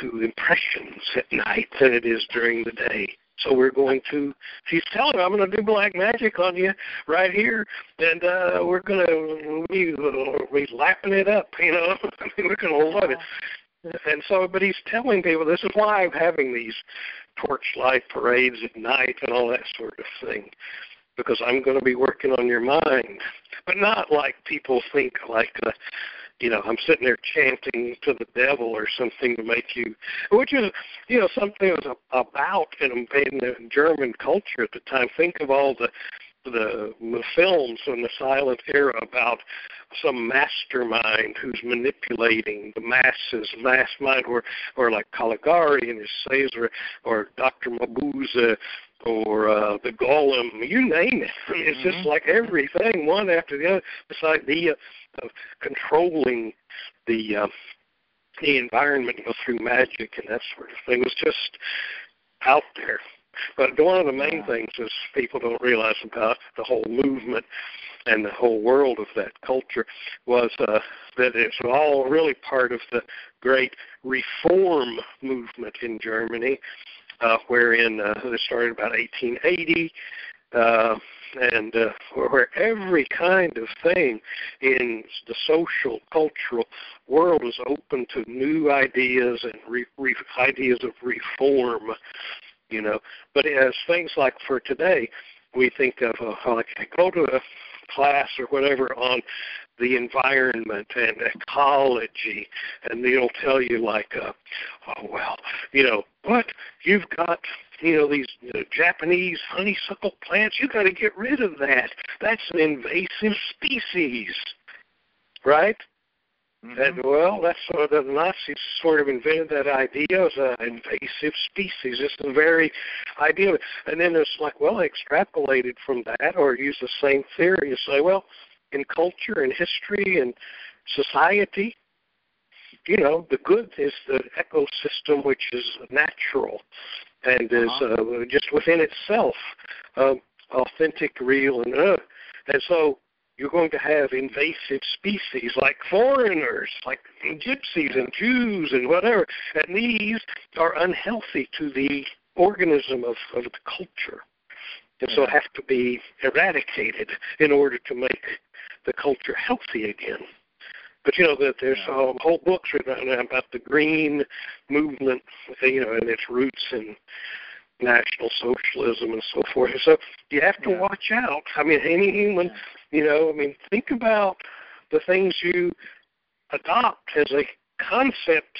to impressions at night than it is during the day. So we're going to. She's telling me I'm going to do black magic on you right here, and uh we're going to be, be lapping it up. You know, I mean, we're going to love it. And so, but he's telling people this is why I'm having these torchlight parades at night and all that sort of thing because I'm going to be working on your mind, but not like people think like, uh, you know, I'm sitting there chanting to the devil or something to make you, which is, you know, something that was about in, in German culture at the time. Think of all the the, the films in the silent era about some mastermind who's manipulating the masses, mass mind, or or like Caligari and his Cesare, or Dr. Mabuse, or uh, the Golem, you name it. It's mm-hmm. just like everything, one after the other. This idea of controlling the uh, the environment you know, through magic and that sort of thing was just out there. But one of the main things is people don't realize about the whole movement and the whole world of that culture was uh, that it's all really part of the great reform movement in Germany uh, wherein uh, it started about 1880. Uh, and uh, where every kind of thing in the social, cultural world is open to new ideas and re- re- ideas of reform, you know. But as things like for today, we think of uh, like I go to a class or whatever on the environment and ecology, and they'll tell you like, uh, oh well, you know, what you've got you know these uh, Japanese honeysuckle plants. You got to get rid of that. That's an invasive species, right? Mm-hmm. And well, that's sort of the Nazis sort of invented that idea as an invasive species. It's the very idea. And then it's like, well, they extrapolated from that or use the same theory and say, well, in culture and history and society, you know, the good is the ecosystem which is natural and is Uh-huh. uh, just within itself um, authentic, real, and uh. And so you're going to have invasive species like foreigners, like gypsies and Jews and whatever, and these are unhealthy to the organism of, of the culture. And so have to be eradicated in order to make the culture healthy again. But you know that there's um, whole books written about the green movement, you know, and its roots in national socialism and so forth. So you have to Yeah. watch out. I mean, any human. You know, I mean, think about the things you adopt as a concept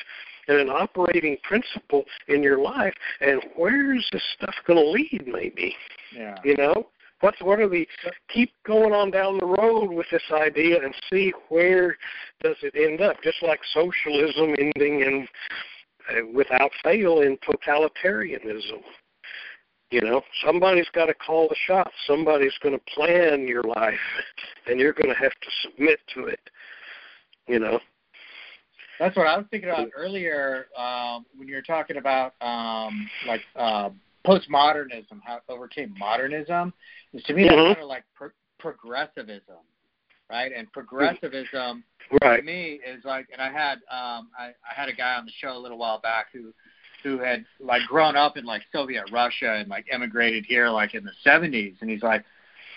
and an operating principle in your life, and where's this stuff going to lead? Maybe Yeah. you know what's what are the keep going on down the road with this idea and see where does it end up just like socialism ending in uh, without fail in totalitarianism you know somebody's got to call the shots somebody's going to plan your life and you're going to have to submit to it you know That's what I was thinking about earlier um, when you were talking about um, like uh, postmodernism, how it overcame modernism. Is to me that's Mhm. kind of like pro- progressivism, right? And progressivism right to me is like, and I had um, I, I had a guy on the show a little while back who who had like grown up in like Soviet Russia and like emigrated here like in the 70s, and he's like,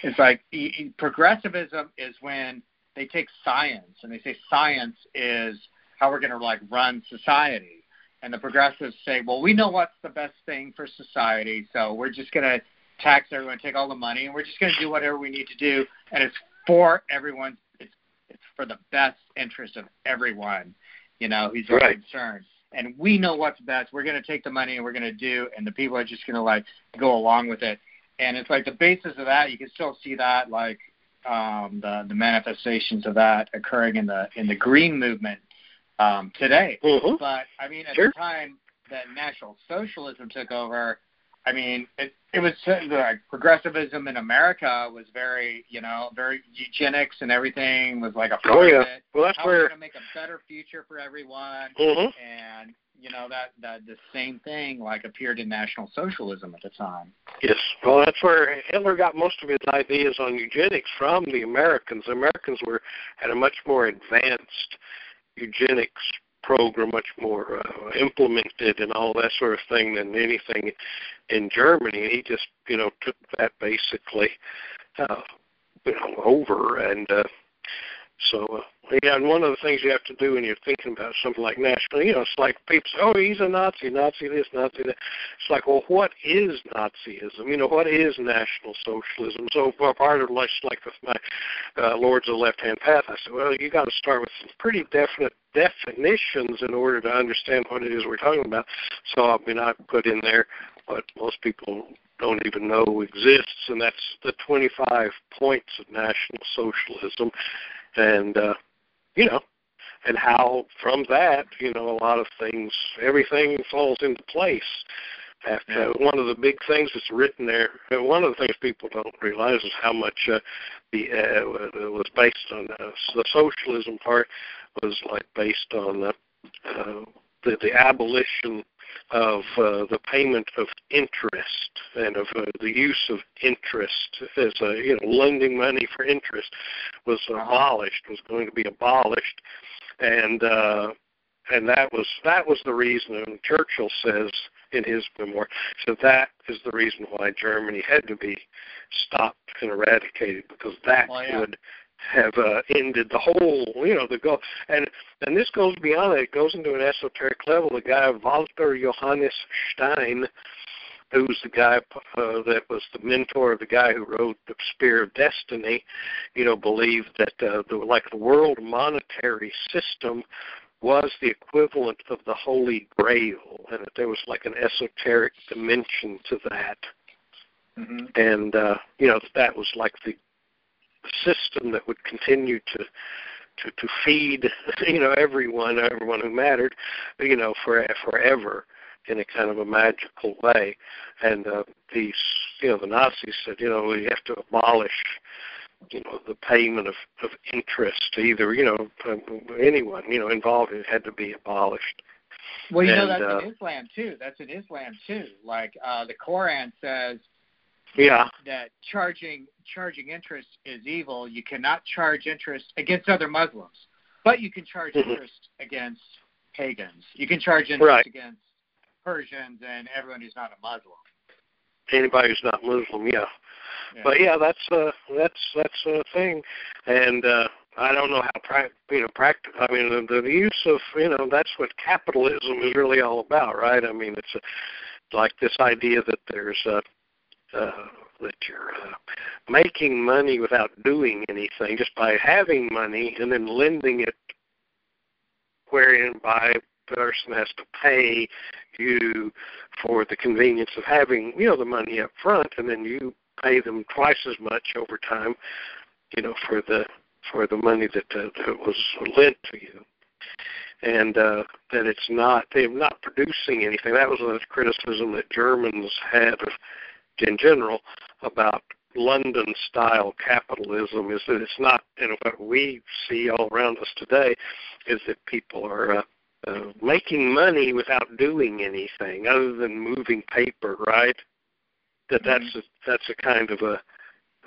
it's like he, he, progressivism is when they take science and they say science is how we're going to like run society, and the progressives say, well, we know what's the best thing for society, so we're just going to tax everyone, take all the money, and we're just going to do whatever we need to do, and it's for everyone. It's it's for the best interest of everyone, you know, who's Right. concerned. And we know what's best. We're going to take the money and we're going to do, and the people are just going to like go along with it. And it's like the basis of that. You can still see that, like um, the the manifestations of that occurring in the in the green movement um, today. hmm But I mean, at Sure. the time that National Socialism took over, I mean, it, it was like progressivism in America was very, you know, very eugenics and everything was like a part Oh, yeah. of it. well that's How we're where to make a better future for everyone, hmm and you know that that the same thing like appeared in National Socialism at the time. Yes, well, that's where Hitler got most of his ideas on eugenics from the Americans. The Americans were had a much more advanced eugenics program, much more uh, implemented and all that sort of thing than anything in Germany. He just, you know, took that basically, uh, you know, over and. uh so uh, yeah, and one of the things you have to do when you're thinking about something like national, you know, it's like people say, "Oh, he's a Nazi, Nazi this, Nazi that." It's like, well, what is Nazism? You know, what is National Socialism? So part of like, like with my uh, Lords of the Left Hand Path, I said, well, you got to start with some pretty definite definitions in order to understand what it is we're talking about. So I mean, I put in there what most people don't even know exists, and that's the 25 points of National Socialism and uh, you know, and how from that, you know, a lot of things, everything falls into place. After one of the big things that's written there, uh, one of the things people don't realize is how much uh, the uh, was based on uh, the socialism part was like based on the uh, the, the abolition of uh, the payment of interest and of uh, the use of interest as a you know lending money for interest was abolished was going to be abolished and uh and that was that was the reason and Churchill says in his memoir. So that is the reason why Germany had to be stopped and eradicated because that Well, yeah. would have uh, ended the whole, you know, the go. And and this goes beyond that. It goes into an esoteric level. The guy Walter Johannes Stein, who's the guy uh, that was the mentor of the guy who wrote the Spear of Destiny, you know, believed that uh, the like the world monetary system was the equivalent of the Holy Grail, and that there was like an esoteric dimension to that hmm and uh, you know that was like the system that would continue to to to feed you know everyone everyone who mattered you know for forever in a kind of a magical way and uh, these you know the Nazis said you know we have to abolish you know the payment of of interest to either you know anyone you know involved it had to be abolished Well, you know that's uh, in Islam too. That's in Islam too. Like uh, the Quran says yeah that charging charging interest is evil. You cannot charge interest against other Muslims, but you can charge Mhm. interest against pagans. You can charge interest Right. against Persians and everyone who's not a Muslim. anybody who's not Muslim yeah Yeah. But yeah, that's uh that's that's a thing, and uh, I don't know how prac you know practical. I mean, the, the use of you know that's what capitalism is really all about, right? I mean, it's a, like this idea that there's uh, uh, that you're uh, making money without doing anything, just by having money and then lending it, wherein by person has to pay you for the convenience of having you know the money up front, and then you pay them twice as much over time, you know, for the for the money that, uh, that was lent to you, and uh, that it's not they're not producing anything. That was a criticism that Germans had of, in general about London style capitalism is that it's not and what we see all around us today is that people are uh, uh, making money without doing anything other than moving paper, right? That that's a, that's a kind of a,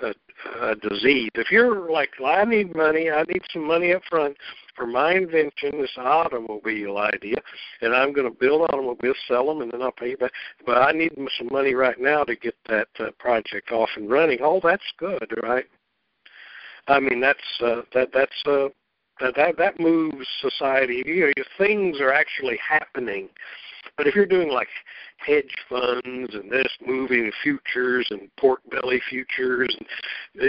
a a disease. If you're like, I need money, I need some money up front for my invention, this automobile idea, and I'm going to build automobiles, sell them, and then I'll pay you back. But I need some money right now to get that uh, project off and running. Oh, that's good, right? I mean, that's uh, that that's uh, that that that moves society. You know, your things are actually happening. But if you're doing like hedge funds and this moving futures and pork belly futures, and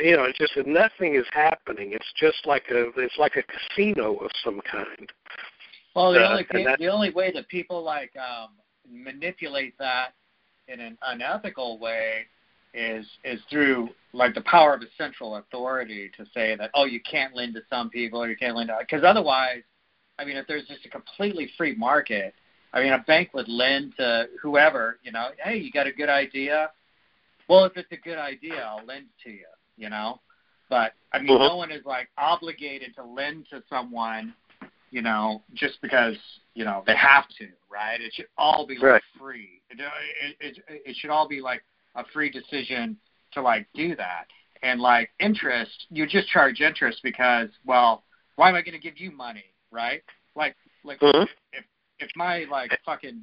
you know, it's just that nothing is happening. It's just like a it's like a casino of some kind. Well, the Uh, only that- the only way that people like um, manipulate that in an unethical way is is through like the power of a central authority to say that oh you can't lend to some people or you can't lend to because otherwise, I mean if there's just a completely free market, I mean a bank would lend to whoever you know hey you got a good idea, well if it's a good idea I'll lend to you you know, but I mean Uh-huh. no one is like obligated to lend to someone you know, just because you know they have to, right? It should all be like Right. free. It, it it it should all be like a free decision to like do that. And like interest, you just charge interest because, well, why am I going to give you money, right? Like like Mhm. if if my like fucking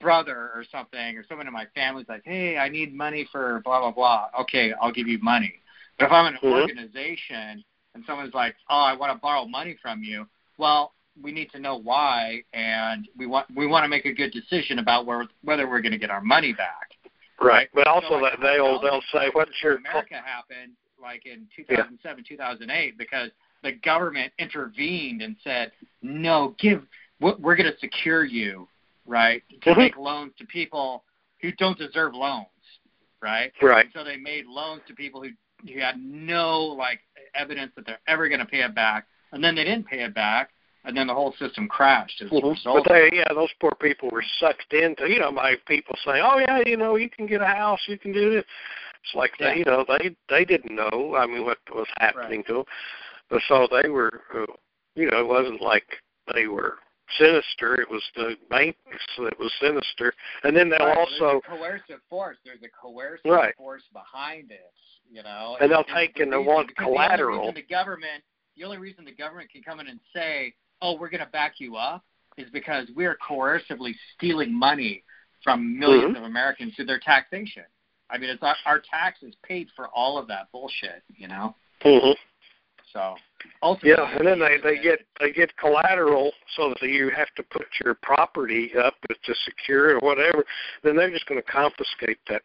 brother or something or someone in my family's like, hey, I need money for blah blah blah. Okay, I'll give you money. But if I'm an Mhm. organization and someone's like, oh, I want to borrow money from you, well, we need to know why, and we want we want to make a good decision about where whether we're going to get our money back. Right. But also So, like, that they'll they'll say what's your America happened like in 2007, 2008 because the government intervened and said, no, give we're we're going to secure you, right, to Mhm. make loans to people who don't deserve loans, right? right. And so they made loans to people who who had no like evidence that they're ever going to pay it back, and then they didn't pay it back, and then the whole system crashed as a Mhm. result. But they, yeah, those poor people were sucked into, you know, by people saying, "Oh yeah, you know, you can get a house, you can do this." It's like Yeah. they, you know, they they didn't know. I mean, what was happening to them, but so they were, uh, you know, it wasn't like they were sinister. It was the banks that was sinister, and then they'll Right, also, there's a coercive force. There's a coercive Right. force behind it. You know, And they'll it's take the and they'll want The only collateral. reason the government, the only reason the government can come in and say, "Oh, we're going to back you up," is because we're coercively stealing money from 1000000s mm-hmm. of Americans through their taxation. I mean, it's our, our taxes paid for all of that bullshit, you know. Mm-hmm. So yeah, and then they they get they get collateral so that you have to put your property up to secure it or whatever. Then they're just going to confiscate that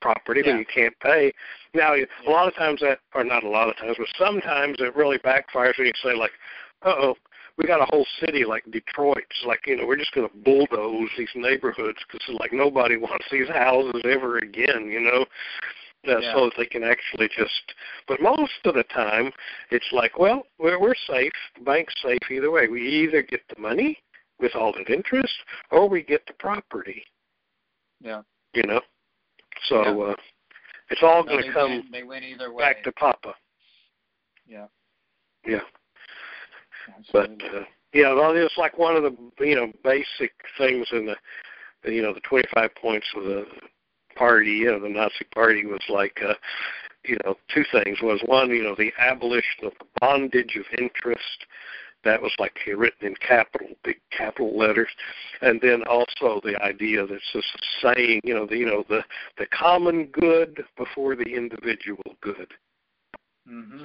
property yeah. when you can't pay. Now, a lot of times that, or not a lot of times, but sometimes it really backfires when you say like, "Uh oh, we got a whole city like Detroit. It's like you know we're just going to bulldoze these neighborhoods because like nobody wants these houses ever again. You know, uh, yeah. so that they can actually just. But most of the time, it's like, well, we're we're safe. The bank's safe either way. We either get the money with all that interest, or we get the property. Yeah. You know, so yeah. uh, it's all no, going to come win. They win either way. back to Papa. Yeah. Yeah. Absolutely. But uh, yeah, well, it's like one of the you know basic things in the you know the 25 points of the party, you know, the Nazi party was like, uh, you know, two things. Was one, you know, the abolition of the bondage of interest. That was like written in capital, big capital letters, and then also the idea that it's just saying, you know, the you know the the common good before the individual good. Mm-hmm.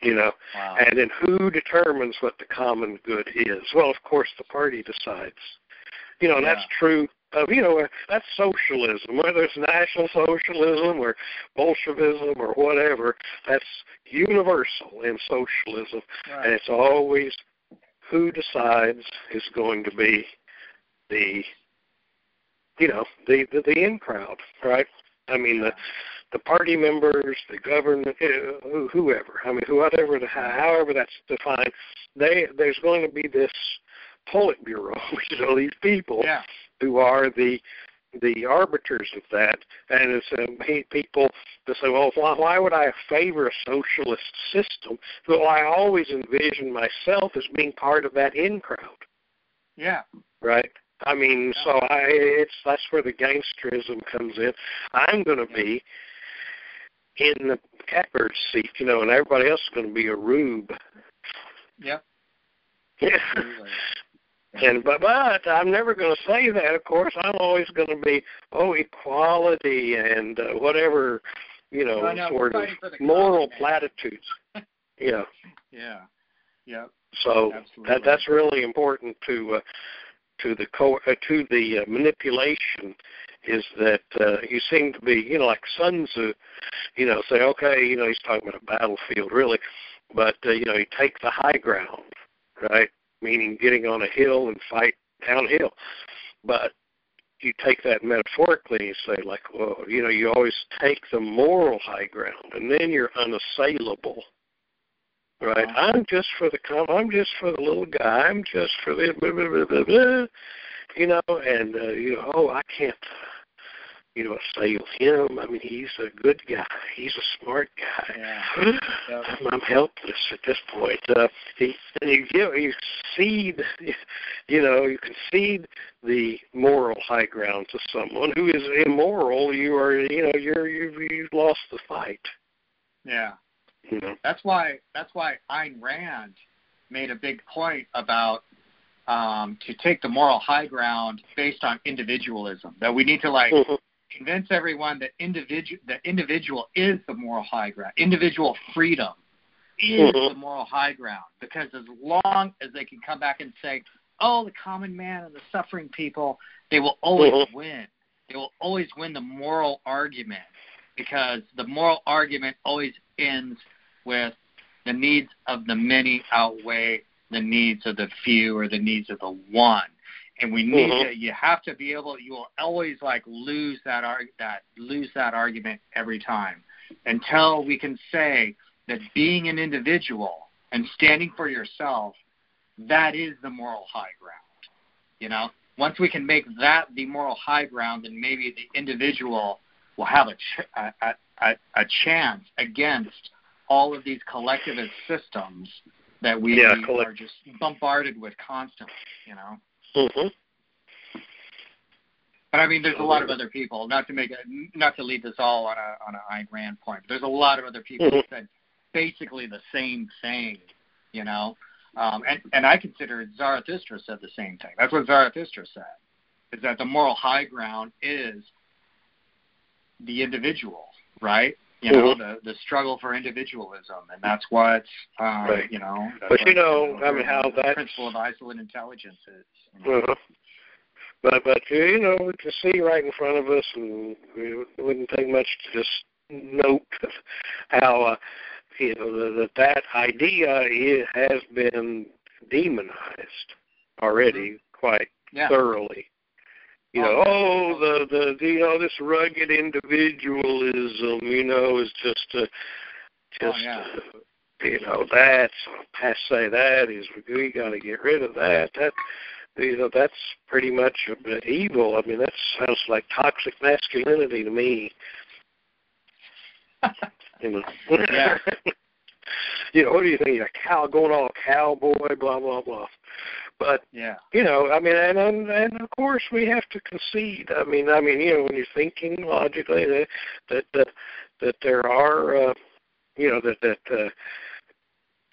You know, wow. and then who determines what the common good is? Well, of course, the party decides. You know, and yeah. that's true of you know that's socialism, whether it's national socialism or Bolshevism or whatever. That's universal in socialism, right. and it's always who decides is going to be the you know the the, the in crowd, right? I mean the the party members, the government, uh, whoever. I mean, whoever, however that's defined, they there's going to be this Politburo, which are these people yeah who are the the arbiters of that, and it's um, people that say, "Well, why, why would I favor a socialist system?" Well, I always envision myself as being part of that in crowd. Yeah. Right. I mean, yeah. so I it's that's where the gangsterism comes in. I'm going to be in the catbird seat, you know, and everybody else is going to be a rube. Yeah. Yeah. And but but I'm never going to say that. Of course, I'm always going to be oh equality and uh, whatever you know, know sort of moral platitudes. yeah. Yeah. Yeah. So Absolutely. that that's really important to uh, to the co- uh, to the uh, manipulation is that uh, you seem to be you know like Sun Tzu, you know say okay you know he's talking about a battlefield really, but uh, you know you take the high ground right meaning getting on a hill and fight downhill. But you take that metaphorically and you say like, well, you know, you always take the moral high ground, and then you're unassailable. Right? Uh-huh. I'm just for the com. I'm just for the little guy. I'm just for the blah, blah, blah, blah, blah. you know, and uh, you know, oh, I can't you know, assail him. I mean, he's a good guy. He's a smart guy. Yeah. yep. I'm, helpless at this point. Uh, he, and you give, you cede, you know, you concede the moral high ground to someone who is immoral. You are, you know, you're you've, you've lost the fight. Yeah. You know. That's why. That's why Ayn Rand made a big point about um, to take the moral high ground based on individualism. That we need to like mm-hmm convince everyone that individual that individual is the moral high ground. Individual freedom is mm-hmm. the moral high ground because as long as they can come back and say, "Oh, the common man and the suffering people," they will always mm-hmm. win. They will always win the moral argument because the moral argument always ends with the needs of the many outweigh the needs of the few or the needs of the one and we need mm-hmm. to you have to be able you will always like lose that arg that lose that argument every time until we can say that being an individual and standing for yourself that is the moral high ground you know once we can make that the moral high ground then maybe the individual will have a ch- a, a, a chance against all of these collectivist systems that we yeah, are just bombarded with constantly you know Mm-hmm. But I mean, there's a lot of other people. Not to make it, not to leave this all on a on a Ayn Rand point. But there's a lot of other people mm-hmm. who said basically the same thing. You know, um, and and I consider Zarathustra said the same thing. That's what Zarathustra said. is that the moral high ground is the individual, right? You know, mm-hmm. the the struggle for individualism, and that's what um, right. you know. But you know, I mean, how that principle of isolate intelligence is. You know? uh-huh. But but you know, we can see right in front of us, and it wouldn't take much to just note how uh, you know that that idea is, has been demonized already mm-hmm. quite yeah. thoroughly. You know, oh, oh the the you know this rugged individualism, um, you know, is just a, just oh, yeah. a, you know that's passe. That is we got to get rid of that. That you know that's pretty much evil. I mean, that sounds like toxic masculinity to me. you know. yeah. you know, what do you think? A cow going all cowboy, blah blah blah. But yeah, you know, I mean, and, and and of course we have to concede. I mean, I mean, you know, when you're thinking logically that that that, that there are, uh, you know, that that uh,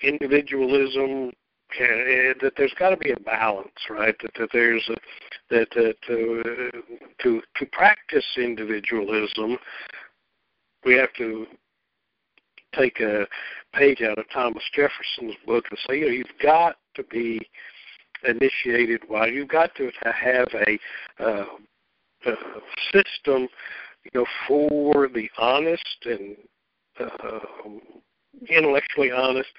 individualism can, uh, that there's got to be a balance, right? That that there's a, that that to to to practice individualism, we have to take a page out of Thomas Jefferson's book and say, you know, you've got to be initiated why you've got to have a, uh, a system, you know, for the honest and uh, intellectually honest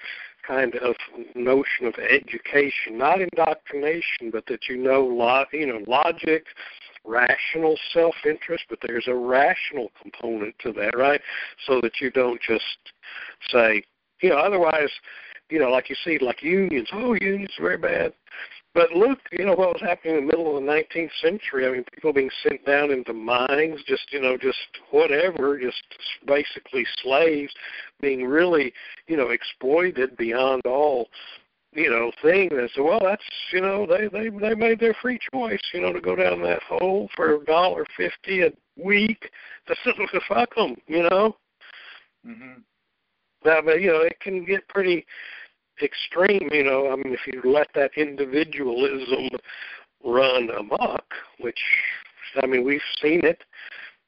kind of notion of education, not indoctrination, but that you know, lo- you know, logic, rational self-interest, but there's a rational component to that, right? So that you don't just say, you know, otherwise, you know, like you see, like unions. Oh, unions are very bad. But look, you know what was happening in the middle of the 19th century. I mean, people being sent down into mines, just you know, just whatever, just basically slaves, being really, you know, exploited beyond all, you know, thing. And so, well, that's you know, they they they made their free choice, you know, to go down that hole for a dollar fifty a week. That's To fuck them, you know. Mm-hmm. But you know, it can get pretty extreme, you know, I mean, if you let that individualism run amok, which, I mean, we've seen it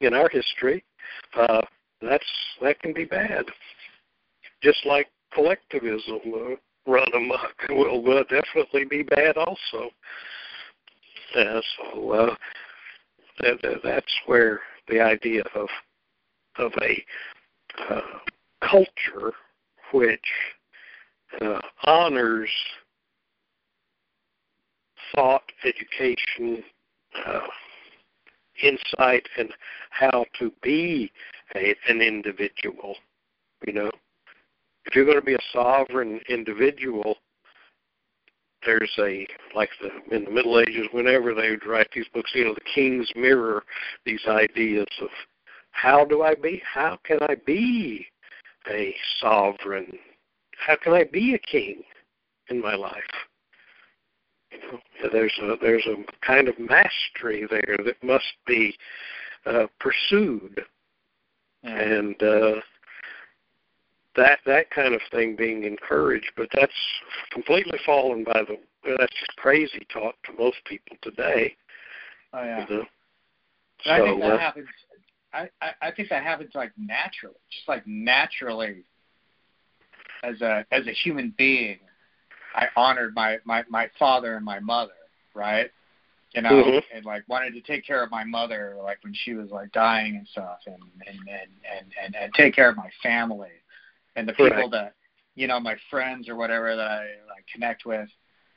in our history, uh, that's that can be bad. Just like collectivism uh, run amok will uh, definitely be bad also. Uh, so uh, that, that's where the idea of of a uh, culture which uh, honors thought, education, uh, insight, and how to be a, an individual. You know, if you're going to be a sovereign individual, there's a like the in the Middle Ages, whenever they would write these books, you know, the King's Mirror, these ideas of how do I be? How can I be a sovereign how can I be a king in my life? You know, there's a there's a kind of mastery there that must be uh, pursued, and uh, that that kind of thing being encouraged. But that's completely fallen by the. That's just crazy talk to most people today. Oh yeah. You know? so, I think that uh, happens. I, I I think that happens like naturally, just like naturally as a as a human being, I honored my my my father and my mother, right? You know, mm-hmm. and like wanted to take care of my mother, like when she was like dying and stuff, and and and and and, and take care of my family, and the people right. that you know, my friends or whatever that I like connect with.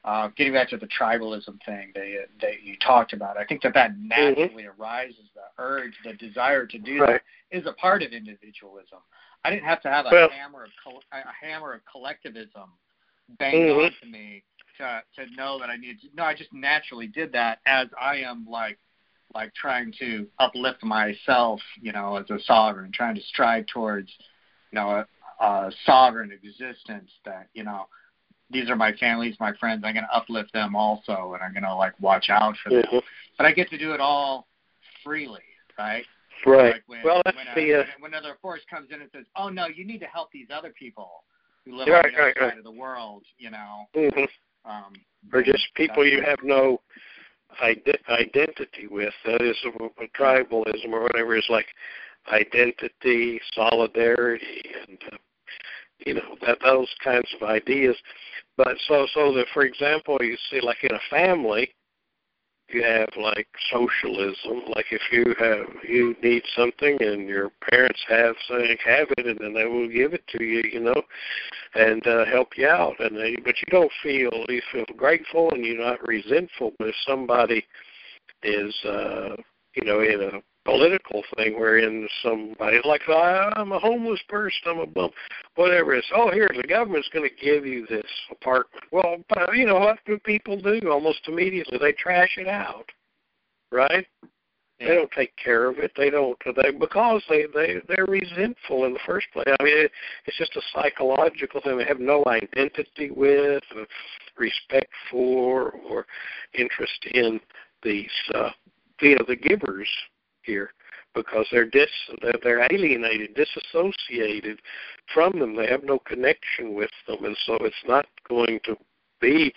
Uh, getting back to the tribalism thing that you, that you talked about, I think that that mm-hmm. naturally mm-hmm. arises. The urge, the desire to do right. that is a part of individualism. I didn't have to have a well, hammer of a hammer of collectivism banged mm-hmm. onto me to to know that I needed. To, no, I just naturally did that as I am like like trying to uplift myself, you know, as a sovereign, trying to strive towards, you know, a, a sovereign existence. That you know, these are my families, my friends. I'm going to uplift them also, and I'm going to like watch out for them. Mm-hmm. But I get to do it all freely, right? Right. Like when, well, that's when, the uh, uh, when another force comes in and says, "Oh no, you need to help these other people who live right, on the other right, side right. of the world," you know. mm-hmm. Um, or just people you have no ide- identity with. That is a, a tribalism or whatever is like identity, solidarity, and uh, you know that those kinds of ideas. But so so that for example, you see like in a family, you have like socialism. Like if you have you need something and your parents have something, have it, and then they will give it to you, you know, and uh, help you out. And they, but you don't feel you feel grateful and you're not resentful. If somebody is, uh, you know, in a political thing wherein somebody like I'm a homeless person, I'm a bum, whatever it's. Oh, here the government's going to give you this apartment. Well, but you know what do people do almost immediately? They trash it out, right? Yeah. They don't take care of it. They don't they because they they they're resentful in the first place. I mean, it, it's just a psychological thing. They have no identity with, or respect for, or interest in these. uh you know the givers here because they're dis they're alienated, disassociated from them. They have no connection with them, and so it's not going to be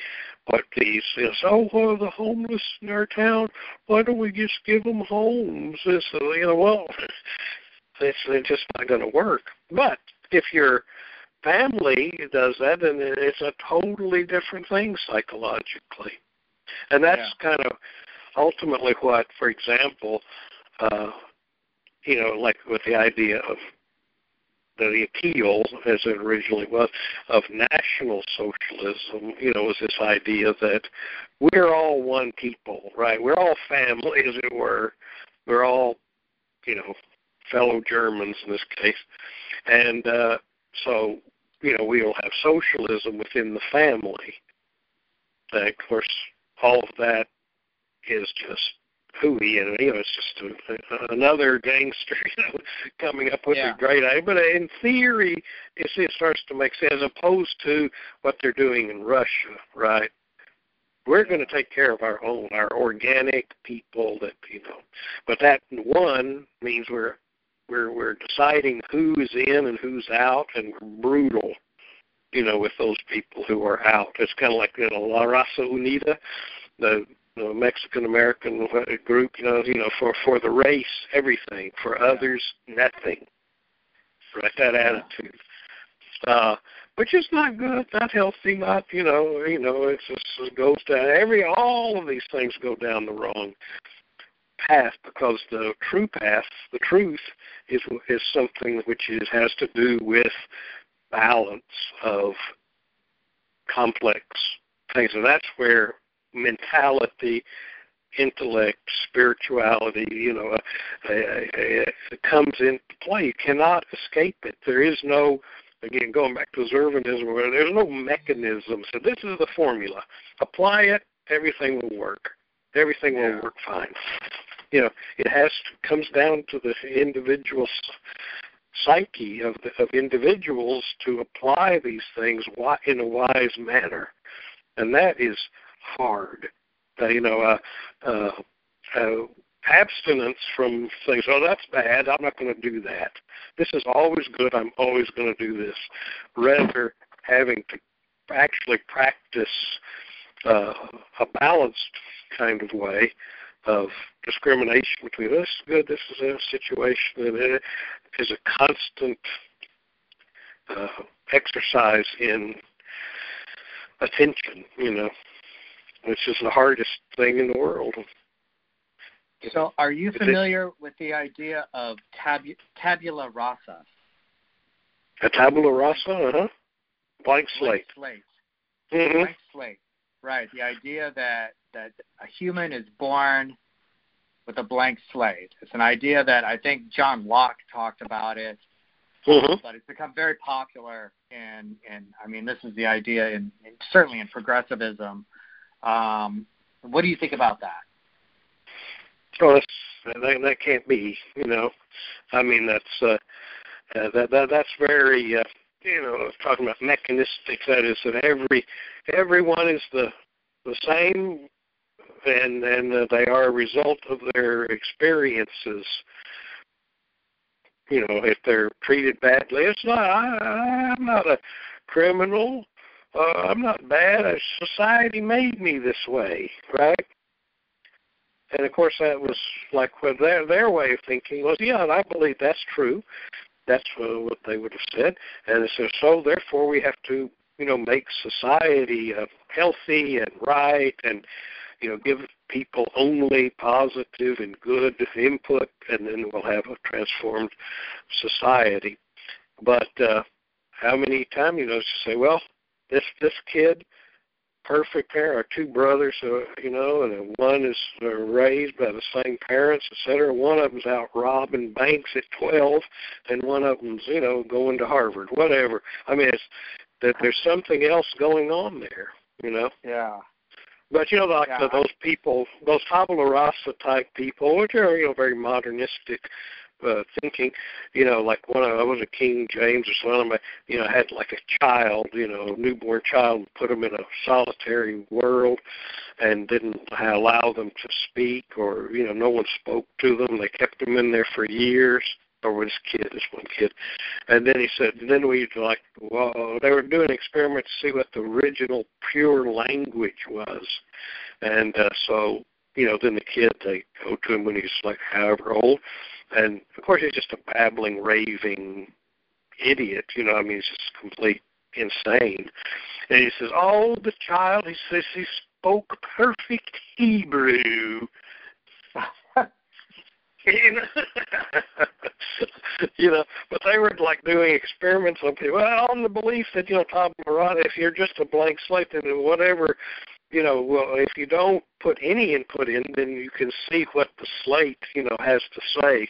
what these is. Oh, well, the homeless in our town. Why don't we just give them homes? This, uh, you know, well, it's, it's just not going to work. But if your family does that, then it's a totally different thing psychologically, and that's yeah. kind of ultimately what, for example, uh, you know, like with the idea of the appeal, as it originally was, of national socialism, you know, was this idea that we're all one people, right? We're all family, as it were. We're all, you know, fellow Germans in this case. And uh, so, you know, we'll have socialism within the family. And of course, all of that is just hooey, and you know, it's just a, another gangster you know, coming up with yeah. a great idea. But in theory, you see, it starts to make sense as opposed to what they're doing in Russia, right? We're going to take care of our own, our organic people that you know. But that one means we're we're we're deciding who is in and who's out, and we're brutal, you know, with those people who are out. It's kind of like you know, La Raza Unida, the the Mexican American group, you know, you know, for for the race, everything, for others, nothing. Right, that attitude, uh, which is not good, not healthy, not you know, you know, it's just it goes down. Every all of these things go down the wrong path because the true path, the truth, is is something which is has to do with balance of complex things, and that's where mentality, intellect, spirituality, you know, uh, uh, uh, comes into play. You cannot escape it. There is no, again, going back to Zervanism, where there's no mechanism. So this is the formula. Apply it, everything will work. Everything will work fine. You know, it has to, comes down to the individual psyche of the, of individuals to apply these things in a wise manner, and that is hard. Uh, you know, uh, uh, uh, abstinence from things. Oh, that's bad. I'm not going to do that. This is always good. I'm always going to do this. Rather, having to actually practice uh, a balanced kind of way of discrimination between this is good, this is a situation that is a constant uh, exercise in attention, you know which is the hardest thing in the world. So, are you familiar with the idea of tabu- tabula rasa? A tabula rasa, uh huh. Blank slate. Blank slate. Mm-hmm. Blank slate. Right. The idea that that a human is born with a blank slate. It's an idea that I think John Locke talked about it, mm-hmm. but it's become very popular. And and I mean, this is the idea in, in certainly in progressivism um, what do you think about that? Oh, that's, that that can't be. You know, I mean that's uh, uh, that that that's very. Uh, you know, talking about mechanistic. That is that every everyone is the the same, and and uh, they are a result of their experiences. You know, if they're treated badly, it's not. I, I'm not a criminal uh, I'm not bad. Society made me this way, right? And of course, that was like what their their way of thinking was, yeah, and I believe that's true. That's what they would have said. And so, so therefore, we have to, you know, make society uh, healthy and right, and you know, give people only positive and good input, and then we'll have a transformed society. But uh, how many times you know to say, well, this this kid perfect pair or two brothers uh, you know and one is uh, raised by the same parents et cetera. One of them's out robbing banks at twelve and one of them's you know going to harvard whatever. I mean it's that there's something else going on there you know? Yeah. But you know like yeah. the, those people those tabula rasa type people which are you know very modernistic uh, thinking, you know, like when I was a King James or something, you know, I had like a child, you know, a newborn child, put them in a solitary world, and didn't allow them to speak, or you know, no one spoke to them. They kept them in there for years. Or this kid, this one kid, and then he said, and then we like, well, they were doing experiments to see what the original pure language was, and uh, so you know, then the kid they go to him when he's like however old, and of course, he's just a babbling, raving idiot. You know, I mean, he's just complete insane. And he says, "Oh, the child," he says, "he spoke perfect Hebrew." you know, but they were like doing experiments on people. Well, on the belief that you know, tabula rasa, if you're just a blank slate, then whatever you know, well, if you don't put any input in, then you can see what the slate, you know, has to say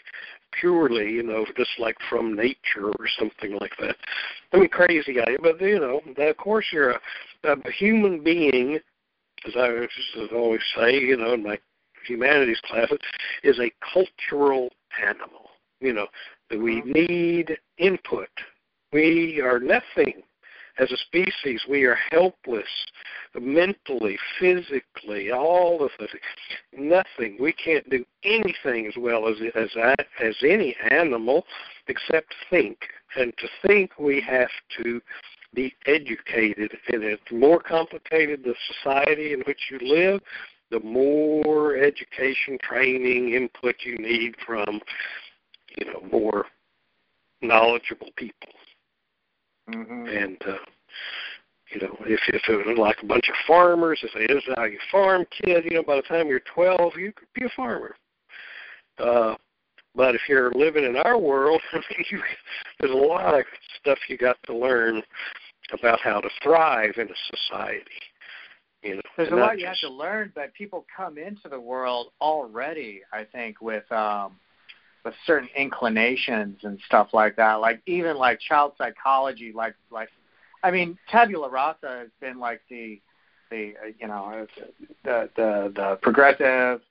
purely, you know, just like from nature or something like that. I mean, crazy idea, but you know, of course, you're a, a human being, as I always say, you know, in my humanities classes, is a cultural animal. You know, that we mm-hmm. need input. We are nothing as a species, we are helpless mentally, physically, all the things. Nothing. We can't do anything as well as as as any animal except think. And to think, we have to be educated. And it's more complicated the society in which you live, the more education, training, input you need from, you know, more knowledgeable people. Mm-hmm. And uh, you know, if if it was like a bunch of farmers, if it is how you farm, kid, you know, by the time you're 12, you could be a farmer. Uh, but if you're living in our world, I mean, you, there's a lot of stuff you got to learn about how to thrive in a society. You know, there's a lot you have to learn, but people come into the world already. I think with um, with certain inclinations and stuff like that. Like even like child psychology, like like I mean, tabula rasa has been like the the uh, you know the the the progressive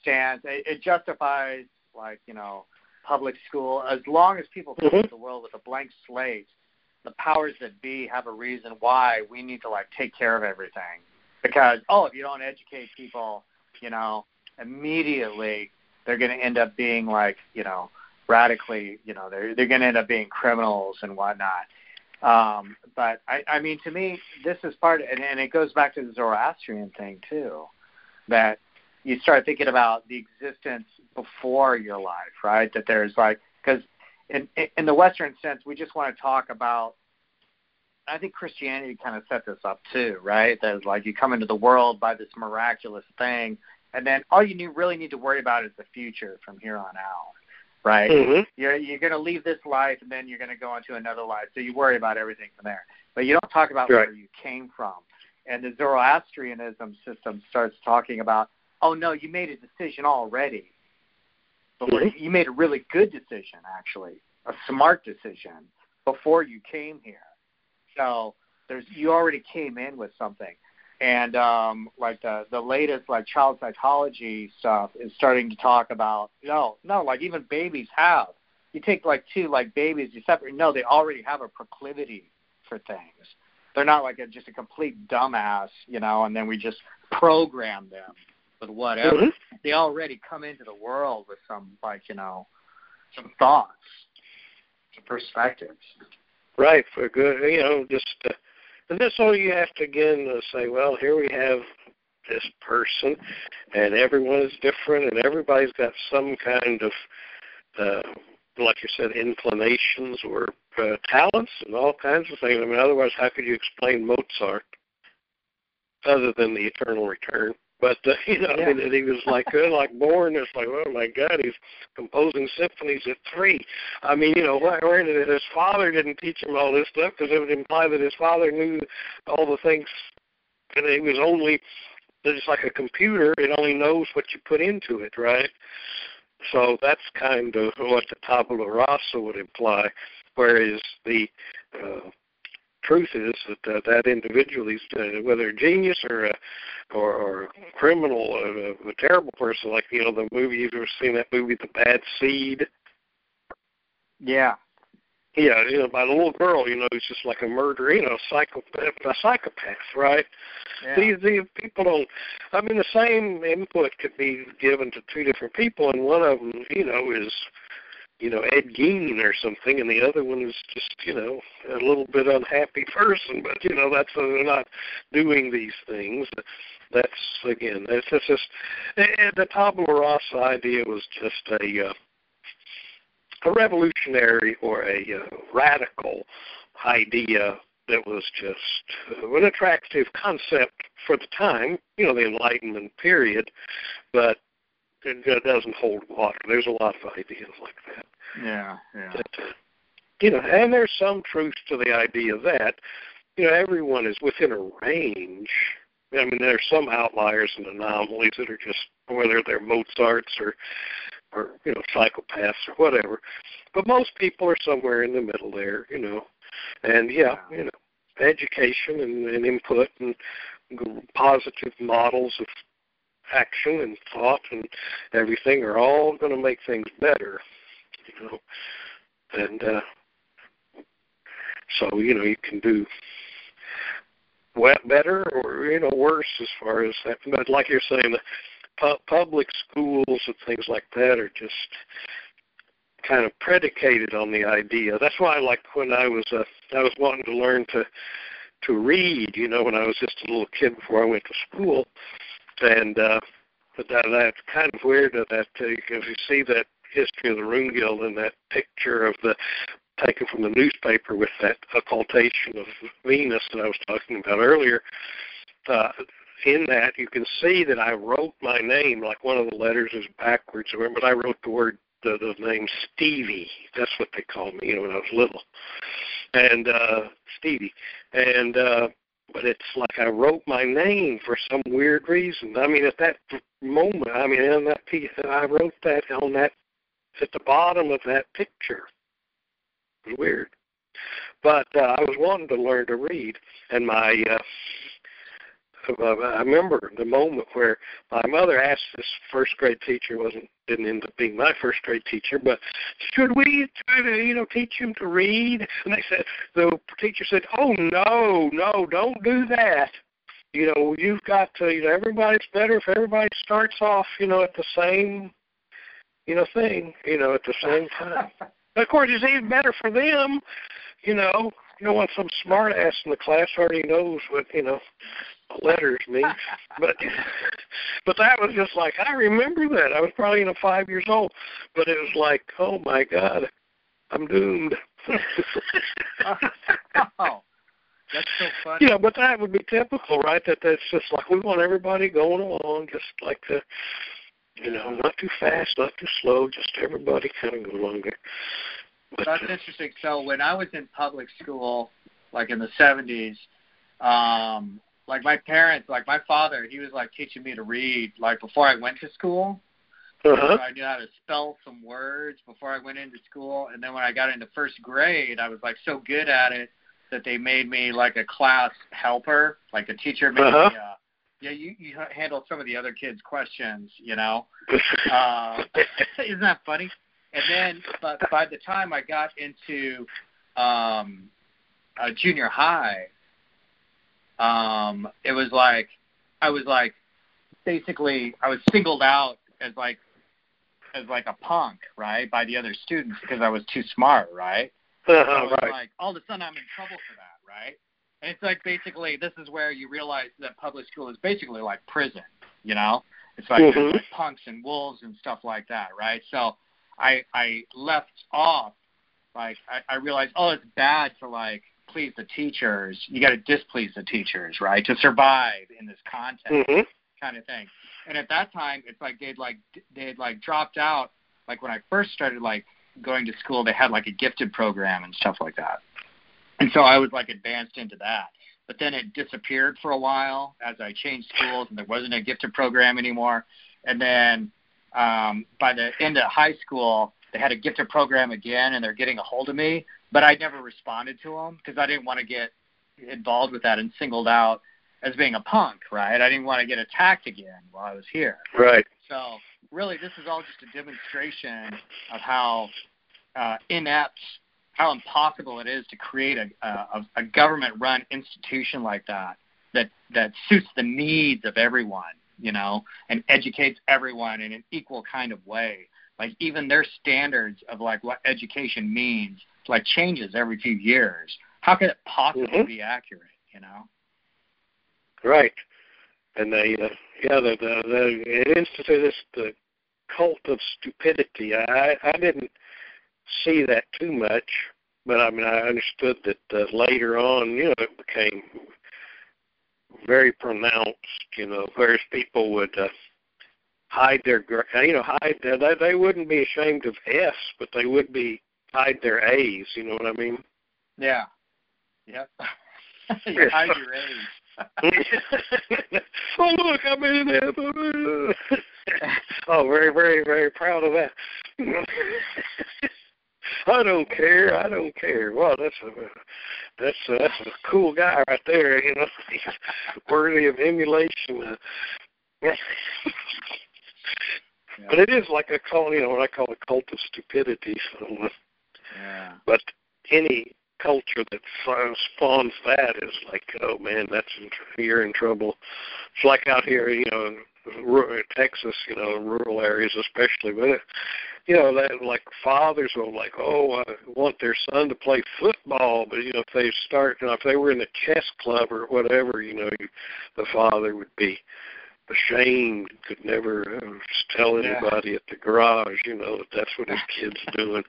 stance. It, it justifies like you know public school as long as people come mm-hmm. into the world with a blank slate. The powers that be have a reason why we need to like take care of everything because oh if you don't educate people, you know immediately they're going to end up being like you know radically you know they're they're going to end up being criminals and whatnot. Um, but I, I mean, to me, this is part, and, and it goes back to the Zoroastrian thing too, that you start thinking about the existence before your life, right? That there's like, because in in the Western sense, we just want to talk about. I think Christianity kind of set this up too, right? That like you come into the world by this miraculous thing, and then all you need, really need to worry about is the future from here on out, right? Mm-hmm. You're you're going to leave this life, and then you're going to go into another life, so you worry about everything from there, but you don't talk about right. where you came from. And the Zoroastrianism system starts talking about, oh no, you made a decision already, but mm-hmm. you made a really good decision, actually, a smart decision before you came here. So there's you already came in with something and um, like the the latest like child psychology stuff is starting to talk about no no like even babies have you take like two like babies you separate no they already have a proclivity for things. They're not like a, just a complete dumbass you know and then we just program them with whatever. Mm-hmm. they already come into the world with some like you know some thoughts some perspectives. Right for good you know just uh, and that's all you have to again uh, say. Well, here we have this person, and everyone is different, and everybody's got some kind of, uh, like you said, inclinations or uh, talents and all kinds of things. I mean, otherwise, how could you explain Mozart other than the eternal return? But uh, you know, yeah. I mean, he was like uh, like born. It's like, oh my God, he's composing symphonies at three. I mean, you know, where did his father didn't teach him all this stuff because it would imply that his father knew all the things, and he was only just like a computer. It only knows what you put into it, right? So that's kind of what the tabula rasa would imply. Whereas the uh, truth is that uh, that individual is uh, whether a genius or a or, or a criminal, or a, a terrible person, like you know the movie you've ever seen that movie, The Bad Seed. Yeah. Yeah, you know, by the little girl, you know, he's just like a murderer, you know, psychopath, a psychopath, right? Yeah. These, these people don't. I mean, the same input could be given to two different people, and one of them, you know, is you know, Ed Gein or something, and the other one is just, you know, a little bit unhappy person. But you know, that's uh, they're not doing these things. That's again, that's just, just the tabula rasa idea was just a uh, a revolutionary or a uh, radical idea that was just uh, an attractive concept for the time, you know, the Enlightenment period, but it doesn't hold water. There's a lot of ideas like that. Yeah, yeah. You know, and there's some truth to the idea that you know everyone is within a range. I mean, there's some outliers and anomalies that are just whether they're Mozarts or or you know psychopaths or whatever, but most people are somewhere in the middle there. You know, and yeah, you know, education and, and input and positive models of action and thought and everything are all going to make things better you know, and uh, so you know you can do better or you know worse as far as that. But like you're saying, the pu- public schools and things like that are just kind of predicated on the idea. That's why, like when I was uh, I was wanting to learn to to read, you know, when I was just a little kid before I went to school, and uh, but that that's kind of weird that uh, if you see that history of the Rune Guild and that picture of the taken from the newspaper with that occultation of Venus that I was talking about earlier. Uh, in that, you can see that I wrote my name, like one of the letters is backwards, but I wrote the word, the, the name Stevie. That's what they called me, you know, when I was little. And uh, Stevie. And uh, but it's like I wrote my name for some weird reason. I mean, at that moment, I mean, in that piece, I wrote that on that at the bottom of that picture. Weird. But uh, I was wanting to learn to read, and my uh, I remember the moment where my mother asked this first grade teacher wasn't didn't end up being my first grade teacher, but should we try to you know teach him to read? And they said the teacher said, "Oh no, no, don't do that." You know, you've got to. You know, everybody's better if everybody starts off, you know, at the same you know, thing, you know, at the same time. of course, it's even better for them, you know. You don't want some smart ass in the class already knows what, you know, letters mean. but but that was just like I remember that. I was probably you know five years old. But it was like, oh my God, I'm doomed. oh. That's so funny. Yeah, but that would be typical, right? That that's just like we want everybody going along, just like the you know, not too fast, not too slow, just everybody kind of go along there. But, That's uh, interesting. So when I was in public school, like in the '70s, um, like my parents, like my father, he was like teaching me to read, like before I went to school. Uh-huh. So I knew how to spell some words before I went into school, and then when I got into first grade, I was like so good at it that they made me like a class helper, like a teacher made uh-huh. me uh, yeah, you you handle some of the other kids' questions, you know. uh, isn't that funny? And then, but by the time I got into um, uh, junior high, um, it was like I was like basically I was singled out as like as like a punk, right, by the other students because I was too smart, right? Uh-huh, so right. Like all of a sudden I'm in trouble for that, right? And it's like basically this is where you realize that public school is basically like prison, you know? It's like, Mhm. like punks and wolves and stuff like that, right? So I I left off like I, I realized oh it's bad to like please the teachers. You got to displease the teachers, right? To survive in this context hmm kind of thing. And at that time, it's like they'd like they'd like dropped out. Like when I first started like going to school, they had like a gifted program and stuff like that. And so I was like advanced into that. But then it disappeared for a while as I changed schools, and there wasn't a gifted program anymore. And then um, by the end of high school, they had a gifted program again, and they're getting a hold of me. But I never responded to them because I didn't want to get involved with that and singled out as being a punk, right? I didn't want to get attacked again while I was here. Right. So really, this is all just a demonstration of how uh, inept, how impossible it is to create a, a, a government-run institution like that that that suits the needs of everyone, you know, and educates everyone in an equal kind of way. Like even their standards of like what education means like changes every few years. How could it possibly Mhm. be accurate, you know? Right. And they, uh, yeah, the the, the it instituted this the cult of stupidity. I I didn't see that too much, but I mean I understood that uh, later on, you know, it became very pronounced. You know, whereas people would uh, hide their, you know, hide their, they they wouldn't be ashamed of S, but they would be hide their A's. You know what I mean? Yeah. Yep. you hide your age. oh look, I'm in there. oh, very, very, very proud of that. I don't care. I don't care. Well, that's a that's a, that's a cool guy right there. You know, he's worthy of emulation. But it is like a cult, you know, what I call a cult of stupidity. So, uh, Yeah. but any culture that spawns that is like, oh man, that's in, you're in trouble. It's like out here, you know, Texas, you know, rural areas especially. But you know, that like fathers will like, oh, I want their son to play football, but you know, if they start, you know, if they were in the chess club or whatever, you know, you, the father would be ashamed, could never uh, tell Yeah. anybody at the garage, you know, that that's what his kid's doing.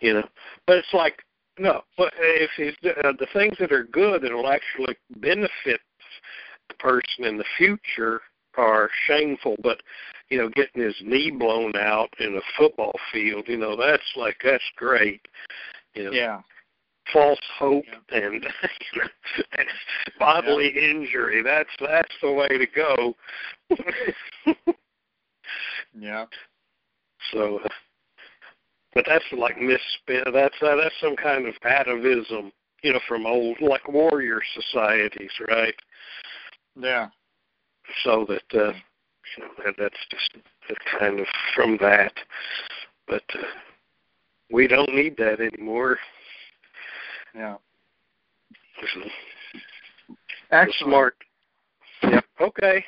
You know, but it's like no, but if he's uh, the things that are good that will actually benefit the person in the future are shameful. But you know, getting his knee blown out in a football field, you know, that's like that's great. You know, Yeah. false hope and, and bodily injury. That's that's the way to go. Yeah. so, but that's like misspent. That's uh, that's some kind of atavism, you know, from old like warrior societies, right? Yeah. So that uh, you know that, that's just a kind of from that. But uh, we don't need that anymore. Yeah. Excellent. Smart. Yep. Okay.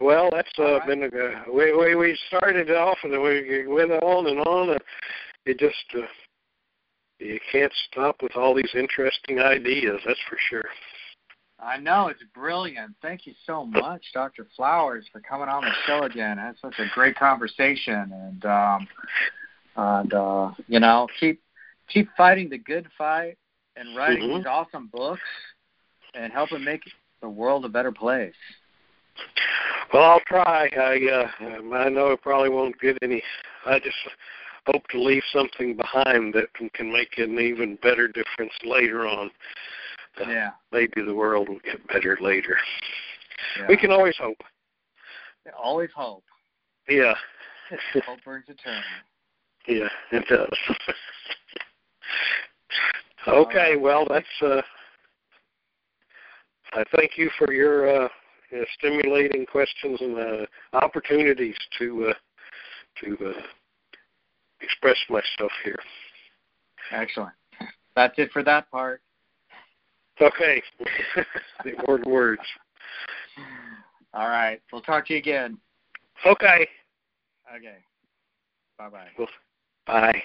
Well, that's uh, right. been a we we we started off and we went on and on. And it just uh, you can't stop with all these interesting ideas. That's for sure. I know it's brilliant. Thank you so much, Dr. Flowers, for coming on the show again. That's such a great conversation, and um, and uh, you know, keep keep fighting the good fight and writing Mhm. these awesome books and helping make the world a better place. Well, I'll try. I uh, I know I probably won't get any. I just hope to leave something behind that can- can make an even better difference later on. Uh, Yeah. Maybe the world will get better later. yeah. We can always hope. always hope. Yeah. Hope burns eternal. Yeah, it does. okay, right. well, that's. uh I thank you for your uh, uh, stimulating questions and uh, opportunities to uh, to uh, express myself here. Excellent. That's it for that part. Okay, the word words. All right. We'll talk to you again. Okay, Okay. Bye bye. bye.